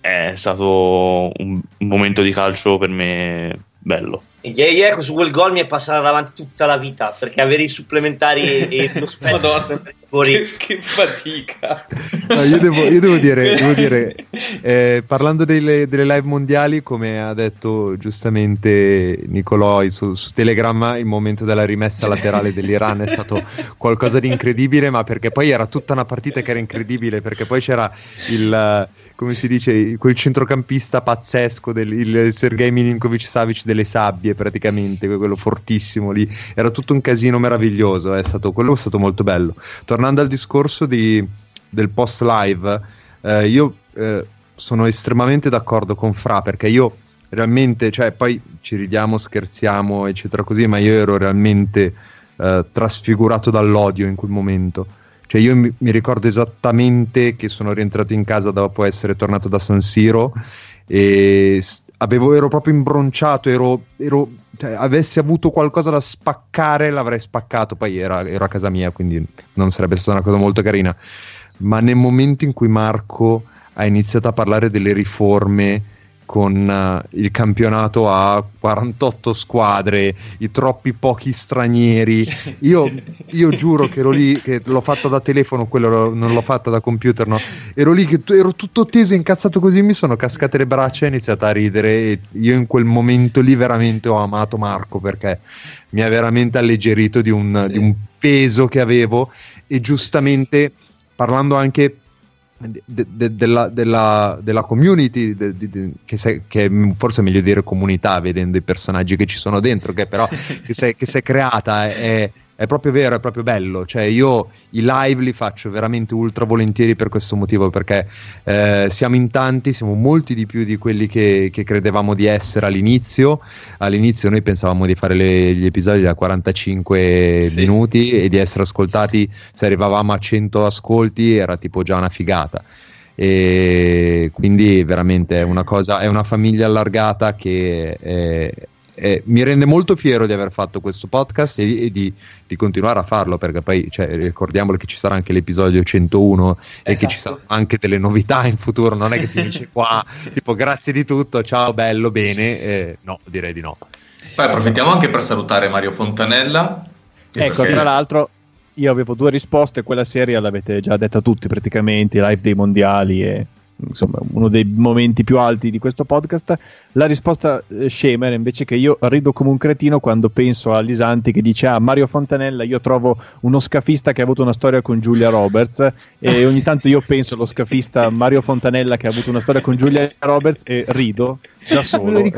è stato un, momento di calcio per me bello. E ieri ecco, su quel gol mi è passata davanti tutta la vita perché avere i supplementari e, lo il fuori. Che, che fatica. No, io, devo, io devo dire, devo dire, eh, parlando delle, delle live mondiali, come ha detto giustamente Nicolò su, su Telegramma, il momento della rimessa laterale dell'Iran è stato qualcosa di incredibile, ma perché poi era tutta una partita che era incredibile, perché poi c'era il, come si dice, quel centrocampista pazzesco, del, il Sergei Milinkovic Savic delle sabbie praticamente, quello fortissimo lì, era tutto un casino meraviglioso, è stato, quello è stato molto bello. Tornando al discorso di, del post live, eh, io eh, sono estremamente d'accordo con Fra perché io realmente, cioè poi ci ridiamo, scherziamo, eccetera così, ma io ero realmente eh, trasfigurato dall'odio in quel momento. Cioè io mi, mi ricordo esattamente che sono rientrato in casa dopo essere tornato da San Siro e avevo- ero proprio imbronciato, ero, ero- cioè, avessi avuto qualcosa da spaccare l'avrei spaccato, poi era, ero a casa mia quindi non sarebbe stata una cosa molto carina, ma nel momento in cui Marco ha iniziato a parlare delle riforme con eh, il campionato a 48 squadre, i troppi pochi stranieri. Io, io giuro che ero lì, che l'ho fatta da telefono, quello non l'ho fatta da computer, no? Ero lì che ero tutto teso, incazzato così, mi sono cascate le braccia e ho iniziato a ridere. E io in quel momento lì veramente ho amato Marco perché mi ha veramente alleggerito di un, di un peso che avevo e giustamente parlando anche de- de- della, della- della community, de- che, se- che forse è meglio dire comunità vedendo i personaggi che ci sono dentro, che però che si è, che si è creata, è, è proprio vero, è proprio bello. Cioè, io i live li faccio veramente ultra volentieri per questo motivo, perché eh, siamo in tanti, siamo molti di più di quelli che, che credevamo di essere all'inizio. All'inizio noi pensavamo di fare le- gli episodi da 45 Sì. minuti e di essere ascoltati, se arrivavamo a 100 ascolti era tipo già una figata. E quindi veramente è una cosa, è una famiglia allargata che è- è- mi rende molto fiero di aver fatto questo podcast e, e di, di continuare a farlo perché poi cioè, ricordiamolo che ci sarà anche l'episodio 101 e che ci Esatto. saranno anche delle novità in futuro non è che finisce qua tipo grazie di tutto ciao bello bene Eh, no direi di no Poi approfittiamo anche per salutare Mario Fontanella. Ecco, perché- tra l'altro, io avevo due risposte. Quella serie l'avete già detta tutti praticamente, live dei mondiali e insomma uno dei momenti più alti di questo podcast. La risposta eh, scema era invece che io rido come un cretino quando penso a Lisanti che dice: Ah, Mario Fontanella, io trovo uno scafista che ha avuto una storia con Giulia Roberts. E ogni tanto io penso allo scafista Mario Fontanella che ha avuto una storia con Giulia Roberts e rido da solo. Eh,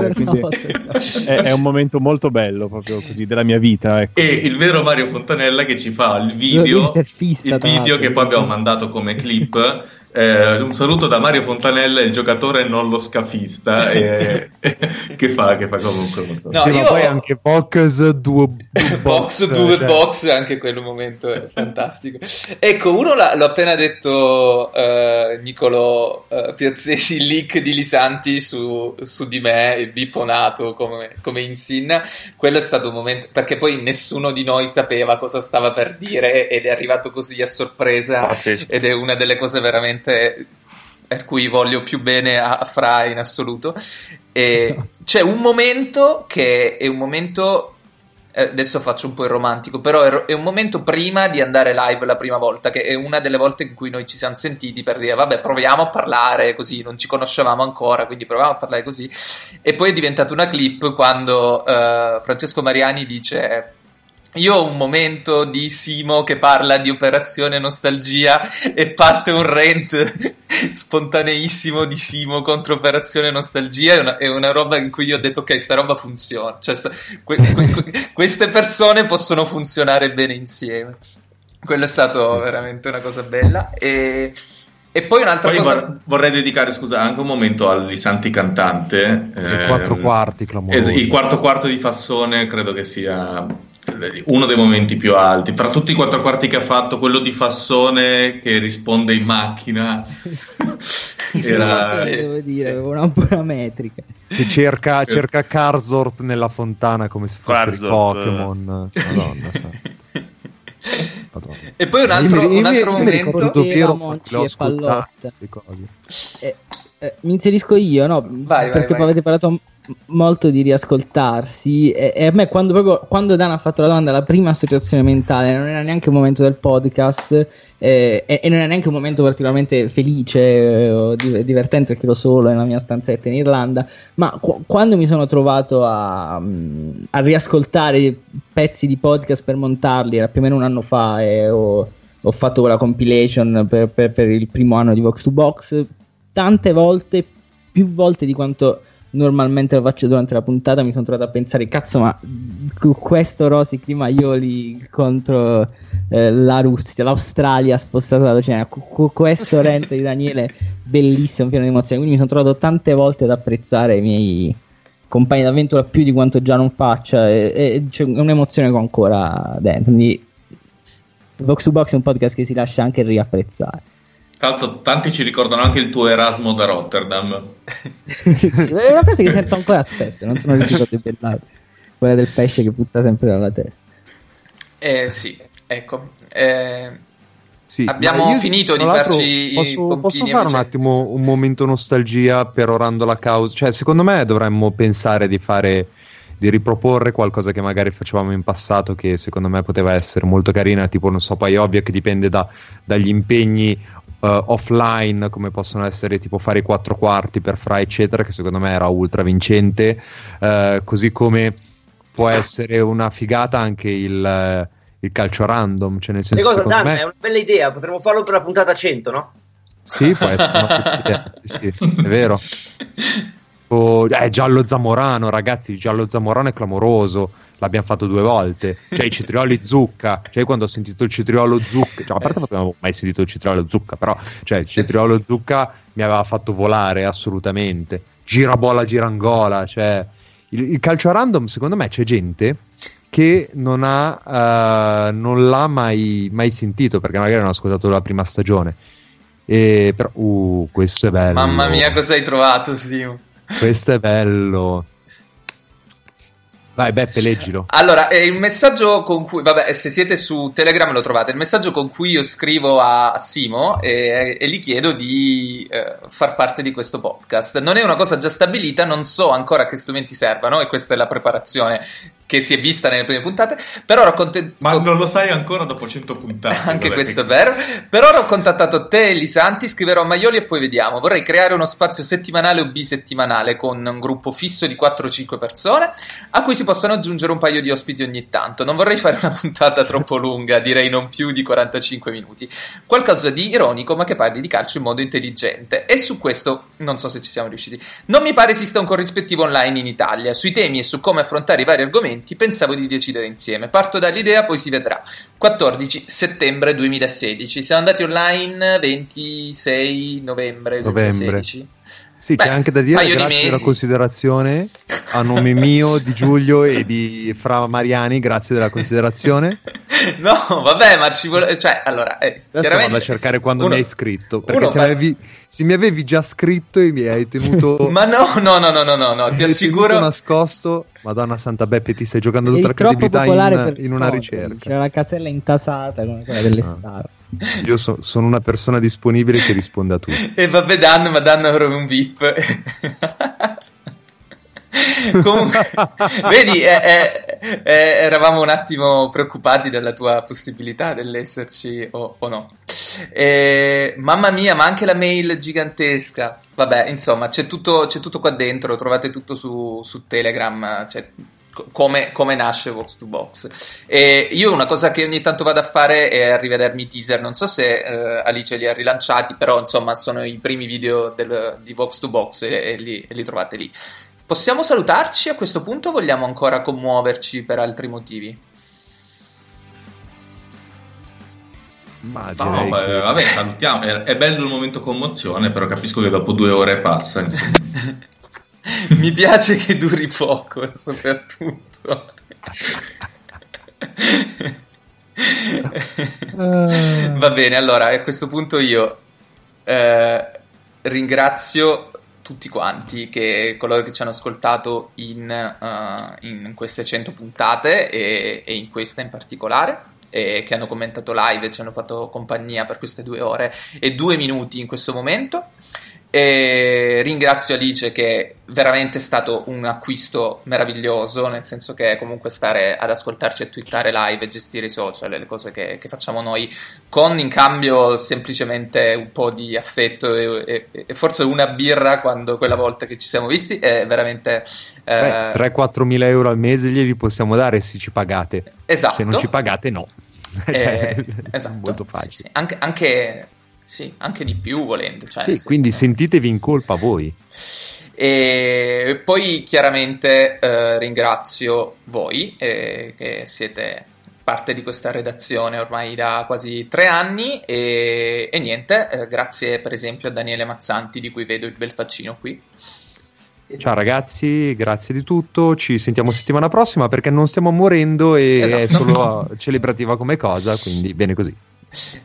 è, è un momento molto bello proprio così della mia vita. Ecco. E il vero Mario Fontanella che ci fa il video, il video che poi abbiamo mandato come clip. Eh, un saluto da Mario Fontanella, il giocatore non lo scafista, e- che, fa, che fa comunque No, Sì, ma io- poi anche Box due, due box, due cioè, box, anche quello momento è fantastico. Ecco, uno l'ha, l'ho appena detto eh, Nicolò eh, Piazzesi, il leak di Lisanti su, su di me, bipponato come, come insinna. Quello è stato un momento, perché poi nessuno di noi sapeva cosa stava per dire ed è arrivato così a sorpresa Pazzesco. ed è una delle cose veramente per cui voglio più bene a, a Fra in assoluto. E c'è un momento che è un momento. eh, Adesso faccio un po' il romantico, però è, un momento prima di andare live la prima volta, che è una delle volte in cui noi ci siamo sentiti per dire, vabbè, proviamo a parlare così, non ci conoscevamo ancora, quindi proviamo a parlare così. E poi è diventata una clip quando eh, Francesco Mariani dice, io ho un momento di Simo che parla di operazione nostalgia e parte un rant spontaneissimo di Simo contro operazione nostalgia. È una, è una roba in cui io ho detto: Ok, sta roba funziona. Cioè, sta- que- que- que- queste persone possono funzionare bene insieme. Quello è stato veramente una cosa bella. E, e poi un'altra Poi cosa. vor- vorrei dedicare, scusa, anche un momento al Lisanti cantante. il ehm, quattro quarti clamoroso es- il quarto quarto di Fassone credo che sia uno dei momenti più alti. Fra tutti i quattro quarti che ha fatto, quello di Fassone che risponde in macchina. Era... Sì, devo dire, sì. una buona metrica. che cerca, cerca Karzorp nella fontana come se fosse il Karzorp, Pokémon madonna. E poi un altro, Io un altro io mi ricordo momento. Piero ho e Pallotta. ascoltate queste cose. E Eh, mi inserisco io, no? vai, Perché vai. poi avete parlato m- molto di riascoltarsi e, e a me quando proprio quando Dan ha fatto la domanda alla prima associazione mentale non era neanche un momento del podcast eh, e, e non era neanche un momento particolarmente felice eh, o di- divertente perché ero solo nella mia stanzetta in Irlanda ma qu- quando mi sono trovato a, mm, a riascoltare pezzi di podcast per montarli era più o meno un anno fa e ho, ho fatto quella compilation per, per- per il primo anno di Vox to Box tante volte, più volte di quanto normalmente lo faccio durante la puntata, mi sono trovato a pensare, cazzo, ma cu- questo Rosic di Maioli contro eh, la Russia, l'Australia spostata dall'oceano, cu- cu- questo rente di Daniele, bellissimo, pieno di emozioni, quindi mi sono trovato tante volte ad apprezzare i miei compagni d'avventura più di quanto già non faccia e, e c'è un'emozione che ho ancora dentro, quindi Vox to Box è un podcast che si lascia anche riapprezzare. L'altro, tanti ci ricordano anche il tuo Erasmo da Rotterdam. Sì, è una frase che sento ancora spesso, non sono riuscito a debellare. Quella del pesce che puzza sempre dalla testa. Eh, sì, ecco. Eh, Sì, abbiamo finito di farci i posso, pompini posso fare un invece- attimo un momento nostalgia perorando la causa? Cioè, secondo me dovremmo pensare di fare di riproporre qualcosa che magari facevamo in passato che secondo me poteva essere molto carina, tipo non so, poi ovvio che dipende da- dagli impegni eh, offline come possono essere tipo fare i quattro quarti per Fra eccetera che secondo me era ultra vincente eh, così come può essere una figata anche il, eh, il calcio random cioè nel senso cosa, secondo Dan? me È una bella idea, potremmo farlo per la puntata 100, no? sì, può essere una idea, sì, sì, è vero. O, eh, Giallo Zamorano, ragazzi, il Giallo Zamorano è clamoroso. L'abbiamo fatto due volte. Cioè, i cetrioli zucca. Cioè, quando ho sentito il cetriolo zucca, cioè, a parte non avevo mai sentito il cetriolo zucca, però, cioè, il cetriolo zucca mi aveva fatto volare assolutamente. Girabola, girangola, cioè, il, il calcio a random, secondo me, c'è gente che non, ha, eh, non l'ha mai, mai sentito perché magari non ha ascoltato la prima stagione. E, però, uh, questo è bello. Mamma mia, cosa hai trovato, Simo? Questo è bello. Vai, Beppe, leggilo. Allora, eh, il messaggio con cui, vabbè, se siete su Telegram lo trovate, il messaggio con cui io scrivo a Simo e, e gli chiedo di eh, far parte di questo podcast. Non è una cosa già stabilita, non so ancora che strumenti servano e questa è la preparazione che si è vista nelle prime puntate, però ero contento... Ma non lo sai ancora dopo 100 puntate. Anche questo è vero. Per ora ho contattato te e Lisanti, scriverò a Maioli e poi vediamo. Vorrei creare uno spazio settimanale o bisettimanale con un gruppo fisso di 4-5 persone a cui si possono aggiungere un paio di ospiti ogni tanto. Non vorrei fare una puntata troppo lunga, direi non più di 45 minuti. Qualcosa di ironico ma che parli di calcio in modo intelligente. E su questo non so se ci siamo riusciti. Non mi pare esista un corrispettivo online in Italia. Sui temi e su come affrontare i vari argomenti pensavo di decidere insieme. Parto dall'idea, poi si vedrà. 14 settembre 2016. Siamo andati online 26 novembre Novembre. 2016. Sì, c'è Beh, anche da dire grazie della considerazione a nome mio, di Giulio e di Fra Mariani, grazie della considerazione. No, vabbè, ma ci vuole. Cioè, allora, eh, Adesso chiaramente. vado a cercare quando uno- mi hai scritto, perché uno se, avevi, se mi avevi già scritto e mi hai tenuto... Ma no, no, no, no, no, no, no, mi ti assicuro. nascosto, Madonna Santa Beppe, ti stai giocando tutta la credibilità in, in una ricerca. C'era la casella intasata come quella delle Ah. star. Io so- sono una persona disponibile che risponde a tutto. E vabbè, Dan, ma Dan è proprio un VIP. Comunque, vedi, eh, eh, eh, eravamo un attimo preoccupati della tua possibilità dell'esserci o, o no. Mamma mia, ma anche la mail gigantesca. Vabbè, insomma, c'è tutto, c'è tutto qua dentro, trovate tutto su, su Telegram. Co- come, come nasce Vox to Box. E io una cosa che ogni tanto vado a fare è a rivedermi i teaser. Non so se eh, Alice li ha rilanciati, però insomma sono i primi video del- di Vox to Box e, e li, e li trovate lì. Possiamo salutarci a questo punto o vogliamo ancora commuoverci per altri motivi? Ma No, beh, che- vabbè, salutiamo. È, è bello il momento commozione, però capisco che dopo due ore passa. Mi piace che duri poco, soprattutto. Va bene, allora a questo punto io eh, ringrazio tutti quanti, che, coloro che ci hanno ascoltato in, eh, in queste 100 puntate e, e in questa in particolare, e che hanno commentato live e ci hanno fatto compagnia per queste due ore e due minuti in questo momento. E ringrazio Alice che è veramente stato un acquisto meraviglioso, nel senso che comunque stare ad ascoltarci e twittare live e gestire i social, le cose che, che facciamo noi, con in cambio semplicemente un po' di affetto e, e- e forse una birra quando quella volta che ci siamo visti, è veramente... eh, Beh, 3-4 mila euro al mese glieli possiamo dare se ci pagate. Esatto. Se non ci pagate, no. eh, Cioè, esatto, molto sì, facile. sì. Anche, anche, sì, anche di più volendo. Cioè, Sì, nel senso- quindi sentitevi in colpa voi. E poi chiaramente eh, ringrazio voi eh, che siete parte di questa redazione ormai da quasi tre anni e, e niente, eh, grazie per esempio a Daniele Mazzanti di cui vedo il bel faccino qui. Ciao ragazzi, grazie di tutto. Ci sentiamo settimana prossima perché non stiamo morendo e è Esatto. solo celebrativa come cosa, quindi bene così.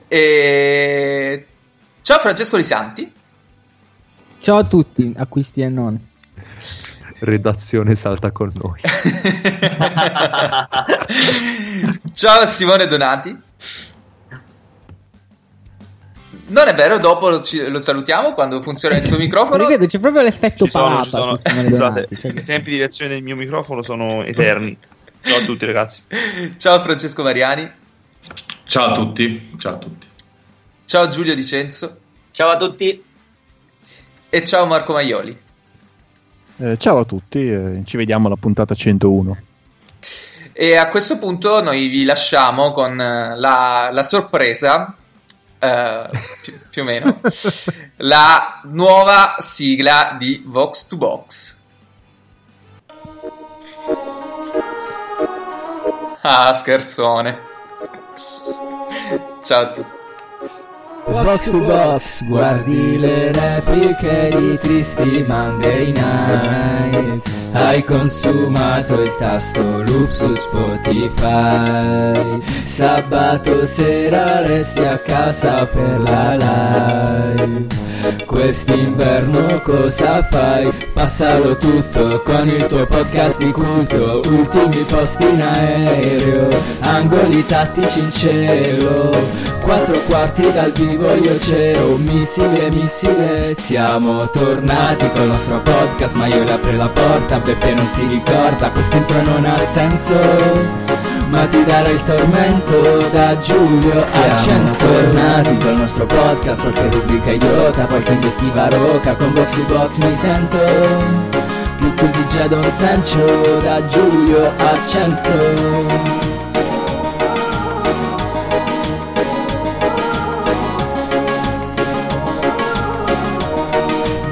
E... Ciao Francesco Di Santi. Ciao a tutti, acquisti e non. Redazione salta con noi. Ciao Simone Donati. Non è vero, dopo lo, ci- lo salutiamo quando funziona il suo microfono. Ripeto, c'è proprio l'effetto Ci sono, ci sono. Scusate, i tempi di reazione del mio microfono sono eterni. Ciao a tutti, ragazzi. Ciao Francesco Mariani. Ciao a tutti, ciao a tutti. Ciao Giulio Dicenzo. Ciao a tutti. E ciao Marco Maioli. Eh, ciao a tutti, eh, ci vediamo alla puntata 101. E a questo punto noi vi lasciamo con eh, la, la sorpresa, eh, più, più o meno, la nuova sigla di Vox to Box. Ah, scherzone. Ciao a tutti. Box to box, guardi le repliche di tristi Monday night. Hai consumato il tasto loop su Spotify. Sabato sera resti a casa per la live. Quest'inverno cosa fai? Passalo tutto con il tuo podcast di culto. Ultimi posti in aereo, angoli tattici in cielo. Quattro quarti dal vivo io c'ero, missile, missile. Siamo tornati col nostro podcast, ma io le apro la porta. Beppe non si ricorda, quest'intro non ha senso. Ma ti darò il tormento da Giulio Siamo tornati. Col nostro podcast Qualche rubrica idiota, qualche invettiva roca. Con box to box mi sento Più cool di Jadon Sancho Da Giulio Accenzo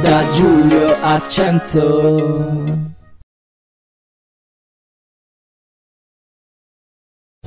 Da Giulio Accenzo